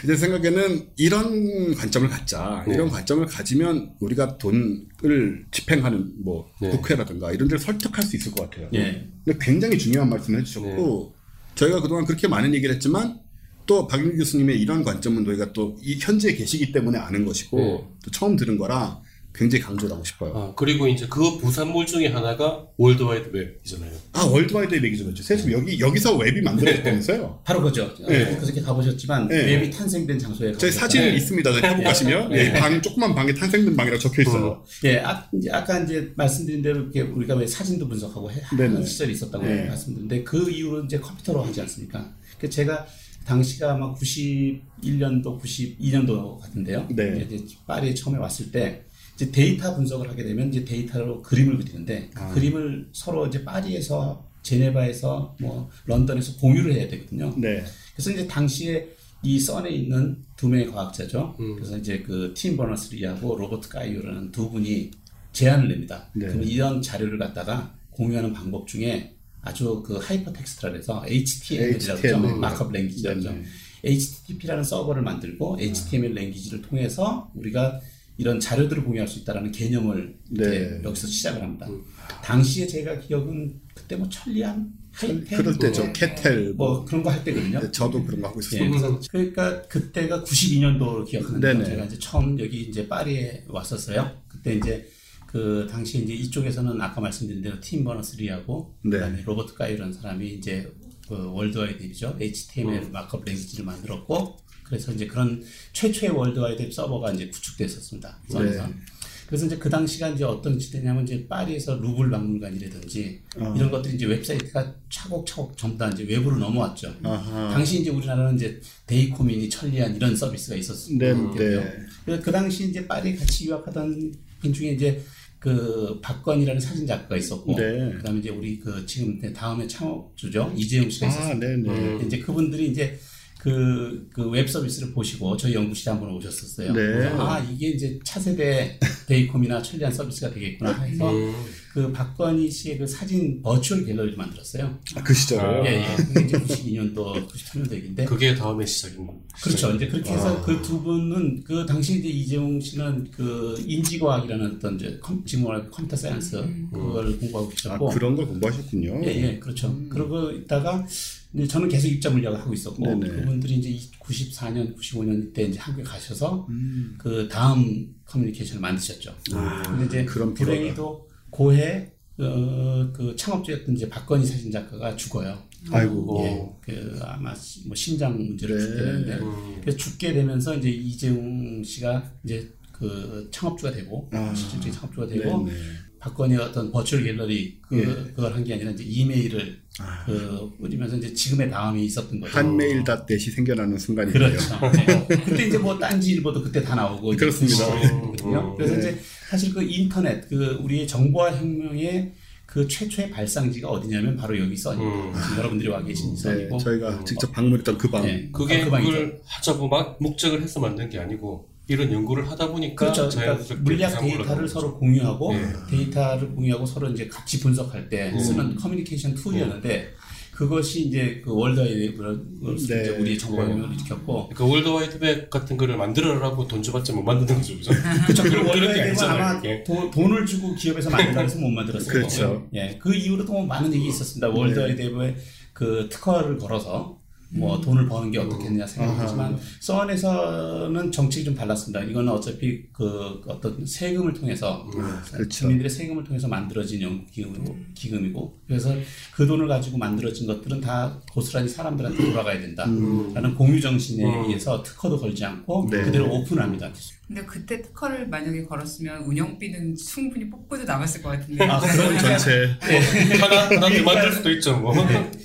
제 생각에는 이런 관점을 갖자. 네. 이런 관점을 가지면 우리가 돈을 집행하는 뭐 네. 국회라든가 이런 데를 설득할 수 있을 것 같아요. 예. 근데 굉장히 중요한 말씀을 해주셨고 저희가 그동안 그렇게 많은 얘기를 했지만 또 박인규 교수님의 이런 관점은 저희가 또이 현지에 계시기 때문에 아는 것이고 네. 또 처음 들은 거라 굉장히 강조를 하고 싶어요. 아, 그리고 이제 그 부산물 중에 하나가 월드와이드 웹이잖아요. 아 월드와이드 웹 얘기 좀 해주세요. 사실 여기 여기서 웹이 만들어졌다면서요? 바로 그죠. 네. 그렇게 가보셨지만 네. 웹이 탄생된 장소에 저희. 사진 있습니다. 저희 페북 가시면 네. 예, 방 조그만 방에 탄생된 방이라고 적혀 있어요. 예, 아, 이제 아까 이제 말씀드린 대로 이렇게 우리가 왜 사진도 분석하고 해- 하는 네네. 시절이 있었다고 네. 말씀드렸는데 그 이후로 이제 컴퓨터로 하지 않습니까? 그 제가 당시가 아마 91년도, 92년도 같은데요. 네. 이제 파리에 처음에 왔을 때 이제 데이터 분석을 하게 되면 이제 데이터로 그림을 그리는데 그 아. 그림을 서로 이제 파리에서 제네바에서 뭐 런던에서 공유를 해야 되거든요. 네. 그래서 이제 당시에 이 CERN에 있는 두 명의 과학자죠. 음. 그래서 이제 그 팀 버너스리하고 로버트 카이오라는 두 분이 제안을 냅니다. 네. 그럼 이런 자료를 갖다가 공유하는 방법 중에 아주 그 하이퍼텍스트라 해서 HTML이라고 HTML. 하죠. markup language라고 하죠. 네. HTTP라는 서버를 만들고 HTML 랭귀지를 통해서 우리가 이런 자료들을 공유할 수 있다는 개념을 네. 여기서 시작을 합니다. 당시에 제가 기억은 그때 뭐 천리안, 하이텔, 그럴 때죠. 네. 케텔 뭐, 뭐 그런 거 할 때거든요. 저도 그런 거 하고 예, 있었어요. 그래서 그러니까 그때가 92년도로 기억하는데. 제가 이제 처음 여기 이제 파리에 왔었어요. 그때 이제 그 당시 이제 이쪽에서는 아까 말씀드린 대로 팀 버너스 리하고 네. 그다음에 로버트 카이오라는 사람이 이제 그 월드와이드 웹이죠. HTML markup language를 만들었고 그래서 이제 그런 최초의 월드와이드 웹 서버가 이제 구축됐었습니다. CERN에서. 네. 그래서 이제 그 당시가 이제 어떤 시대냐면 이제 파리에서 루브르 박물관이라든지 아. 이런 것들이 이제 웹사이트가 차곡차곡 전부 다 이제 웹으로 넘어왔죠. 아하. 당시 이제 우리나라는 이제 데이콤이니 천리안 이런 서비스가 있었거든요. 네, 네. 그래서 그 당시 이제 파리 같이 유학하던 분 중에 이제 그 박건희라는 사진 작가가 있었고, 네. 그다음에 이제 우리 그 지금 다음에 창업주죠 이재웅 씨가 있었어요. 아, 네, 네. 음. 이제 그분들이 이제 그, 그 웹 서비스를 보시고 저희 연구실에 한번 오셨었어요. 네. 아, 이게 이제 차세대 데이콤이나 천리안 서비스가 되겠구나 해서 음. 그 박건희 씨의 그 사진 virtual 갤러리를 만들었어요. 아, 그 시절. 아. 예, 예. 그게 이제 92년도, 93년도 얘기인데. 그게 다음에 시작인 거. 그렇죠. 이제 그렇게 해서 아. 그두 분은 그 당시 이제 이재웅 씨는 그 인지과학이라는 어떤 이제 컴, 지금 말하는 컴퓨터 science 그걸 공부하고 아, 계셨고. 그런 걸 공부하셨군요. 예, 예, 그렇죠. 그러고 있다가 이제 저는 계속 입자 물리학을 하고 있었고 네네. 그분들이 이제 94년, 95년 때 이제 한국에 가셔서 음. 그 다음 커뮤니케이션을 만드셨죠. 아, 근데 이제 그런. 불행히도 고해 어, 그 창업주였던 이제 박건희 사진 작가가 죽어요. 아이고. 예, 그 아마 시- 뭐 심장 문제로 네. 죽게 되는데 음. 그래서 죽게 되면서 이제 이재용 씨가 이제 그 창업주가 되고 아. 실질적인 창업주가 되고 네, 네. 박건희 어떤 버추얼 갤러리 그 예. 그걸 한 게 아니라 이제 이메일을 아. 그 뿌리면서 이제 지금의 다음이 있었던 거죠. 한메일 닷댓이 생겨나는 순간이에요. 그렇죠. 네. 그때 이제 뭐 딴지일보도 그때 다 나오고 그렇습니다. 그거든요. 그래서 네. 이제 사실 그 인터넷 그 우리의 정보화 혁명의 그 최초의 발상지가 어디냐면 바로 여기 CERN이에요. 음. 지금 여러분들이 와 계신 네, CERN이고. 저희가 직접 방문했던 그 방. 네. 그게 아, 그 방이죠. 그걸 하자고 막 목적을 해서 만든 게 아니고 이런 연구를 하다 보니까 그렇죠. 그러니까 자연스럽게 물리학 데이터를 서로. 공유하고 네. 데이터를 공유하고 서로 이제 같이 분석할 때 음. 쓰는 커뮤니케이션 tool이었는데 그것이 이제 그 월드와이드를 네. 이제 우리의 정보혁명을 일으켰고 그러니까 월드와이드웹 같은 거를 만들어라고 돈 줘봤자 못 만드는 거죠, 그죠? 그렇죠. 그 아니잖아요. 아마. 도- 돈을 주고 기업에서 만들라 해서 못 만들었어요. 그렇죠. 예, 그 이후로도 뭐 많은 얘기 있었습니다. 월드와이드에 그 특허를 걸어서 뭐 돈을 버는 게 어떻겠느냐 생각하지만 서원에서는 정책이 좀 달랐습니다. 이거는 어차피 그 어떤 세금을 통해서 그렇죠. 주민들의 세금을 통해서 만들어진 연구기금이고 기금이고 그래서 그 돈을 가지고 만들어진 것들은 다 고스란히 사람들한테 돌아가야 된다라는 공유 정신에 음. 의해서 특허도 걸지 않고 네. 그대로 오픈합니다. 근데 그때 특허를 만약에 걸었으면 운영비는 충분히 뽑고도 남았을 것 같은데. 아, 그런 전체. 하나 하나 더 만들 수도 있죠, 뭐.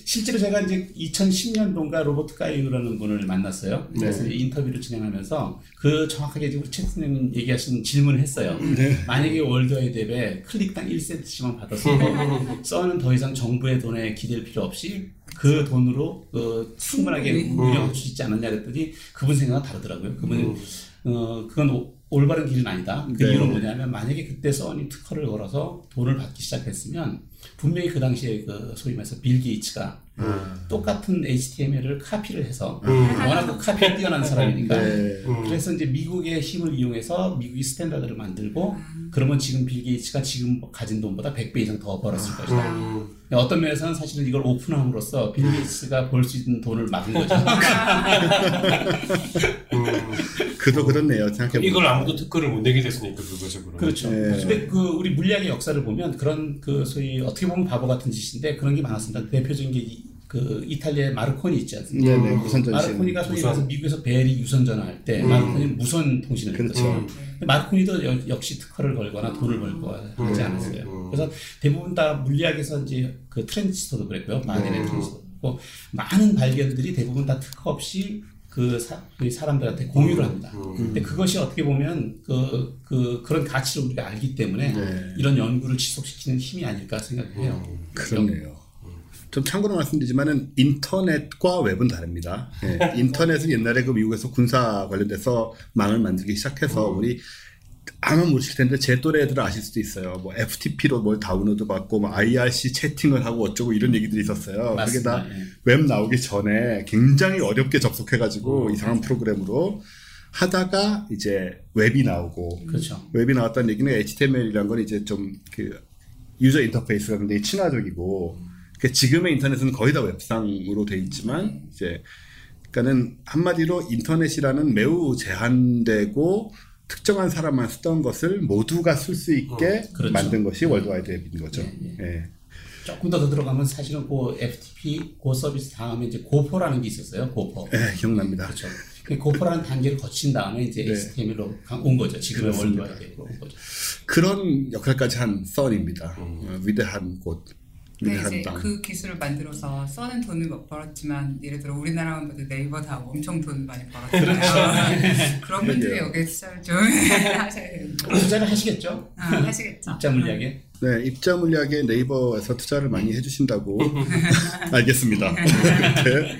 실제로 제가 이제 2010년도인가 로버트 가이유라는 분을 만났어요. 그래서 이제 인터뷰를 진행하면서 그 정확하게 지금 최 선생님 얘기하신 질문을 했어요. 만약에 월드와이드에 클릭당 1센트씩만 받았어도 써는 더 이상 정부의 돈에 기댈 필요 없이 그 돈으로 그 충분하게 운영할 수 있지 않느냐 그랬더니 그분 생각은 다르더라고요. 그분은 어 그건 오- 올바른 길은 아니다. 그 네. 이유는 뭐냐면 만약에 그때 써니 특허를 걸어서 돈을 받기 시작했으면 분명히 그 당시에 그 소위 말해서 빌 게이츠가 똑같은 HTML을 카피를 해서 워낙 그 카피에 뛰어난 사람이니까 네. 그래서 이제 미국의 힘을 이용해서 미국이 standard를 만들고 그러면 지금 빌 게이츠가 지금 가진 돈보다 100배 이상 더 벌었을 것이다. 음. 어떤 면에서는 사실은 이걸 오픈함으로써 빌 게이츠가 벌 수 있는 돈을 막은 거죠. 그도 그렇네요. 생각해 이걸 아무도 특허를 못 내게 됐으니까 그거죠. 그러면. 그렇죠. 네. 근데 그 우리 물리학의 역사를 보면 그런 그 소위 어떻게 보면 바보 같은 짓인데 그런 게 많았습니다. 대표적인 게그 이탈리아의 마르코니 있지 않습니까? 네네 무선. 마르코니가 소위 무선. 말해서 미국에서 벨이 유선 전화할 때 마르코니는 무선 통신을 그렇죠. 마르코니도 여- 역시 특허를 걸거나 돈을 벌고 하지 않았어요. 그래서 대부분 다 물리학에서 이제 그 트랜지스터도 그랬고요. 바딘의 트랜지스터도 그랬고 많은 발견들이 대부분 다 특허 없이 그, 사, 그 사람들한테 공유를 합니다. 근데 그것이 어떻게 보면 그, 그, 그런 가치를 우리가 알기 때문에 네. 이런 연구를 지속시키는 힘이 아닐까 생각해요. 그렇네요. 좀 참고로 말씀드리지만은 인터넷과 웹은 다릅니다. 예, 인터넷은 옛날에 그 미국에서 군사 관련돼서 망을 만들기 시작해서 우리 아마 모르실 텐데 제 또래 애들은 아실 수도 있어요. 뭐 FTP로 뭘 다운로드 받고 뭐 IRC 채팅을 하고 어쩌고 이런 얘기들이 있었어요. 그게 맞습니다. 다 예. 웹 나오기 전에 굉장히 어렵게 접속해가지고 이상한 프로그램으로 하다가 이제 웹이 나오고 그렇죠. 웹이 나왔다는 얘기는 HTML이란 건 이제 좀 그 user 인터페이스가 굉장히 친화적이고 그러니까 지금의 인터넷은 거의 다 웹상으로 돼 있지만 이제 그러니까는 한마디로 인터넷이라는 매우 제한되고 특정한 사람만 쓰던 것을 모두가 쓸 수 있게 그렇죠. 만든 것이 월드와이드 웹인 거죠. 예. 조금 더 들어가면 사실은 그 FTP 그 서비스 다음에 이제 Gopher라는 게 있었어요. Gopher. 예, 기억납니다. 그렇죠. 그 Gopher라는 단계를 거친 다음에 이제 네. HTML로 온 거죠. 지금의. 월드와이드로 온 거죠. 그런 역할까지 한 썬입니다. 어, 위대한 곳, 근데 네, 이제 땅. 그 기술을 만들어서 써는 돈을 못 벌었지만 예를 들어 우리나라만 봐도 네이버 다 엄청 돈을 많이 벌었잖아요. 그런 분들이. 여기에 투자를 좀 하셔야 되는 투자를 하시겠죠? 아, 하시겠죠. 입자 물리학에. 네, 입자 물리학에 네이버에서 투자를 많이 해주신다고 알겠습니다. 그렇게